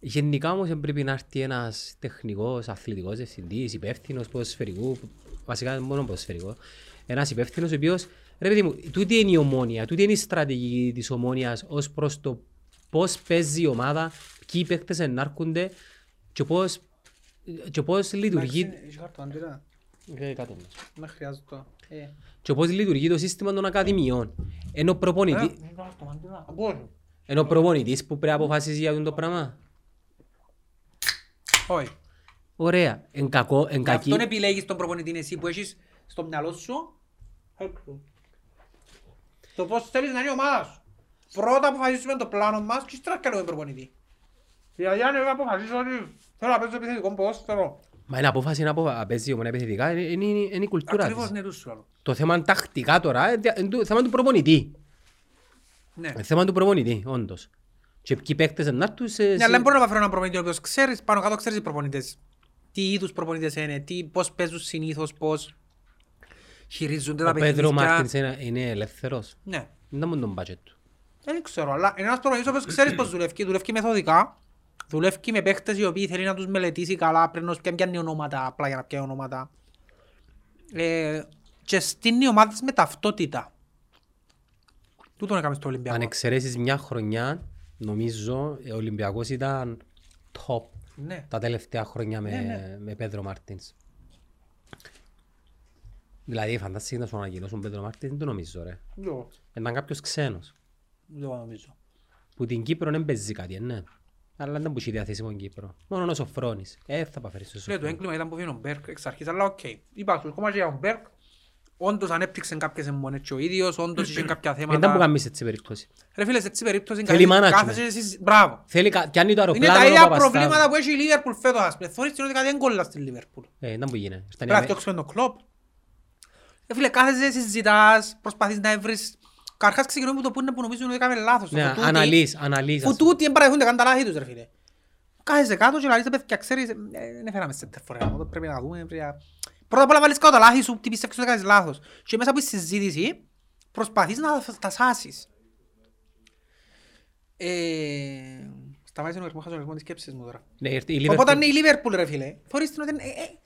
[SPEAKER 2] Γενικά όμως δεν πρέπει να έρθει ένας τεχνικός, αθλητικός διευθυντής, υπεύθυνος ποδοσφαιρικού, βασικά μόνο ποδοσφαιρικό, ένας υπεύθυνος ο οποίος, ρε παιδί μου, τούτη είναι η ομόνια, τούτη είναι η στρατηγική της ομόνιας ως προς το πώς παίζει η ομάδα, ποιοι παίκτες ενάρκονται Και πώς, και πώς λειτουργεί...
[SPEAKER 1] Έχει χαρτοαντήρα.
[SPEAKER 2] Ε, κάτω μας.
[SPEAKER 1] Δεν χρειάζεται το. Ε.
[SPEAKER 2] Και πώς λειτουργεί το σύστημα των ακαδημιών. Ενώ ο προπονητής,
[SPEAKER 1] Ε, έχει χαρτοαντήρα. Μπορεί.
[SPEAKER 2] ενώ ο προπονητής που πρέπει να αποφασίζει για αυτό το πράγμα.
[SPEAKER 1] Όχι.
[SPEAKER 2] Ωραία. Εν κακό, εν
[SPEAKER 1] Γι'
[SPEAKER 2] κακή.
[SPEAKER 1] αυτόν επιλέγεις τον προπονητή εσύ που έχεις στο μυαλό σου. έξω. Το πώς θέλεις να είναι η ομάδα σου. Πρώτα αποφασίσουμε το πλάνο μας και ύστερα κάνουμε προπονητή. Δηλαδή αν εγώ αποφασίσω ότι θέλω να παίζω επιθετικό ποδόσφαιρο.
[SPEAKER 2] Μα είναι απόφαση να αποφα- παίζει η ομονία επιθετικά, είναι, είναι, είναι η κουλτούρα
[SPEAKER 1] Ακριβώς
[SPEAKER 2] της.
[SPEAKER 1] ναι, τούτο σου λέω.
[SPEAKER 2] Το θέμα είναι τακτικά τώρα, είναι δια- είναι το θέμα του προπονητή.
[SPEAKER 1] Ναι.
[SPEAKER 2] Είναι θέμα του προπονητή, όντως. Και ποιοι παίκτες να έρθουν σε...
[SPEAKER 1] Ναι, αλλά δεν μπορώ να φέρω έναν προπονητή ο οποίος ξέρεις, πάνω κάτω ξέρεις οι προπονητές. Τι είδους προπονητές είναι, τι, πώς παίζουν συνήθως, πώς χειρίζονται τα
[SPEAKER 2] Ο Πέδρο
[SPEAKER 1] παιχνίδια.
[SPEAKER 2] Μάρτινς είναι, είναι ελεύθερος.
[SPEAKER 1] Ναι.
[SPEAKER 2] Δεν θα μου τον budget του.
[SPEAKER 1] Δεν ξέρω, αλλά είναι ένας προπονητής ο οποίος ξέρεις πώς δουλεύει. Δουλεύει μεθοδικά. Δουλεύει με παίχτες οι οποίοι θέλει να τους μελετήσει καλά πριν να πιάνει πιάνει ονόματα, απλά για να πιάνει ονόματα. Ε, και στείνει ομάδες με ταυτότητα. Τούτον έκαμε στο
[SPEAKER 2] Αν
[SPEAKER 1] Ολυμπιακό.
[SPEAKER 2] εξαιρέσεις μια χρονιά, νομίζω ο Ολυμπιακός ήταν top
[SPEAKER 1] Ναι.
[SPEAKER 2] τα τελευταία χρόνια με,
[SPEAKER 1] Ναι, ναι.
[SPEAKER 2] με Πέδρο Μάρτινς. Δηλαδή φαντάστηκε να σου ανακοινώσουν Πέδρο Μάρτινς, δεν το νομίζω ρε.
[SPEAKER 1] Εγώ
[SPEAKER 2] Ήταν κάποιος ξένος.
[SPEAKER 1] εγώ νομίζω.
[SPEAKER 2] Που την Κύπρο δεν παίζει κάτι, ε, ναι. Αλλά δεν μπορεί διαθέσιμο στην Κύπρο. Μόνο ο Σωφρόνης. Ε, θα παφέρεις το
[SPEAKER 1] Ναι, το
[SPEAKER 2] Σωφρόνη.
[SPEAKER 1] έγκλημα ήταν που βγήκε ο Μπέρκ εξ αρχής, αλλά οκ. Είπα σου, ακόμα και για τον Μπέρκ, όντως ανέπτυξε κάποιες αιμονές και ο ίδιος, όντως είχε κάποια
[SPEAKER 2] Δεν ήταν που
[SPEAKER 1] θέματα.
[SPEAKER 2] κάνεις έτσι περίπτωση.
[SPEAKER 1] Ρε φίλε, σε έτσι περίπτωση
[SPEAKER 2] Θέλει
[SPEAKER 1] κάθεσαι-
[SPEAKER 2] management.
[SPEAKER 1] κάθεσαι εσείς- Μπράβο.
[SPEAKER 2] Θέλει, κα- πιάνει το
[SPEAKER 1] Είναι
[SPEAKER 2] αεροπλάνο
[SPEAKER 1] τα
[SPEAKER 2] ο
[SPEAKER 1] ίδια
[SPEAKER 2] Παπασταύρου.
[SPEAKER 1] προβλήματα που έχει η Λίβερπουλ φέτος, ας πούμε. Θωρείς την ότι κάτι δεν κόλλα στη Λίβερπουλ.
[SPEAKER 2] Ε, ήταν που γίνεται. Ήρθαν οι
[SPEAKER 1] Πρέπει να
[SPEAKER 2] Αμε-
[SPEAKER 1] φτιάξουμε τον κλόπ. Ε, φίλε, κάθεσαι, συζητάς, προσπαθείς να βρεις... Καρχάς ξεκινούμε από το που είναι που νομίζουν ότι έκαμε λάθος.
[SPEAKER 2] Ναι,
[SPEAKER 1] Αφού τούτοι-
[SPEAKER 2] αναλύς, αναλύς.
[SPEAKER 1] Αφού
[SPEAKER 2] ας πούμε.
[SPEAKER 1] τούτοι δεν παραδέχονται καν τα λάθη τους, ρε φίλε. Κάθεσαι κάτω και λαλείς, «Ε, παιδιά, ξέρεις, ε, δεν έφεραμε σε τερφορέα, αυτό πρέπει να δούμε. πρέπει να-» Πρώτα απ' όλα βάλεις κάτω τα λάθη σου, τι πιστεύεις ότι κάνεις λάθος. Και μέσα από τη συζήτηση προσπαθείς να τα σάσεις. Ε, Σταμάτησε ο αριθμός, χάσω τον αριθμό της σκέψης μου τώρα.
[SPEAKER 2] Ναι, ήρθε η
[SPEAKER 1] Οπότε
[SPEAKER 2] Liverpool-
[SPEAKER 1] είναι η Λίβερπουλ ρε φίλε. Θωρείς την ότι είναι- ε, ε,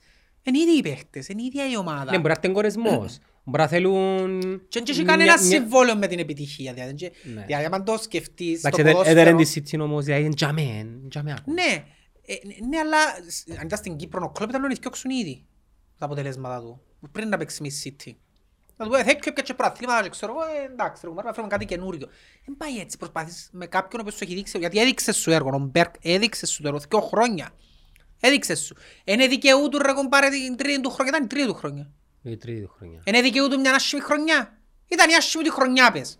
[SPEAKER 1] είναι ήδη οι παίχτες, είναι η ίδια η ομάδα.
[SPEAKER 2] Ναι, μπορεί να έρθει κορεσμός. Μπορεί να θέλουν...
[SPEAKER 1] Και δεν έχει
[SPEAKER 2] μια-
[SPEAKER 1] κανένα
[SPEAKER 2] μια-
[SPEAKER 1] συμβόλαιο με την επιτυχία. Δηλαδή, και-
[SPEAKER 2] Ναι.
[SPEAKER 1] δηλαδή άμα το σκεφτείς, το
[SPEAKER 2] Εντάξει, έδε-
[SPEAKER 1] ποδόσφαιρο...
[SPEAKER 2] έδερεν τη City όμως, δηλαδή είναι τζαμέ, τζαμέ ακόμα.
[SPEAKER 1] Ναι, ε, ναι, αλλά σ- αν ήταν στην Κύπρο, ο κλόπ ήταν να διώξουν ήδη τα αποτελέσματα του. Πριν να παίξει με η City. Να του πω, «Ε, θα έπιε και πράθλημα, και ξέρω εγώ, ε, εντάξει, ρε, να φέρουμε κάτι καινούριο. Δεν πάει έτσι, προσπαθείς με κάποιον που σου έχει δείξει, γιατί έδειξες σου έργο, ο Μπέρκ έδειξες σου το έργο, δύο χρόνια. Έδειξες σου. Είναι δικαιού του ρε κομπάρε την τρίτη του χρονιά, ήταν η τρίτη του χρονιά.
[SPEAKER 2] Η τρίτη του χρονιά.
[SPEAKER 1] Είναι δικαιού του μια άσχημη χρονιά. Ήταν η άσχημη του χρονιά, πες.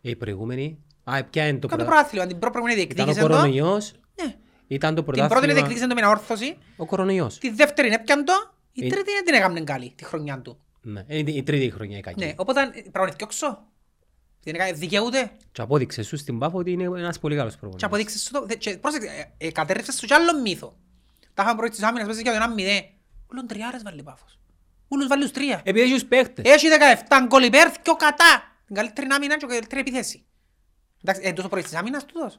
[SPEAKER 2] Η προηγούμενη. Α, ποια είναι το
[SPEAKER 1] Κάτω
[SPEAKER 2] πρωτα-
[SPEAKER 1] πράθλημα, την πρώτη
[SPEAKER 2] Ήταν ο
[SPEAKER 1] διεκδίκησε το.
[SPEAKER 2] κορονοϊός.
[SPEAKER 1] Ναι.
[SPEAKER 2] Ήταν το
[SPEAKER 1] Την πρώτη
[SPEAKER 2] πρωτάθλημα.
[SPEAKER 1] διεκδίκησε το με ανόρθωση.
[SPEAKER 2] Ο κορονοϊός.
[SPEAKER 1] Τη δεύτερη είναι έπιαν το, η
[SPEAKER 2] Ε-
[SPEAKER 1] τρίτη δεν την έκαμε καλή, τη χρονιά του.
[SPEAKER 2] Ναι, είναι η τρίτη χρονιά η κακή.
[SPEAKER 1] Ναι, οπότε ε, πρέπει να διώξω. Δεν έκαμε- δικαιούται.
[SPEAKER 2] Και απόδειξε σου στην Πάφο ότι είναι ένας πολύ καλός
[SPEAKER 1] Και
[SPEAKER 2] προπονητής.
[SPEAKER 1] αποδείξες σου το. δε- και Πρόσεξε, ε, ε, κατέρρευσες σου κι άλλο μύθο. Τα είχαμε πρώτη της άμυνας, παίζεις για το 1-0. Ούλον τριάρες βάλει Πάφος. Ούλους βάλει τους τρία.
[SPEAKER 2] Επειδή έχει τους παίχτες.
[SPEAKER 1] Έχει 17 γκολ υπέρ και ο κατά. Την καλύτερη άμυνα και η καλύτερη επίθεση. Εντάξει, ε, τόσο πρώτη της άμυνας τούτος.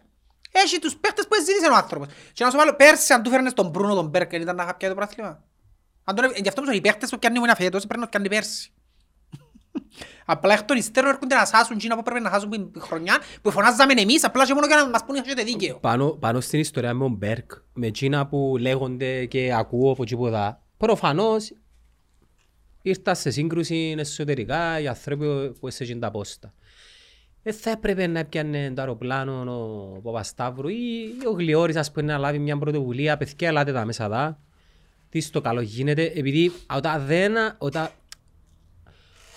[SPEAKER 1] Έχει τους παίχτες που ζήτησε ο άνθρωπος. Και να σου βάλω, πέρσι αν του φέρνες τον Μπρούνο τον Μπέρκ, ήταν να είχα πιάει το πρωτάθλημα. Αν τον, ε, γι' αυτό μου σου, οι παίχτες που πιάνουν ένα φέτος, πρέπει να πιάνουν πέρσι. *laughs* Απλά εκ των υστέρων έρχονται να σάσουν εκείνα που πρέπει να χάσουν την χρονιά, που φωνάζαμε εμείς, απλά και μόνο για να μας πούνε ότι έχετε δίκαιο.
[SPEAKER 2] Πάνω, πάνω στην ιστορία με τον Μπέρκ, με εκείνα που λέγονται και ακούω από εκεί που δά, προφανώς ήρθα σε σύγκρουση εσωτερικά οι άνθρωποι που σε εκείνα τα πόστα. Δεν θα έπρεπε να έπιανε το αεροπλάνο ο Παπασταύρου ή ο Γλιώρης ας πούμε να λάβει μια πρωτοβουλία, παιδιά ελάτε τα μέσα δά, τι στο καλό γίνεται, επειδή όταν δεν, όταν,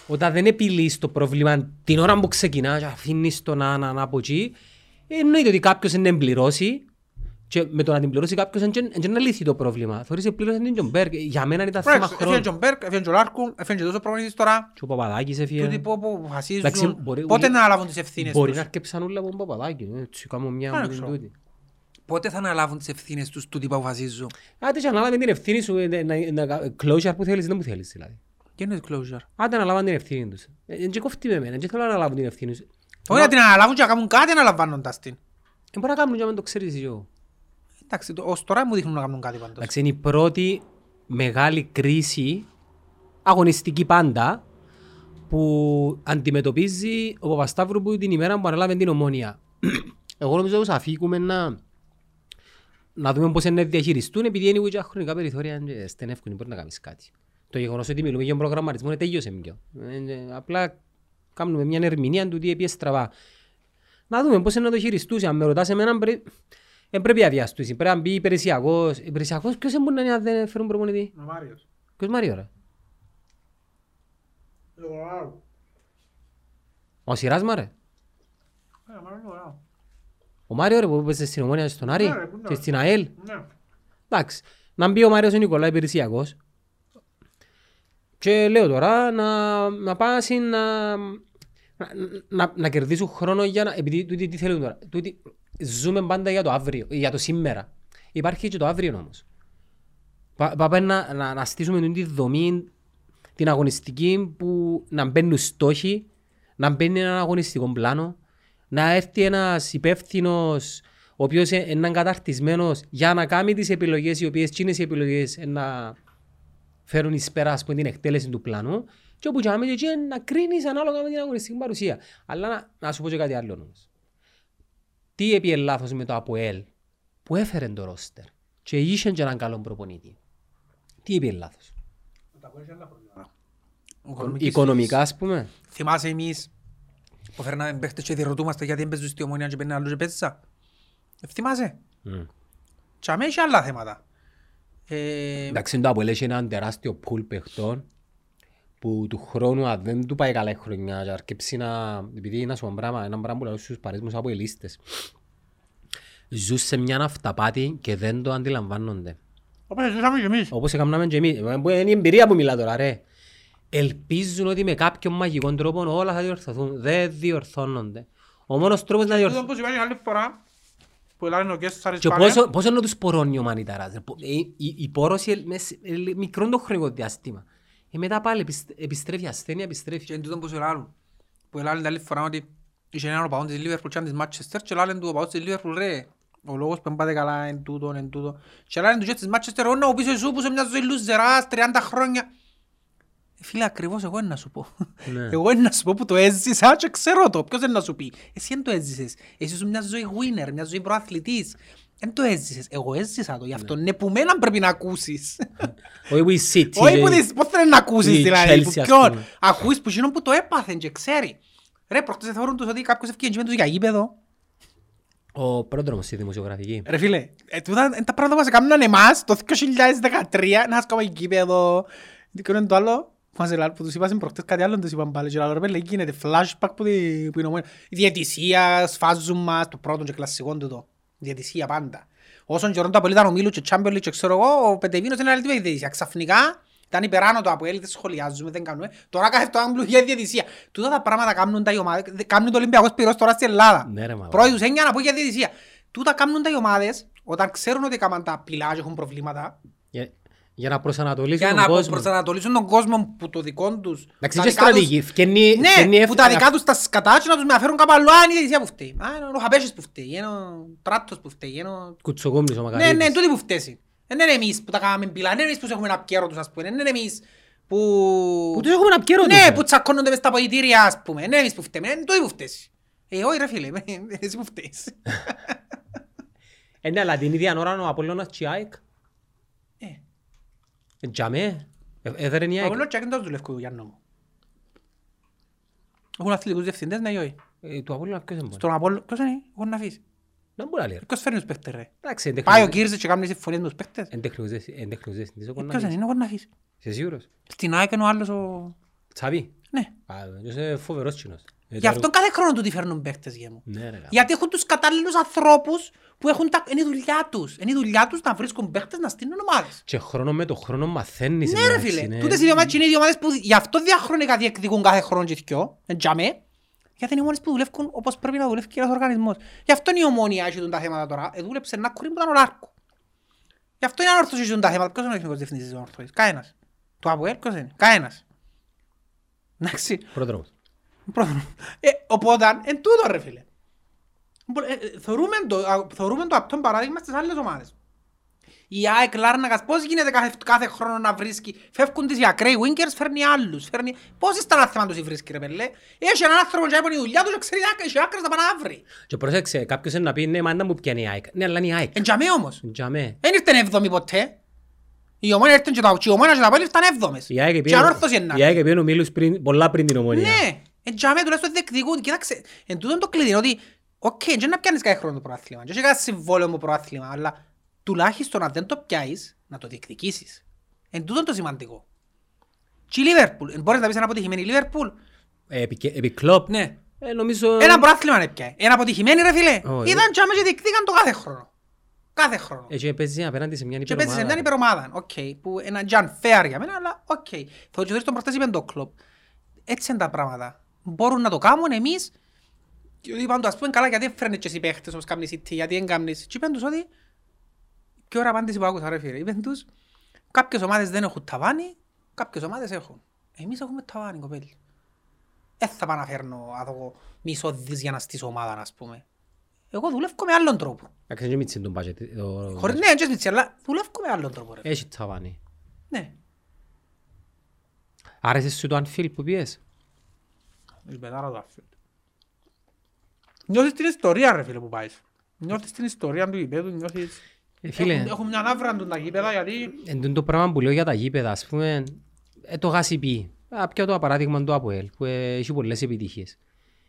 [SPEAKER 2] όταν δεν επιλύεις το πρόβλημα την ώρα που ξεκινάς και αφήνεις το να, να, να από εκεί, εννοείται ότι κάποιος είναι εμπληρώσει και με το να την πληρώσει κάποιος δεν να λύσει το πρόβλημα. Θωρείς επλήρωσε την Τζον Μπέρκ. Για μένα ήταν θέμα
[SPEAKER 1] Έφυγε
[SPEAKER 2] χρόνου.
[SPEAKER 1] ο Μπέρκ, έφυγε και ο Λάρκου, έφυγε και τόσο προπονητής τώρα.
[SPEAKER 2] Και ο Παπαδάκης έφυγε.
[SPEAKER 1] Τούτοι που που
[SPEAKER 2] Εντάξει,
[SPEAKER 1] αποφασίζουν
[SPEAKER 2] μπορεί-
[SPEAKER 1] πότε να αναλάβουν τις ευθύνες
[SPEAKER 2] Μπορεί
[SPEAKER 1] τους.
[SPEAKER 2] να αρκεψαν όλα από τον Παπαδάκη. ε, Έτσι κάνω μια
[SPEAKER 1] Δεν
[SPEAKER 2] από την
[SPEAKER 1] ξέρω.
[SPEAKER 2] τούτη.
[SPEAKER 1] Πότε θα αναλάβουν τις ευθύνες τους τούτοι που αποφασίζουν;
[SPEAKER 2] Άντε και ανάλαβε την ευθύνη σου, ε, να- να- closure που θέλεις, δεν που θέλεις δηλαδή.
[SPEAKER 1] Και είναι closure;
[SPEAKER 2] Άντε αναλάβαν την ευθύνη τους. Ε, Δεν και κοφτεί με εμένα, δεν θέλω να αναλάβουν την ευθύνη τους.
[SPEAKER 1] Όχι να την αναλάβουν και να κάνουν κάτι αναλαμβάνοντας την.
[SPEAKER 2] Ε, Μπορεί να κάνουν και να μην το ξέρεις εσύ εγώ.
[SPEAKER 1] Εντάξει, το- ως τώρα μου δείχνουν να κάνουν κάτι πάντως.
[SPEAKER 2] Εντάξει, είναι η πρώτη μεγάλη κρίση, αγωνιστική πάντα, που αντιμετωπίζει ο Παπασταύρου που την ημέρα που αναλάβει την ομόνια. *clears throat* Εγώ νομίζω πως αφήκουμε να, να δούμε πώς είναι να διαχειριστούν επειδή είναι και χρονικά περιθώρια και στενεύκουν, μπορεί να κάνεις κάτι. Το γεγονός ότι μιλούμε για τον προγραμματισμό είναι τέλειωσε πιο. Ε, ε, Απλά κάνουμε μια ερμηνεία του τι έπιε στραβά. Να δούμε πώς είναι να το χειριστούς. Αν με ρωτάς εμένα, πρέ... δεν πρέπει να διαστούσει. Πρέπει να μπει υπηρεσιακός. Υπηρεσιακός ποιος δεν μπορεί να είναι αν δεν φέρουν προπονητή;
[SPEAKER 1] Ο Μάριος.
[SPEAKER 2] Ποιος Μάριο ρε; Ο Σιράς μα ρε;
[SPEAKER 1] Ε, Μάριος είναι ωραίο.
[SPEAKER 2] Ο Μάριο ρε που έπαιζε στην Ομόνια στον Άρη
[SPEAKER 1] Ναι, ρε, πού είναι.
[SPEAKER 2] και στην ΑΕΛ.
[SPEAKER 1] Ναι.
[SPEAKER 2] Εντάξει. Να μπει ο Μάριος ο Νικολά υπηρεσιακός. Και λέω τώρα να, να πάσει να, να, να, να κερδίσουν χρόνο για να... Επειδή τούτοι τι θέλουν τώρα. Τούτοι ζούμε πάντα για το αύριο, για το σήμερα. Υπάρχει και το αύριο όμως. Πα- Πάμε να, να, να στήσουμε τη δομή, την αγωνιστική που να μπαίνουν στόχοι, να μπαίνει ένα αγωνιστικό πλάνο, να έρθει ένας υπεύθυνος ο οποίος είναι έναν καταρτισμένος για να κάνει τις επιλογές οι οποίες και είναι οι επιλογές ε, να φέρουν εις πέρα ας πούμε, την εκτέλεση του πλάνου και όπου και να και να κρίνεις ανάλογα με την αγωνιστική παρουσία. Αλλά να, να σου πω και κάτι άλλο όμως. Τι έπιε λάθος με το ΑΠΟΕΛ που έφερε το ρόστερ και είχε και έναν καλό προπονητή. Τι έπιε λάθος. Οικονομικά ας πούμε.
[SPEAKER 1] Θυμάσαι εμείς που φέρναμε παίχτες και διερωτούμαστε γιατί δεν παίζουν στη ομονία και παίρνουν άλλους και παίζσα. Ε, Θυμάσαι. Και αμέ είχε άλλα θέματα. Ε,
[SPEAKER 2] Εντάξει, το ΑΠΟΕΛ έχει έναν τεράστιο πουλ παιχτών που του χρόνου αν δεν του πάει καλά η χρονιά και αρκεψεί να... Επειδή είναι ένα πράγμα, ένα πράγμα που λέω στους παρέσμους ΑΠΟΕΛίστες. Ζουν σε μια αυταπάτη και δεν το αντιλαμβάνονται.
[SPEAKER 1] Όπως ζούσαμε και εμείς.
[SPEAKER 2] Όπως έκαναμε και εμείς. Ε, που Είναι η εμπειρία που μιλά τώρα ρε. Ελπίζουν ότι με κάποιον μαγικό τρόπο όλα θα διορθωθούν. Δεν διορθώνονται. Ο μόνος τρόπος να
[SPEAKER 1] Τούτο
[SPEAKER 2] διορθωθούν...
[SPEAKER 1] που συμβαίνει άλλη φορά που έλαβε ο Κέσταρης
[SPEAKER 2] Και
[SPEAKER 1] πάνε.
[SPEAKER 2] πόσο, πόσο να τους πορώνει ο μανιταράς. ρε. Πο- ε, Η, η πόρωση ε, μες- ε, μικρό το χρονικό διάστημα. Ε, μετά πάλι επιστ- επιστρέφει, ασθένεια επιστρέφει.
[SPEAKER 1] Και είναι τούτο που σου λάλλουν. Που έλαβε την άλλη φορά ότι είχε έναν οπαδόν της Liverpool και της Manchester και λάλλον του οπαδόν της Liverpool ρε. Ο λόγος που δεν πάτε καλά εν τούτον, εν τούτο. Και λάλλον του και της Manchester «Ω, να μου πεις εσύ που σε μιας ζωής λουζεράς 30 χρόνια. Ε, Φίλε, ακριβώς εγώ είναι να σου πω.
[SPEAKER 2] Ναι. *laughs*
[SPEAKER 1] Εγώ είναι να σου πω που το έζησα και ξέρω το. Ποιος είναι να σου πει. Εσύ δεν το έζησες. Εσύ είσαι μιας ζωής winner, μιας ζωής προαθλητής. Δεν το έζησες. Εγώ έζησα το. Γι' αυτό ναι που μένα πρέπει να ακούσεις. *laughs*
[SPEAKER 2] Όχι που η City.
[SPEAKER 1] Όχι
[SPEAKER 2] και-
[SPEAKER 1] που τις, πώς θέλεις να ακούσεις
[SPEAKER 2] η
[SPEAKER 1] δηλαδή, που
[SPEAKER 2] Chelsea, ας
[SPEAKER 1] ποιον.
[SPEAKER 2] πούμε.
[SPEAKER 1] Ακούεις που εκείνον που το έπαθεν και ξέρει. Ρε, προχτές θεωρούν τους ότι κάποιος ευκαιρία με τους για γήπεδο.
[SPEAKER 2] Ο πρόδρομος στη δημοσιογραφική.
[SPEAKER 1] Ρε φίλε, ε, τούτα είναι τα πράγματα που μας έκαναν εμάς το 2013 να σκάμε γήπεδο. Τι είναι το άλλο. Που μας ελάλ- που τους είπασαν προχτές κάτι άλλο, τους είπαν πάλι. Και λέω, ρε πέλε, γίνεται flashback που, τη- που είναι ομόνια. Η διαιτησία, σφάζουν μας, το πρώτο και κλασικό τούτο. Διαιτησία πάντα. Όσον καιρόν το Αποέλ ήταν ομίλου και Champions League και ξέρω εγώ, ο Πετεβίνος είναι άλλη τύπη διαιτησία. Ξαφνικά ήταν υπεράνω το Αποέλ, δεν σχολιάζουμε, δεν κάνουμε. Τώρα κάθε αυτό κάνουν για διαιτησία. Τούτα τα πράγματα κάνουν τα οι ομάδες, κάνουν το Ολυμπιακός πυρός τώρα στην Ελλάδα.
[SPEAKER 2] Ναι, ρε, μαλάκα.
[SPEAKER 1] Πρώτη τους έννοια να πω για διαιτησία. Τούτα κάνουν τα οι ομάδες όταν ξέρουν ότι έκαναν τα πυλά και έχουν προβλήματα
[SPEAKER 2] Για, για να προσανατολίσουν
[SPEAKER 1] για
[SPEAKER 2] τον
[SPEAKER 1] να
[SPEAKER 2] κόσμο.
[SPEAKER 1] προσανατολίσουν τον κόσμο που το δικό τους
[SPEAKER 2] Εντάξει
[SPEAKER 1] τα
[SPEAKER 2] και
[SPEAKER 1] δικά τους-
[SPEAKER 2] στρατηγική. Φκένει- φκένει
[SPEAKER 1] Ναι, που τα
[SPEAKER 2] εύκολα.
[SPEAKER 1] δικά τους τα σκατά και να τους μεταφέρουν κάπου αλλού. Α, είναι η διαιτησία που φταίει. Α, είναι ο Χαπέσης που φταίει. Είναι ο Τράτος που φταίει. Είναι ο...
[SPEAKER 2] Κουτσοκόμνης ο
[SPEAKER 1] Ναι,
[SPEAKER 2] Μακαρίτης.
[SPEAKER 1] ναι, τούτοι που φταίσει. Δεν είναι εμείς που τα κάναμε πυλά. Δεν είναι εμείς που έχουμε ένα πιέρο τους, ας πούμε. Δεν είναι εμείς που...
[SPEAKER 2] Που τους έχουμε να πιέρω τους,
[SPEAKER 1] Ναι,
[SPEAKER 2] ρε.
[SPEAKER 1] που τσακώνονται μες στα ποδητήρια, ας πούμε. Δεν είναι εμείς που φταίμε. Είναι τούτοι που φταίσει. Ε, όχι ρε φίλε, *laughs* εσύ που φταίεις.
[SPEAKER 2] Ε, ναι, αλλά την ίδια ώρα ο Απολλώνας και η ΑΕΚ.
[SPEAKER 1] Ε,
[SPEAKER 2] Ε, τζαμέ. Ε, Έδερε η
[SPEAKER 1] ο
[SPEAKER 2] ΑΕΚ.
[SPEAKER 1] Απολλώνας και δεν δουλεύει Γιάννο μου. Έχουν αθλητικούς διευθυντές, ναι ή όχι;
[SPEAKER 2] Ε, Του Απολλώνα ποιος είναι
[SPEAKER 1] Στον Απόλλω, ποιος είναι, εγώ να αφήσει.
[SPEAKER 2] Δεν μπορεί να λέει. ρε.
[SPEAKER 1] Ποιος φέρνει τους παίχτες ρε;
[SPEAKER 2] Εντάξει, εν
[SPEAKER 1] Πάει ο
[SPEAKER 2] τεχνικός-
[SPEAKER 1] Κύρζες και κάνει συμφωνίες με τους παίχτες;
[SPEAKER 2] εν τεχνικός δεσ- εν τεχνικός διευθυντής ο
[SPEAKER 1] Ποιος
[SPEAKER 2] Κονάκης.
[SPEAKER 1] είναι, είναι ο Κορναφής.
[SPEAKER 2] Είσαι σίγουρος;
[SPEAKER 1] Στην ΑΕΚ είναι ο άλλος ο...
[SPEAKER 2] Τσαβί.
[SPEAKER 1] Ναι.
[SPEAKER 2] Α, είσαι φοβερός κοινός. Ε,
[SPEAKER 1] Γι'
[SPEAKER 2] τώρα-
[SPEAKER 1] αυτό κάθε χρόνο του τι φέρνουν παίχτες για μου.
[SPEAKER 2] Ναι, ρε, γάμο.
[SPEAKER 1] Γιατί έχουν τους κατάλληλους ανθρώπους που έχουν τα... είναι η δουλειά τους. Είναι η δουλειά τους να βρίσκουν παίχτες να στείλουν ομάδες.
[SPEAKER 2] Και χρόνο με το χρόνο μαθαίνεις.
[SPEAKER 1] Ναι ρε
[SPEAKER 2] εντάξει,
[SPEAKER 1] φίλε,
[SPEAKER 2] ναι.
[SPEAKER 1] τούτες οι δύο ομάδες είναι οι δύο ομάδες που γι' αυτό διαχρονικά διεκδικούν κάθε χρόνο και δυο, εντιαμέ, γιατί είναι οι μόνες που δουλεύουν όπως πρέπει να δουλεύει και ένας οργανισμός. Γι' αυτό είναι η ομόνια έχει τα θέματα τώρα, ε, δούλεψε ένα κουρί που ήταν ο Λάρκο. Γι' αυτό είναι ανόρθωση έχουν τα θέματα, ποιος είναι ο εθνικός διευθυντής της ανόρθωσης, κανένας. Το ΑΠΟΕΛ, ποιος είναι, κανένας. Εντάξει,
[SPEAKER 2] Πρόδρομος.
[SPEAKER 1] Πρώτον. Ε, οπότε, εν τούτο ρε φίλε. Μπο- ε, ε, Θεωρούμε το, α, θεωρούμε το απτόν παράδειγμα στις άλλες ομάδες. Η ΑΕΚ Λάρνακας πώς γίνεται κάθε, κάθε χρόνο να βρίσκει. Φεύγουν τις οι ακραίοι winkers, φέρνει άλλους. Φέρνει... Πώς είναι στα θέμα τους η βρίσκει ρε πέλε. Έχει έναν άνθρωπο και έπαιρνε η δουλειά τους και ξέρει έχει άκρες να πάει να βρει.
[SPEAKER 2] Και πρόσεξε, κάποιος είναι να πει, ναι, μα δεν μου πιάνει η ΑΕΚ. Ναι, αλλά είναι η ΑΕΚ.
[SPEAKER 1] Εν τζαμέ όμως.
[SPEAKER 2] Τζαμέ.
[SPEAKER 1] Δεν ήρθαν έβδομοι ποτέ. Η Ομόνοια ήρθαν και τα και η Ομόνοια και τα πέλη ήρθαν έβδομες.
[SPEAKER 2] Η ΑΕΚ
[SPEAKER 1] Και
[SPEAKER 2] πήγαινε-
[SPEAKER 1] Ανόρθωση είναι να
[SPEAKER 2] η ΑΕΚ πήγαινε ο Μίλους πριν- πολλά πριν την Ομόνοια.
[SPEAKER 1] Ναι, εν τζαμέ τουλάχιστον διεκδικούν. Κοίταξε, εν τούτον το κλειδί είναι ότι οκ, δεν να πιάνεις κάθε χρόνο το πρωτάθλημα. Δεν έχει κάθε συμβόλαιο με πρωτάθλημα, αλλά τουλάχιστον αν δεν το πιάσεις, να το διεκδικήσεις. Εν τούτον το σημαντικό. Και η Λίβερπουλ, εν μπορείς να πεις ένα αποτυχημένη Λίβερπουλ;
[SPEAKER 2] Ε, επί, επί Κλοπ.
[SPEAKER 1] Ναι.
[SPEAKER 2] Ε, νομίζω...
[SPEAKER 1] Ένα πρωτάθλημα είναι πια. Ένα αποτυχημένη ρε φίλε.
[SPEAKER 2] Όχι.
[SPEAKER 1] Ήταν τζαμέ και διεκδίκαν το κάθε χρόνο. Κάθε χρόνο.
[SPEAKER 2] Ε, και παίζει απέναντι σε μια
[SPEAKER 1] Και παίζεις σε μια
[SPEAKER 2] υπερομάδα.
[SPEAKER 1] υπερομάδα. Οκ, που είναι unfair για μένα, αλλά οκ. Θα το δεις τον προχτές είπε το Κλοπ. Έτσι είναι τα πράγματα. Μπορούν να το κάνουν εμείς. Και είπαν το ας πούμε καλά γιατί έφερνες και εσύ παίχτες όπως κάνεις η City, γιατί δεν κάνεις. Και είπαν τους ότι και ωραία απάντηση που άκουσα ρε φίλε. Είπαν τους κάποιες ομάδες δεν έχουν ταβάνι, κάποιες ομάδες έχουν. Εμείς έχουμε ταβάνι κοπέλι. Δεν θα πάω να φέρνω αδω, μισό δις για να στήσω ομάδα ας πούμε. Εγώ δουλεύω με άλλον τρόπο.
[SPEAKER 2] Εντάξει, δεν μίτσι τον budget. το-
[SPEAKER 1] Χωρίς ναι, δεν ξέρω, αλλά δουλεύω με άλλον τρόπο ρε.
[SPEAKER 2] Έχεις τσαβάνι.
[SPEAKER 1] Ναι.
[SPEAKER 2] Άρεσε σου το Anfield που πιες.
[SPEAKER 1] Έχει πετάρα το Anfield. Νιώθεις την ιστορία ρε φίλε που πάεις. Νιώθεις την ιστορία του γηπέδου, νιώθεις...
[SPEAKER 2] Ε, φίλε,
[SPEAKER 1] Έχουν, έχουν μια ναύρα του τα γήπεδα γιατί...
[SPEAKER 2] εν τούτο το πράγμα που λέω για τα γήπεδα, ας πούμε, ε, το γάσιπι. Α, πιω το παράδειγμα του ΑΠΟΕΛ, που ε, έχει πολλές επιτυχίες.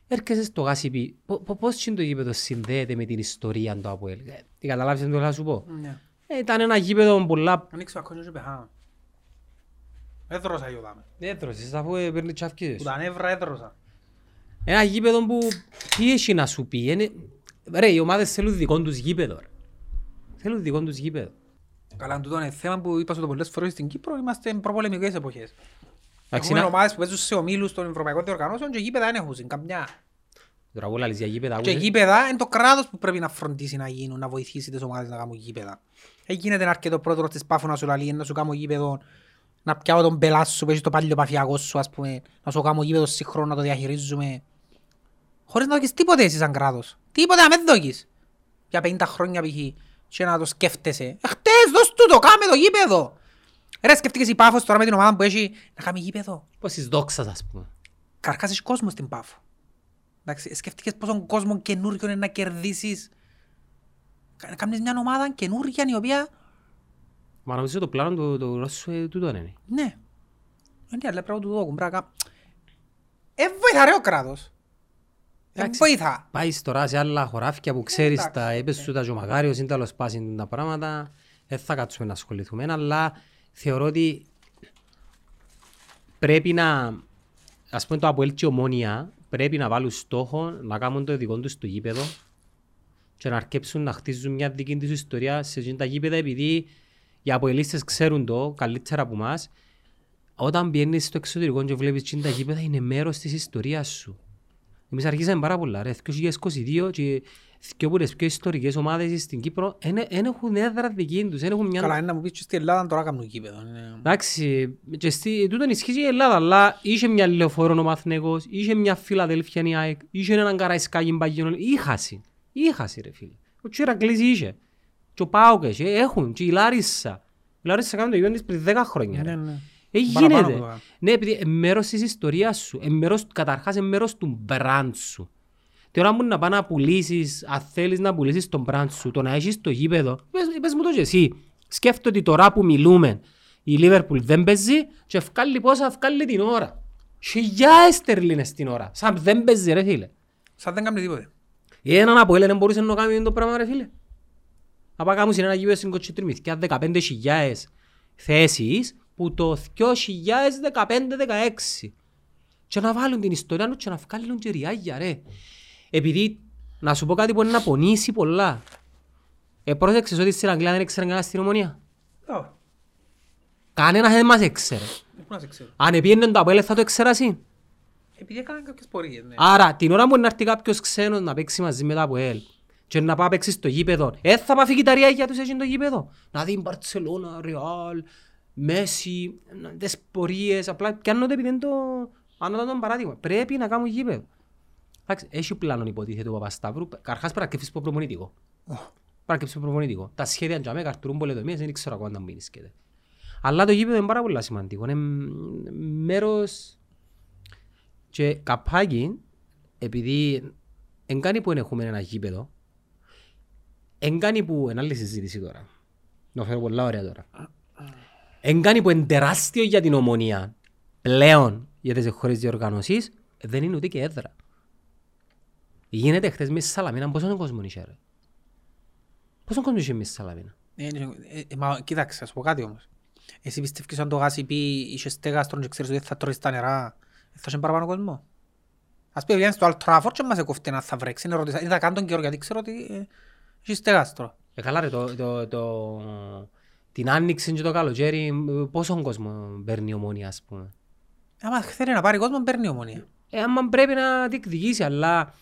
[SPEAKER 2] Έρχεσαι στο γάσιπι, πο- πο- πώς είναι το γήπεδο συνδέεται με την ιστορία του ΑΠΟΕΛ. Ε, Τι καταλάβεις τι θέλω να σου πω;
[SPEAKER 1] Ναι.
[SPEAKER 2] Ε, ήταν ένα γήπεδο πολλά...
[SPEAKER 1] Ανοίξω ακόμα και πεθάνω. Έδρωσα εγώ δάμε.
[SPEAKER 2] Έδρωσες αφού ε, παίρνει τσαφκίδες
[SPEAKER 1] Που
[SPEAKER 2] σου.
[SPEAKER 1] τα νεύρα έδρωσα.
[SPEAKER 2] Ένα γήπεδο που τι έχει να σου πει. Είναι... Ρε, οι ομάδες θέλουν δικό τους γήπεδο. ρε. Θέλουν δικό τους γήπεδο.
[SPEAKER 1] Καλά, τούτο είναι θέμα που είπα σου το πολλές φορές στην Κύπρο, είμαστε προπολεμικές εποχές.
[SPEAKER 2] Εντάξει,
[SPEAKER 1] Έχουμε
[SPEAKER 2] να-
[SPEAKER 1] ομάδες που παίζουν σε ομίλους των Ευρωπαϊκών Διοργανώσεων και γήπεδα δεν έχουν καμιά.
[SPEAKER 2] Τώρα εγώ λαλείς για γήπεδα.
[SPEAKER 1] Και
[SPEAKER 2] άκουσες;
[SPEAKER 1] γήπεδα είναι το κράτος που πρέπει να φροντίσει να γίνουν, να βοηθήσει τις ομάδες να κάνουν γήπεδα. Δεν γίνεται να έρχεται ο πρόεδρος της Πάφου να σου λαλεί, να σου κάνω γήπεδο, να πιάω τον πελά σου που έχει το παλιό παφιακό σου, ας πούμε, να σου κάνω γήπεδο σύγχρονο, να το διαχειρίζουμε. Χωρίς να δώσεις τίποτε εσύ σαν κράτος. Τίποτε να με δώσεις. Για 50 χρόνια π.χ. και να το σκέφτεσαι. Ε, χτες δώσ' του το, κάμε το γήπεδο. Ρε σκέφτηκες η Πάφος τώρα με την ομάδα που έχει να κάνει γήπεδο.
[SPEAKER 2] Πώς της δόξας ας πούμε.
[SPEAKER 1] Καρκάς έχεις κόσμο στην Πάφο. Εντάξει, σκέφτηκες πόσον κόσμο καινούριο είναι να κερδίσεις. Κα- Να κάνεις μια ομάδα καινούρια η οποία...
[SPEAKER 2] Μα νομίζω το πλάνο του, του Ρώσου ε, τούτο είναι.
[SPEAKER 1] Ναι. Είναι αλλά πρέπει να του δώκουν. Πρέπει να κα- Ε, βοηθά ρε ο κράτος. Ε,
[SPEAKER 2] Εντάξει.
[SPEAKER 1] βοηθά.
[SPEAKER 2] Πάει τώρα σε άλλα χωράφια που ξέρεις
[SPEAKER 1] εντάξει,
[SPEAKER 2] τα έπες σου τα ζωμαγάριος ή τέλος πάσιν τα πράγματα. Δεν θα κάτσουμε να ασχοληθούμε, αλλά θεωρώ ότι πρέπει να, ας πούμε το Αποέλ και η Ομόνια, πρέπει να βάλουν στόχο να κάνουν το δικό τους το γήπεδο και να αρκέψουν να χτίζουν μια δική τους ιστορία σε εκείνα τα γήπεδα επειδή οι Αποελίστες ξέρουν το καλύτερα από εμάς όταν πιένεις στο εξωτερικό και βλέπεις εκείνα τα γήπεδα είναι μέρος της ιστορίας σου. Εμείς αρχίσαμε πάρα πολλά ρε, 2022 και δύο από τις πιο ιστορικές ομάδες στην Κύπρο δεν έχουν έδρα δική τους, δεν έχουν μια...
[SPEAKER 1] Καλά, είναι να μου πεις και στην Ελλάδα τώρα κάνουν γήπεδο. Είναι-
[SPEAKER 2] Εντάξει, και στη, τούτον ισχύει και η Ελλάδα, αλλά είχε μια λεωφόρο ο Μαθηναίκος, είχε μια Φιλαδέλφια η ΑΕΚ, είχε έναν Καραϊσκάκι μπαγιόν, είχασαι, είχασαι ρε φίλε. Ο Τσιρακλής είχε, και ο Πάοκ είχε, έχουν, και η Λάρισα. Η Λάρισα κάνουν το γήπεδο της πριν 10 χρόνια. ρε.
[SPEAKER 1] Ναι, ναι.
[SPEAKER 2] Ε,
[SPEAKER 1] Παραπάνω
[SPEAKER 2] γίνεται.
[SPEAKER 1] από το-
[SPEAKER 2] Ναι, επειδή είναι μέρος της ιστορίας σου. Ε, μέρος, καταρχάς είναι μέρος του brand σου. Τη ώρα μου να πάει να πουλήσεις, αν θέλεις να πουλήσεις τον brand σου, το να έχεις το γήπεδο, πες, πες μου το και εσύ. Σκέφτομαι ότι τώρα που μιλούμε, η Liverpool δεν παίζει και ευκάλλει πόσα ευκάλλει την ώρα. Χιλιάδες τερλίνες την ώρα. Σαν δεν παίζει ρε φίλε.
[SPEAKER 1] Σαν δεν κάνει τίποτε.
[SPEAKER 2] Έναν από έλε δεν μπορούσε να κάνει το πράγμα ρε φίλε. Να πάει κάμουν σε ένα γήπεδο στην Κοτσιτριμηθιά 15.000 θέσεις που το 2015-16 και να βάλουν την ιστορία τους και να βγάλουν και ριάγια ρε. Επειδή να σου πω κάτι που είναι να πονήσει πολλά. Ε, πρόσεξες ότι στην Αγγλία δεν έξερε κανένας στην ομονία;
[SPEAKER 1] Ω,
[SPEAKER 2] Κανένας δεν μας έξερε.
[SPEAKER 1] δεν μπορώ να σε ξέρω.
[SPEAKER 2] Αν επίενε το Αποέλ θα το εξερασεί.
[SPEAKER 1] Επειδή έκαναν κάποιες πορείες, ναι.
[SPEAKER 2] Άρα την ώρα που να έρθει κάποιος ξένος να παίξει μαζί με το ΑΠΟΕΛ και να πάει να παίξει στο γήπεδο, ε, θα πάει φύγει τα ριάγια τους έτσι το γήπεδο. Να δει Μπαρτσελώνα, Ρεάλ, Μέση, να- τις πορείες, απλά πιάνονται επειδή είναι το ανώτατο παράδειγμα. Πρέπει να κάνουν γήπεδο. Εντάξει, έχει πλάνο υποτίθεται ο Παπασταύρου, καρχάς πρέπει να κρυφείς από προπονητικό. Πράκεψε προπονητικό. Τα σχέδια για μένα καρτουρούν πολετομίες, δεν ξέρω ακόμα αν μην σκέτε. Αλλά το γήπεδο είναι πάρα πολύ σημαντικό. Είναι μέρος και καπάκι, επειδή εν κάνει που έχουμε ένα γήπεδο, εν κάνει που, είναι άλλη συζήτηση τώρα, να φέρω πολλά ωραία τώρα, εν κάνει που είναι τεράστιο για την ομονία, πλέον για τις χώρες διοργανώσεις, δεν είναι ούτε και έδρα. Γίνεται χθες μέσα στη Σαλαμίνα, πόσο κόσμος είχε ρε; Πόσο κόσμος είχε μέσα στη Σαλαμίνα;
[SPEAKER 1] Ε, ε, ε, Μα κοίταξε, ας πω κάτι όμως. Εσύ πιστεύεις αν το γάσι πει είσαι στέγαστρον και ξέρεις ότι θα τρώεις τα νερά, θα έχει παραπάνω κόσμο; Ας πει βγαίνεις στο Old Trafford και μας εκοφτεί να θα βρέξει. Είναι ρωτήσα, είδα καν τον καιρό γιατί ξέρω ότι ε, έχει στέγαστρο.
[SPEAKER 2] Ε, καλά ρε, το, το, το, την άνοιξη και το καλοκαίρι, πόσο κόσμο παίρνει η ομόνια, ας πούμε;
[SPEAKER 1] Άμα θέλει να πάρει κόσμο, παίρνει η ομονία.
[SPEAKER 2] Ε, άμα πρέπει να διεκδικήσει, αλλά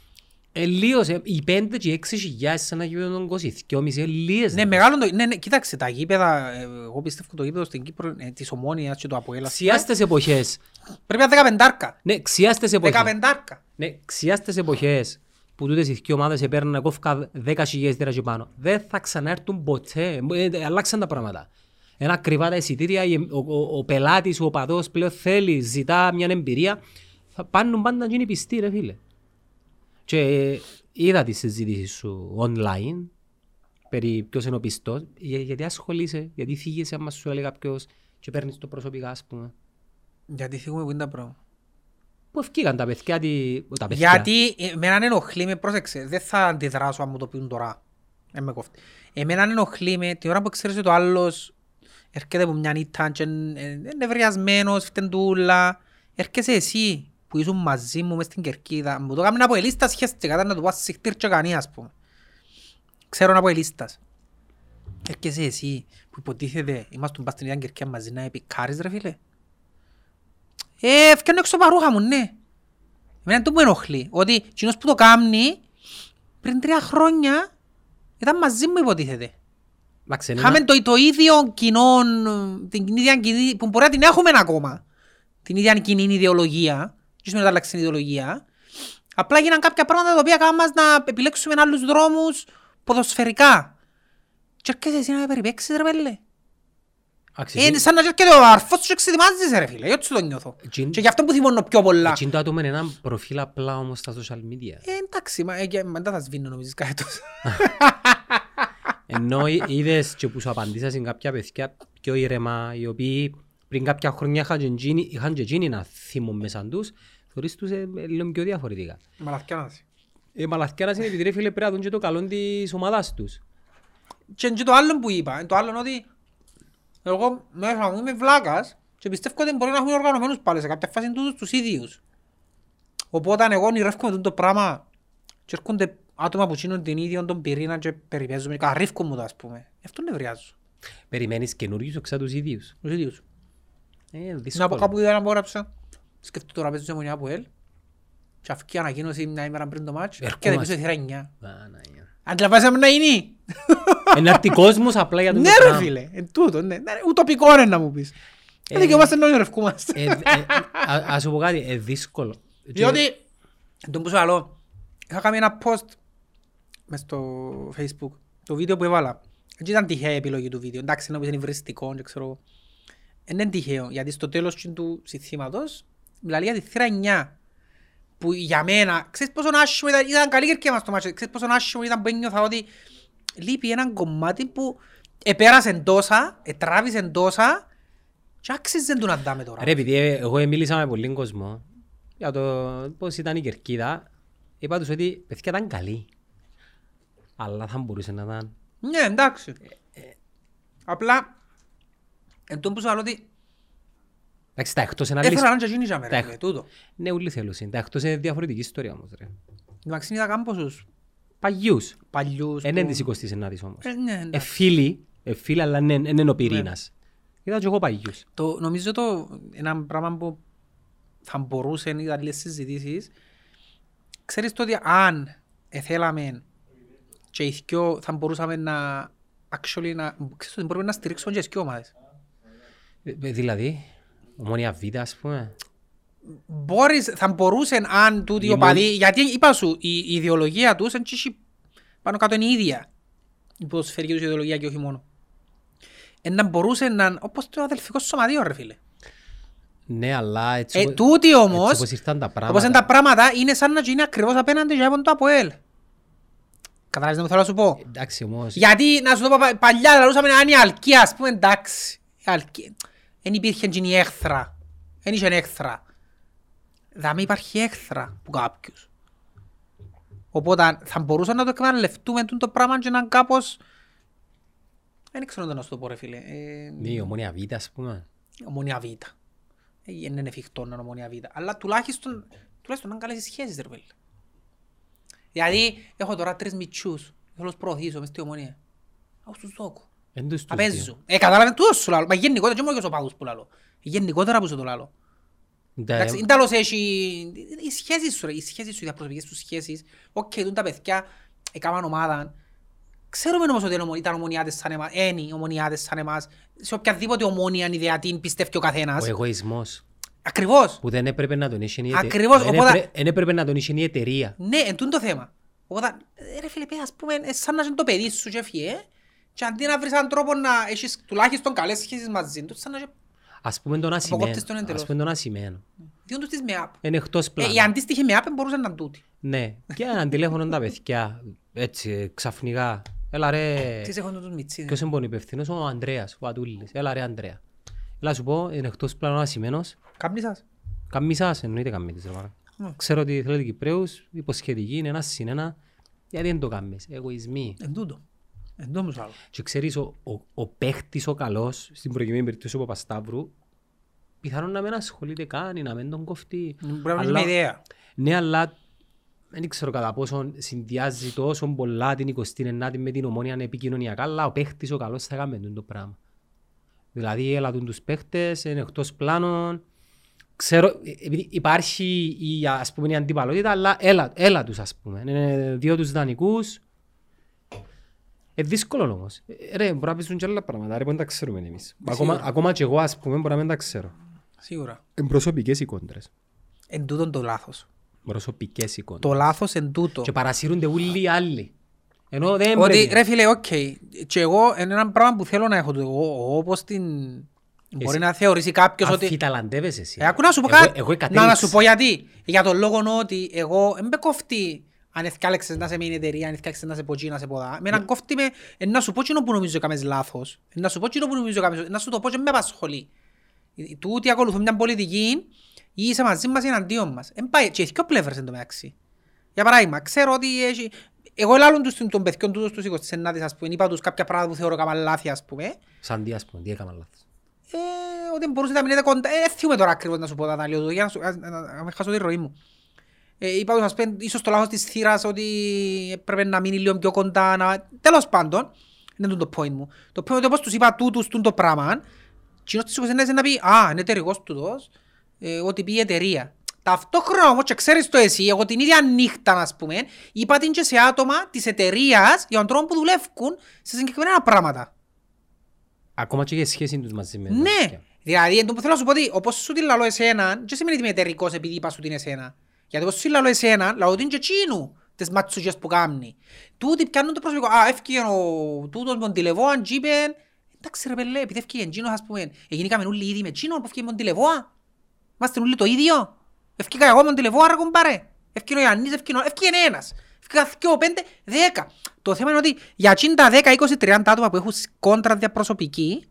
[SPEAKER 2] ε, λίγος, ε, οι πέντε και οι έξι χιλιάδες σε ένα γήπεδο των 22,5 ε, λίγες.
[SPEAKER 1] Ναι, μεγάλο το... Ναι, ναι, κοίταξε, τα γήπεδα, ε, εγώ πιστεύω το γήπεδο στην Κύπρο ε, της Ομόνιας και το Αποέλ. ας πούμε,
[SPEAKER 2] Ξιάστες εποχές.
[SPEAKER 1] Πρέπει να δεκαπεντάρκα.
[SPEAKER 2] Ναι, ξιάστες εποχές.
[SPEAKER 1] Δεκαπεντάρκα.
[SPEAKER 2] Ναι, ξιάστες εποχές που τούτες οι δύο ομάδες έπαιρναν κόφκα 10 χιλιάδες τέρα και πάνω. Δεν θα ξανάρθουν ποτέ. Ε, ε, αλλάξαν τα πράγματα. Ένα ακριβά τα εισιτήρια, η- ο, ο, ο πελάτης, ο οπαδός πλέον θέλει, ζητά μια εμπειρία. Θα πάνουν πάντα να γίνει πιστοί ρε φίλε. Και ε, είδα τη συζήτηση σου online περί ποιος είναι ο πιστός. Για, γιατί ασχολείσαι, γιατί θίγεσαι άμα σου έλεγα ποιος και παίρνεις το προσωπικά ας πούμε.
[SPEAKER 1] Γιατί θίγουμε που είναι τα πράγματα.
[SPEAKER 2] Πού ευκήκαν τα παιδιά, τη- τα παιδιά.
[SPEAKER 1] Γιατί εμένα ενοχλεί με, πρόσεξε, δεν θα αντιδράσω αν μου το πούν τώρα. Δεν με κόφτει. Εμένα ενοχλεί με την ώρα που ξέρεις ότι ο άλλος έρχεται από μια νύχτα και είναι είναι νευριασμένος, φτεντούλα. Έρχεσαι εσύ που ήσουν μαζί μου μες στην κερκίδα. Μου το κάνουν από ελίστας σχέστηκα, ήταν να του πω συχτήρ και κανείς ας πούμε. Ξέρω από ελίστας. Έρχεσαι εσύ που υποτίθεται είμαστε πας στην ίδια κερκίδα μαζί να επικάρεις ρε φίλε. Ε, φτιάχνω έξω παρούχα μου, ναι. Εμένα το που με ενοχλεί, ότι εκείνος που το κάνει πριν τρία χρόνια ήταν μαζί μου υποτίθεται.
[SPEAKER 2] Εντάξει, είναι
[SPEAKER 1] Είχαμε
[SPEAKER 2] ένα-
[SPEAKER 1] το, το ίδιο κοινό, την ίδια κοινή, που μπορεί να την έχουμε ακόμα. Την ίδια κοινή ιδεολογία. Και σημαίνει ότι άλλαξε την ιδεολογία. Απλά γίναν κάποια πράγματα τα οποία κάνουν μας να επιλέξουμε άλλους δρόμους ποδοσφαιρικά. Και έρχεσαι εσύ να περιπέξεις ρε πέλε.
[SPEAKER 2] Εντάξει,
[SPEAKER 1] Είναι σαν να έρχεται ο αρφός σου και ξετοιμάζεσαι ρε φίλε. Έτσι το νιώθω.
[SPEAKER 2] Εκείν-
[SPEAKER 1] Και γι' αυτό που θυμώνω πιο πολλά.
[SPEAKER 2] Εκείνο το άτομο είναι ένα προφίλ απλά όμως στα social media.
[SPEAKER 1] Ε, εντάξει, μα, ε, και- μα δεν θα σβήνω νομίζεις κάτι τόσο.
[SPEAKER 2] Ενώ εί- είδες και που σου απαντήσα σε κάποια παιδιά πιο ήρεμα, οι οποίοι πριν κάποια χρόνια είχαν και εκείνοι- είχαν και εκείνοι ένα θύμο μέσα τους, θεωρείς τους ε, ε, λίγο πιο διαφορετικά.
[SPEAKER 1] Μαλαθκιάνας.
[SPEAKER 2] Η μαλαθκιάνας είναι επειδή ρε φίλε πρέπει να δουν και το καλό της ομάδας τους.
[SPEAKER 1] Και, και το άλλο που είπα, το άλλο είναι ότι εγώ μέσα μου είμαι βλάκας και πιστεύω ότι μπορεί να έχουν οργανωμένους πάλι σε κάποια φάση τούτους τους ίδιους. Οπότε αν εγώ ονειρεύομαι τούτο το πράγμα και έρχονται άτομα που γίνουν την ίδια τον πυρήνα και περιπέζουν και καρύφκουν μου το ας πούμε. Γι' αυτό νευριάζω.
[SPEAKER 2] Περιμένεις καινούριους εξά τους ίδιους;
[SPEAKER 1] Τους ίδιους.
[SPEAKER 2] Ε,
[SPEAKER 1] Να πω
[SPEAKER 2] δύσκολο.
[SPEAKER 1] κάπου είδα να πω γράψα. Σκέφτομαι τώρα παίζουν σε μονιά από ελ. Και αυκεί ανακοίνωση μια ημέρα πριν το μάτς. Και
[SPEAKER 2] Ερχόμαστε.
[SPEAKER 1] δεν πίσω θύρα 9.
[SPEAKER 2] Παναγία.
[SPEAKER 1] Αντιλαμβάσαμε να είναι.
[SPEAKER 2] Είναι έρθει κόσμος απλά για τον
[SPEAKER 1] Ναι
[SPEAKER 2] το
[SPEAKER 1] ρε
[SPEAKER 2] πράγμα.
[SPEAKER 1] φίλε, εν τούτο, ναι. Ναι, ρε, Ουτοπικό είναι να μου πεις.
[SPEAKER 2] Ε,
[SPEAKER 1] Ε, δικαιούμαστε να ονειρευκούμαστε.
[SPEAKER 2] Ε, ε, α- Ας σου πω κάτι, ε, δύσκολο.
[SPEAKER 1] Διότι, τον που σου λέω, είχα κάνει ένα post μες στο facebook, το βίντεο που έβαλα. Έτσι ήταν τυχαία η επιλογή του βίντεο. Εντάξει, είναι είναι υβριστικό, δεν ξέρω. εγώ. Ε, Είναι τυχαίο, γιατί στο τέλος τσιν του συστήματος, μιλάει για τη θύρα 9. Που για μένα, ξέρεις πόσο άσχημο ήταν, ήταν καλή κερκία μας το μάτσο, ξέρεις πόσο άσχημο ήταν που ένιωθα ότι λείπει έναν κομμάτι που επέρασε τόσα, ετράβησε τόσα και άξιζε του να δάμε τώρα.
[SPEAKER 2] Ρε, επειδή ε, εγώ μίλησα με πολλοί κόσμο για το πώς ήταν η κερκίδα, είπα τους ότι παιδιά ήταν καλή. Αλλά θα μπορούσε να ήταν.
[SPEAKER 1] Ναι, εντάξει. Απλά, εν τόν που σου λέω ότι
[SPEAKER 2] Εντάξει, τα εκτός είναι άλλη...
[SPEAKER 1] έφερα να και εκείνη για μέρα,
[SPEAKER 2] Τα-
[SPEAKER 1] ρε, τούτο.
[SPEAKER 2] Ναι, ούλοι θέλουν. Τα εκτός είναι διαφορετική ιστορία όμως, ρε.
[SPEAKER 1] Εντάξει, είδα κάμποσους
[SPEAKER 2] Παγιούς.
[SPEAKER 1] παλιούς.
[SPEAKER 2] Είναι
[SPEAKER 1] που-
[SPEAKER 2] της 29ης όμως.
[SPEAKER 1] Ε, ναι,
[SPEAKER 2] Ε,
[SPEAKER 1] εντάξει.
[SPEAKER 2] φίλοι, ε, φίλοι, αλλά δεν είναι ο πυρήνας. Είδα και εγώ παγιούς.
[SPEAKER 1] Το, νομίζω το ένα πράγμα που θα μπορούσε να ήταν λίγες συζητήσεις ξέρεις το ότι αν θέλαμε και οι δυο θα μπορούσαμε να actually να, ξέρεις ότι μπορούμε να στηρίξουμε και τις δυο ομάδες.
[SPEAKER 2] Ε, ε, Δηλαδή, ομόνια Β, ας πούμε.
[SPEAKER 1] Μπορείς, θα μπορούσε αν τούτοι
[SPEAKER 2] Η
[SPEAKER 1] οι οπαδοί, γιατί είπα σου, η, η ιδεολογία τους εν τσίσι πάνω κάτω είναι η ίδια. η ποδοσφαιρική τους ιδεολογία και όχι μόνο. Ε, να μπορούσε να... Όπως το αδελφικό σωματείο ρε φίλε.
[SPEAKER 2] Ναι, αλλά έτσι,
[SPEAKER 1] Ε,
[SPEAKER 2] οπο-
[SPEAKER 1] τούτοι
[SPEAKER 2] έτσι
[SPEAKER 1] όμως,
[SPEAKER 2] όπως ήρθαν τα πράγματα.
[SPEAKER 1] όπως είναι τα πράγματα, είναι σαν να γίνει ακριβώς απέναντι για από το ΑΠΟΕΛ. Καταλάβεις τι μου θέλω να σου πω;
[SPEAKER 2] Εντάξει όμως,
[SPEAKER 1] Γιατί, να σου το πω, πα- παλιά λαλούσαμε αν η Αλκία, ας πούμε, εντάξει. Η Αλκία. Δεν υπήρχε εκείνη η έχθρα. Δεν είχε έχθρα. Δεν υπάρχει έχθρα που κάποιους. Οπότε θα μπορούσαν να το εκμεταλλευτούμε τούτο το πράγμα και να είναι κάπως... Δεν ξέρω να σου το πω ρε φίλε. Ε,
[SPEAKER 2] ναι, η ομόνια Β, ας πούμε.
[SPEAKER 1] ομονία Β. Ε, Δεν είναι εφικτό να είναι ομονία Β. Αλλά τουλάχιστον, τουλάχιστον να είναι καλές οι σχέσεις ρε φίλε. Δηλαδή, έχω τώρα τρεις μητσούς. Θέλω να τους προωθήσω μες στη ομονία. Να τους δώκω.
[SPEAKER 2] Εν τους τους
[SPEAKER 1] Να
[SPEAKER 2] δύο.
[SPEAKER 1] παίζουν. Ε, κατάλαβε τούτος σου λάλο. Μα γενικότερα και μόνο για τους οπαδούς που λάλο. Γενικότερα που σου το λάλο.
[SPEAKER 2] Ναι,
[SPEAKER 1] Εντάξει, είναι τέλος έχει... Οι σχέσεις σου ρε, οι σχέσεις σου, οι διαπροσωπικές σου σχέσεις. Οκ, τούν τα παιδιά, έκαναν ομάδα. Ξέρουμε όμως ότι είναι ομο- ήταν Ομονοιάτες σαν εμάς, είναι Ομονοιάτες σαν εμάς. Σε οποιαδήποτε Ομόνοια ιδεατή πιστεύει ο
[SPEAKER 2] Ο
[SPEAKER 1] καθένας.
[SPEAKER 2] εγωισμός
[SPEAKER 1] Ακριβώς.
[SPEAKER 2] που δεν έπρεπε να τον είχε η εται-
[SPEAKER 1] Ακριβώς,
[SPEAKER 2] δεν
[SPEAKER 1] οπότε-
[SPEAKER 2] έπρε- δεν έπρεπε να τον είχε η εταιρεία.
[SPEAKER 1] Ναι, εν τούτο το θέμα. Οπότε, ε, ρε φίλε, παι, ας πούμε, ε, σαν να είναι το παιδί σου και έφυγε, ε, και αντί να βρεις έναν τρόπο να έχεις τουλάχιστον καλές σχέσεις μαζί τους, σαν να είναι
[SPEAKER 2] Ας πούμε τον
[SPEAKER 1] Αποκόπτεις
[SPEAKER 2] ασημένο.
[SPEAKER 1] τον εντελώς.
[SPEAKER 2] Ας πούμε τον ασημένο.
[SPEAKER 1] διόν τους της ΜΕΑΠ.
[SPEAKER 2] Είναι εκτός
[SPEAKER 1] Ε,
[SPEAKER 2] πλάνου.
[SPEAKER 1] η αντίστοιχη ΜΕΑΠ μπορούσε να είναι τούτη.
[SPEAKER 2] Ναι, και έναν τηλέφωνο τα παιδιά, έτσι, ξαφνικά. Έλα ρε,
[SPEAKER 1] Τις έχουν τους μητσίδες.
[SPEAKER 2] ποιος είναι ο υπευθύνος, ο Ανδρέας, ο Ατούλης. Έλα ρε Ανδρέα. Έλα σου πω, είναι εκτός πλάνου ασημένος.
[SPEAKER 1] Κάμνη σας.
[SPEAKER 2] Καμίσας, εννοείται καμίτης ρε μάνα.
[SPEAKER 1] Ναι.
[SPEAKER 2] Ξέρω ότι θέλετε Κυπρέους, υποσχετική, είναι ένας συν ένα. Γιατί δεν το κάνεις, εγωισμοί.
[SPEAKER 1] Εν τούτο. Εν τούτο όμως άλλο.
[SPEAKER 2] Και ξέρεις, ο, ο, ο παίχτης ο καλός, στην προηγούμενη περίπτωση ο Παπασταύρου, πιθανόν να μην ασχολείται καν ή να μην τον κοφτεί.
[SPEAKER 1] Πρέπει να
[SPEAKER 2] Αλλά-
[SPEAKER 1] έχει μια ιδέα.
[SPEAKER 2] Ναι, αλλά δεν ξέρω κατά πόσο συνδυάζει τόσο πολλά την 29η με την ομόνια επικοινωνιακά, αλλά ο παίχτης ο καλός θα κάνει το πράγμα. Δηλαδή, έλα τους τους παίχτες, είναι εκτός πλάνων. Ξέρω, ε, επειδή υπάρχει η, ας πούμε, η αντιπαλότητα, αλλά έλα, έλα τους, ας πούμε. Είναι δύο τους δανεικούς. Ε, δύσκολο όμως. Ε, ρε, μπορεί να πείσουν και άλλα πράγματα, ρε, που δεν τα ξέρουμε εμείς. Ακόμα,
[SPEAKER 1] σίγουρα.
[SPEAKER 2] ακόμα και εγώ, ας πούμε, μπορεί να μην τα ξέρω.
[SPEAKER 1] Σίγουρα.
[SPEAKER 2] Είναι προσωπικές οι κόντρες.
[SPEAKER 1] Εν τούτον το λάθος.
[SPEAKER 2] Προσωπικές οι κόντρες.
[SPEAKER 1] Το λάθος εν τούτο.
[SPEAKER 2] Και παρασύρονται όλοι οι άλλοι. Ενώ δεν
[SPEAKER 1] Ότι
[SPEAKER 2] πρέπει.
[SPEAKER 1] ρε φίλε, οκ. Και εγώ είναι ένα πράγμα που θέλω να έχω. το Εγώ, εγώ όπως την... Μπορεί να θεωρήσει κάποιος ότι...
[SPEAKER 2] Αμφιταλαντεύεσαι εσύ.
[SPEAKER 1] Ε, άκου να σου πω
[SPEAKER 2] Εγώ-
[SPEAKER 1] κάτι.
[SPEAKER 2] Εγώ
[SPEAKER 1] Να,
[SPEAKER 2] εκατέληξα.
[SPEAKER 1] να σου πω γιατί. Για τον λόγο ότι εγώ δεν με κοφτεί αν εθκάλεξες να σε μια εταιρεία, αν εθκάλεξες να σε πω εκεί, να σε πω δά. Με έναν κοφτεί με ε, να σου πω εκείνο που νομίζω έκαμες λάθος. Ε, Να σου πω εκείνο που νομίζω έκαμες, να σου το πω και με απασχολεί. Ε, Τούτοι ακολουθούν μια πολιτική ή είσαι μαζί μας ή εναντίον μας. Εν πάει, και οι δυο πλευρές εν τω μεταξύ. Για παράδειγμα, ξέρω ότι έχει... Εγώ ελάλλον τους των παιδιών τούτος τους 29 ας πούμε, είπα τους κάποια πράγματα που θεωρώ έκαναν λάθη ας πούμε.
[SPEAKER 2] Σαν τι ας πούμε, τι έκανα λάθος.
[SPEAKER 1] Ε, ότι μπορούσε να μείνετε κοντά. Ε, θυμούμε τώρα ακριβώς να σου πω τα αναλύω του, για να, σου, να, να, να μην χάσω τη ροή μου. Ε, είπα τους, ας πούμε, ίσως το λάθος της θύρας ότι πρέπει να μείνει λίγο πιο κοντά. Να... Τέλος πάντων, είναι το point μου. Το point είναι ότι όπως τους είπα τούτους τούν το πράγμα, κοινός της 29 να πει «Α, είναι εταιρικός τούτος, ε, ότι πει η εταιρεία». Ταυτόχρονα όμως και ξέρεις το εσύ, εγώ την ίδια νύχτα, ας πούμε, είπα την και σε άτομα της εταιρείας για τον τρόπο που δουλεύουν σε συγκεκριμένα πράγματα.
[SPEAKER 2] Ακόμα και για σχέση τους μαζί με τα
[SPEAKER 1] Ναι,
[SPEAKER 2] παιδιά.
[SPEAKER 1] δηλαδή εν τω που θέλω να σου πω ότι όπως σου την λαλώ εσένα, δεν σημαίνει ότι είμαι εταιρικός επειδή είπα σου την εσένα. Γιατί όπως σου την λαλώ εσένα, λαλώ την και εκείνου τις ματσουγιές που κάνει. Τούτοι πιάνουν το προσωπικό. Α, έφυγε ο τούτος με τον τηλεβόαν και είπε Εντάξει ρε πελέ, επειδή έφυγε εκείνος ας πούμε, εγινήκαμε όλοι ήδη με εκείνον που έφυγε με τον τηλεβόα. Είμαστε όλοι το ίδιο. Έφυγε εγώ με τον τηλεβόα ρε κομπάρε. Έφυγε ο Ιαννής, έφυγε ο- έφυγε ένας. Έφυγε ο πέντε, δέκα. Το θέμα είναι ότι για 50, 10, 20, 30 άτομα που έχουν κόντρα διαπροσωπική,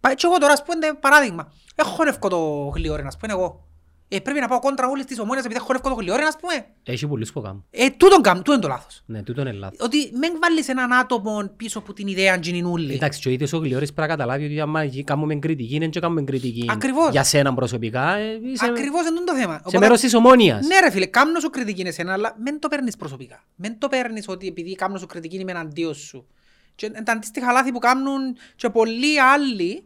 [SPEAKER 1] Πάει και εγώ τώρα, ας πούμε, παράδειγμα. Έχω χωνεύκω το γλυόρεν, ας πούμε, εγώ. Ε, πρέπει να πάω κόντρα όλες τις ομόνιες επειδή έχω χωνεύκω το γλυόρεν, ας πούμε.
[SPEAKER 2] Έχει πολλούς που κάνουν.
[SPEAKER 1] Ε, τούτον κάνω, τούτον το λάθος.
[SPEAKER 2] Ναι, τούτο είναι λάθος.
[SPEAKER 1] Ότι μην βάλεις έναν άτομο πίσω από την ιδέα τζινινούλη.
[SPEAKER 2] Εντάξει, και ο ίδιος ο Γλιόρης πρέπει να καταλάβει ότι άμα γι- κάνουμε κριτική, είναι και κάνουμε κριτική
[SPEAKER 1] Ακριβώς.
[SPEAKER 2] για σένα προσωπικά. ε, είσαι
[SPEAKER 1] Ακριβώς είναι το θέμα.
[SPEAKER 2] σε μέρος της ομόνιας.
[SPEAKER 1] Ναι ρε φίλε, κάμνω σου κριτική είναι εσένα, αλλά μην το παίρνεις προσωπικά. Μην το παίρνεις ότι επειδή κάμνω σου κριτική είμαι εναντίον σου. Και είναι τα αντίστοιχα λάθη που κάνουν και πολλοί άλλοι,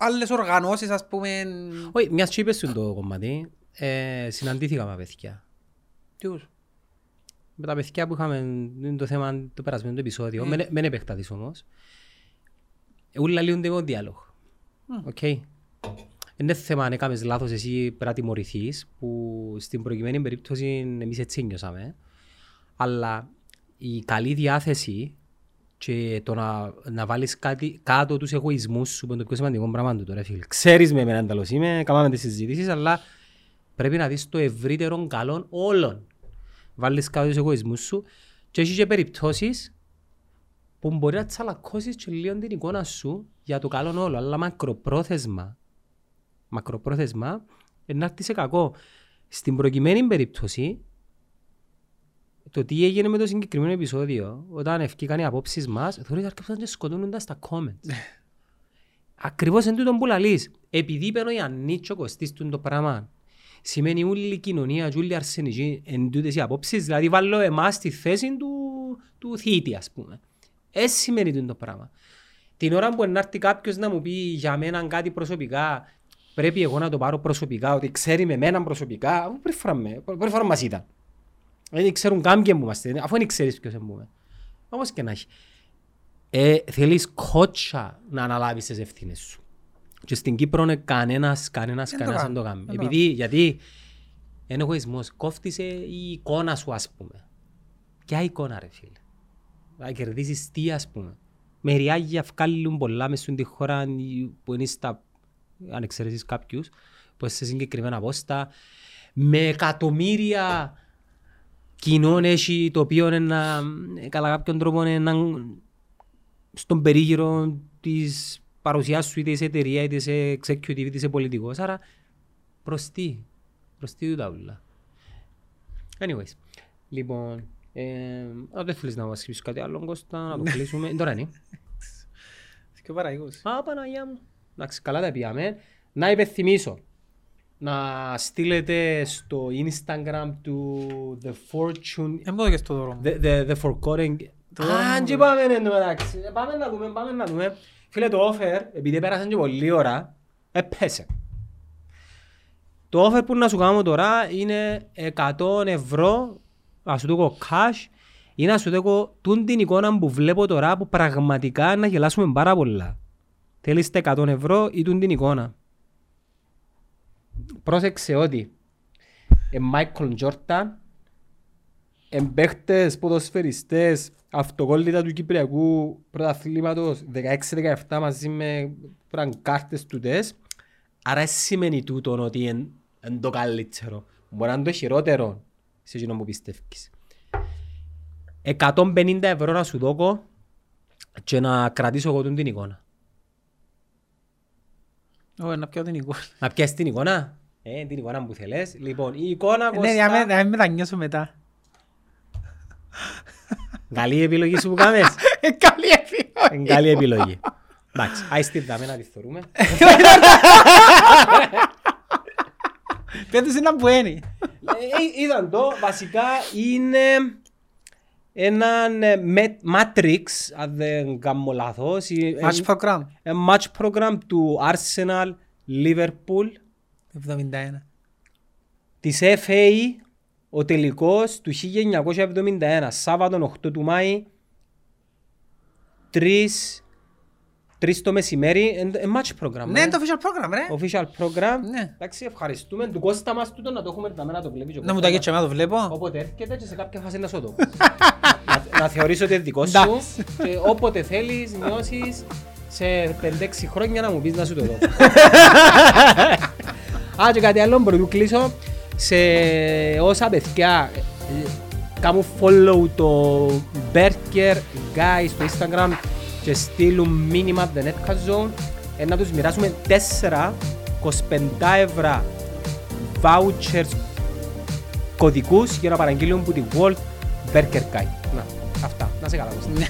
[SPEAKER 1] άλλες οργανώσεις ας πούμε...
[SPEAKER 2] Όχι, μιας και είπες σου το κομμάτι, ε, συναντήθηκα με παιδιά.
[SPEAKER 1] Ποιους;
[SPEAKER 2] Με τα παιδιά που είχαμε είναι το θέμα το περασμένο το επεισόδιο, μεν μεν επεκταθείς όμως. Όλοι λύονται με τον διάλογο. Οκ. Είναι θέμα αν έκαμες λάθος εσύ πρέπει να τιμωρηθείς, που στην προκειμένη περίπτωση εμείς έτσι νιώσαμε. Αλλά η καλή διάθεση και το να, να βάλεις κάτι κάτω τους εγωισμούς σου που είναι το πιο σημαντικό πράγμα του τώρα φίλε. Ξέρεις με εμένα τέλος είμαι, κάναμε τις συζητήσεις, αλλά πρέπει να δεις το ευρύτερο καλό όλων. Βάλεις κάτω τους εγωισμούς σου και έχεις και περιπτώσεις που μπορεί να τσαλακώσεις και λίγο την εικόνα σου για το καλό όλο, αλλά μακροπρόθεσμα, μακροπρόθεσμα, ε, να έρθεις σε κακό. Στην προκειμένη περίπτωση, το τι έγινε με το συγκεκριμένο επεισόδιο, όταν ευκήκαν οι απόψεις μας, θεωρείς αρκετά και σκοτώνονταν στα comments. *laughs* Ακριβώς εν τούτον που λαλείς. Επειδή είπε ο Ιαννής και ο Κωστής τούτο το πράγμα, σημαίνει όλη η κοινωνία και όλη η αρσενική εν τούτες οι απόψεις, δηλαδή βάλω εμάς στη θέση του, του θήτη, ας πούμε. Έτσι σημαίνει τούτο το πράγμα. Την ώρα που να έρθει κάποιος να μου πει για μένα κάτι προσωπικά, πρέπει εγώ να το πάρω προσωπικά, ότι ξέρει με μένα προσωπικά, αφού πρώτη φορά, με, πρώτη φορά μας ήταν. Δεν ξέρουν κάποιοι που είμαστε, αφού δεν ξέρεις ποιος είμαι. Όπως και να έχει. Ε, θέλεις κότσα να αναλάβεις τις ευθύνες σου. Και στην Κύπρο είναι κανένας, κανένας,
[SPEAKER 1] Δεν το
[SPEAKER 2] κανένας δεν
[SPEAKER 1] κάνει.
[SPEAKER 2] το κάνει.
[SPEAKER 1] Δεν το
[SPEAKER 2] Επειδή, γιατί είναι εγωισμός. Κόφτησε η εικόνα σου, ας πούμε. Ποια εικόνα, ρε φίλε; Να κερδίσεις τι, ας πούμε. Μεριάγια βγάλουν πολλά μες στην τη χώρα που είναι στα, αν εξαιρέσεις κάποιους, που είναι σε συγκεκριμένα πόστα, με εκατομμύρια κοινών έχει, το οποίο είναι να, κατά κάποιον τρόπο είναι να, στον περίγυρο της παρουσιάς σου είτε σε εταιρεία, είτε σε executive, είτε σε πολιτικός. Άρα, προς τι, προς τι τούτα ούλα. Anyways, λοιπόν, ε, αν δεν θέλεις να μας πεις κάτι άλλο, Κώστα, να το κλείσουμε. Τώρα είναι.
[SPEAKER 1] Και παραγωγούς.
[SPEAKER 2] Α, Παναγιά μου. Εντάξει, καλά τα πιάμε. Να υπενθυμίσω να στείλετε στο Instagram του The Fortune
[SPEAKER 1] Δεν μπορώ και στο δώρο μου.
[SPEAKER 2] The, the, the Forgotten...
[SPEAKER 1] Το δώρο
[SPEAKER 2] Α,
[SPEAKER 1] μου,
[SPEAKER 2] και
[SPEAKER 1] ρε.
[SPEAKER 2] πάμε εν τω μεταξύ. Ε, Πάμε να δούμε, πάμε να δούμε. Φίλε, το offer, επειδή πέρασαν και πολλή ώρα, έπεσε. Το offer που να σου κάνω τώρα είναι 100 ευρώ, να σου δω cash, ή να σου δω τούν την εικόνα που βλέπω τώρα που πραγματικά να γελάσουμε πάρα πολλά. Θέλεις τα 100 ευρώ ή τούν την εικόνα; Πρόσεξε ότι ε, Michael Jordan εμπαίχτες, ποδοσφαιριστές, αυτοκόλλητα του Κυπριακού πρωταθλήματος 16-17 μαζί με φραγκάρτες του τες. Άρα σημαίνει τούτο ότι είναι το καλύτερο. Μπορεί να είναι το χειρότερο σε εκείνο που πιστεύεις. 150 ευρώ να σου δώκω και να κρατήσω εγώ τούτη την εικόνα.
[SPEAKER 1] Όχι, να πιω την εικόνα.
[SPEAKER 2] Να πιάσεις την εικόνα. Ε, την εικόνα που θέλεις. Λοιπόν, η εικόνα
[SPEAKER 1] Ναι, για
[SPEAKER 2] κοστά...
[SPEAKER 1] να μην μετανιώσω μετά.
[SPEAKER 2] Καλή επιλογή σου που κάνεις.
[SPEAKER 1] Ε, Καλή επιλογή.
[SPEAKER 2] Είναι καλή επιλογή. Εντάξει, άι στη δάμε να τη θεωρούμε.
[SPEAKER 1] Πέτες ένα που είναι.
[SPEAKER 2] Ε, Είδαν το, βασικά είναι έναν ε, με- Matrix, αν δεν κάνω λάθος. ε,
[SPEAKER 1] Match
[SPEAKER 2] ε,
[SPEAKER 1] program.
[SPEAKER 2] ε, match program του Arsenal Liverpool
[SPEAKER 1] 71.
[SPEAKER 2] της FA ο τελικός του 1971 Σάββατο 8 του Μάη 3 3 το μεσημέρι ε, ε, match program
[SPEAKER 1] Ναι,
[SPEAKER 2] ε.
[SPEAKER 1] είναι το official program, ρε.
[SPEAKER 2] official program
[SPEAKER 1] Ναι.
[SPEAKER 2] εντάξει ευχαριστούμε του Κώστα μας τούτο να το έχουμε τα μένα το βλέπει και ο
[SPEAKER 1] Να μου
[SPEAKER 2] Κώστας
[SPEAKER 1] τα
[SPEAKER 2] μας.
[SPEAKER 1] και να το βλέπω.
[SPEAKER 2] Όποτε έρχεται και σε κάποια φάση να σου το πω. *laughs* να, να θεωρήσω ότι είναι δικό σου
[SPEAKER 1] Εντάξει.
[SPEAKER 2] και όποτε θέλεις νιώσεις σε 5-6 χρόνια να μου πεις να σου το δω. *laughs* Α, και κάτι άλλο πρωτού κλείσω. Σε όσα παιδιά ε, κάνουν follow το Berker Guy στο Instagram και στείλουν μήνυμα The Netcast Zone ε, να τους μοιράσουμε 4 25 ευρώ vouchers κωδικούς για να παραγγείλουν που τη World Burger Guy. Να, αυτά. Να σε καλά. Κώστα.
[SPEAKER 1] Ναι.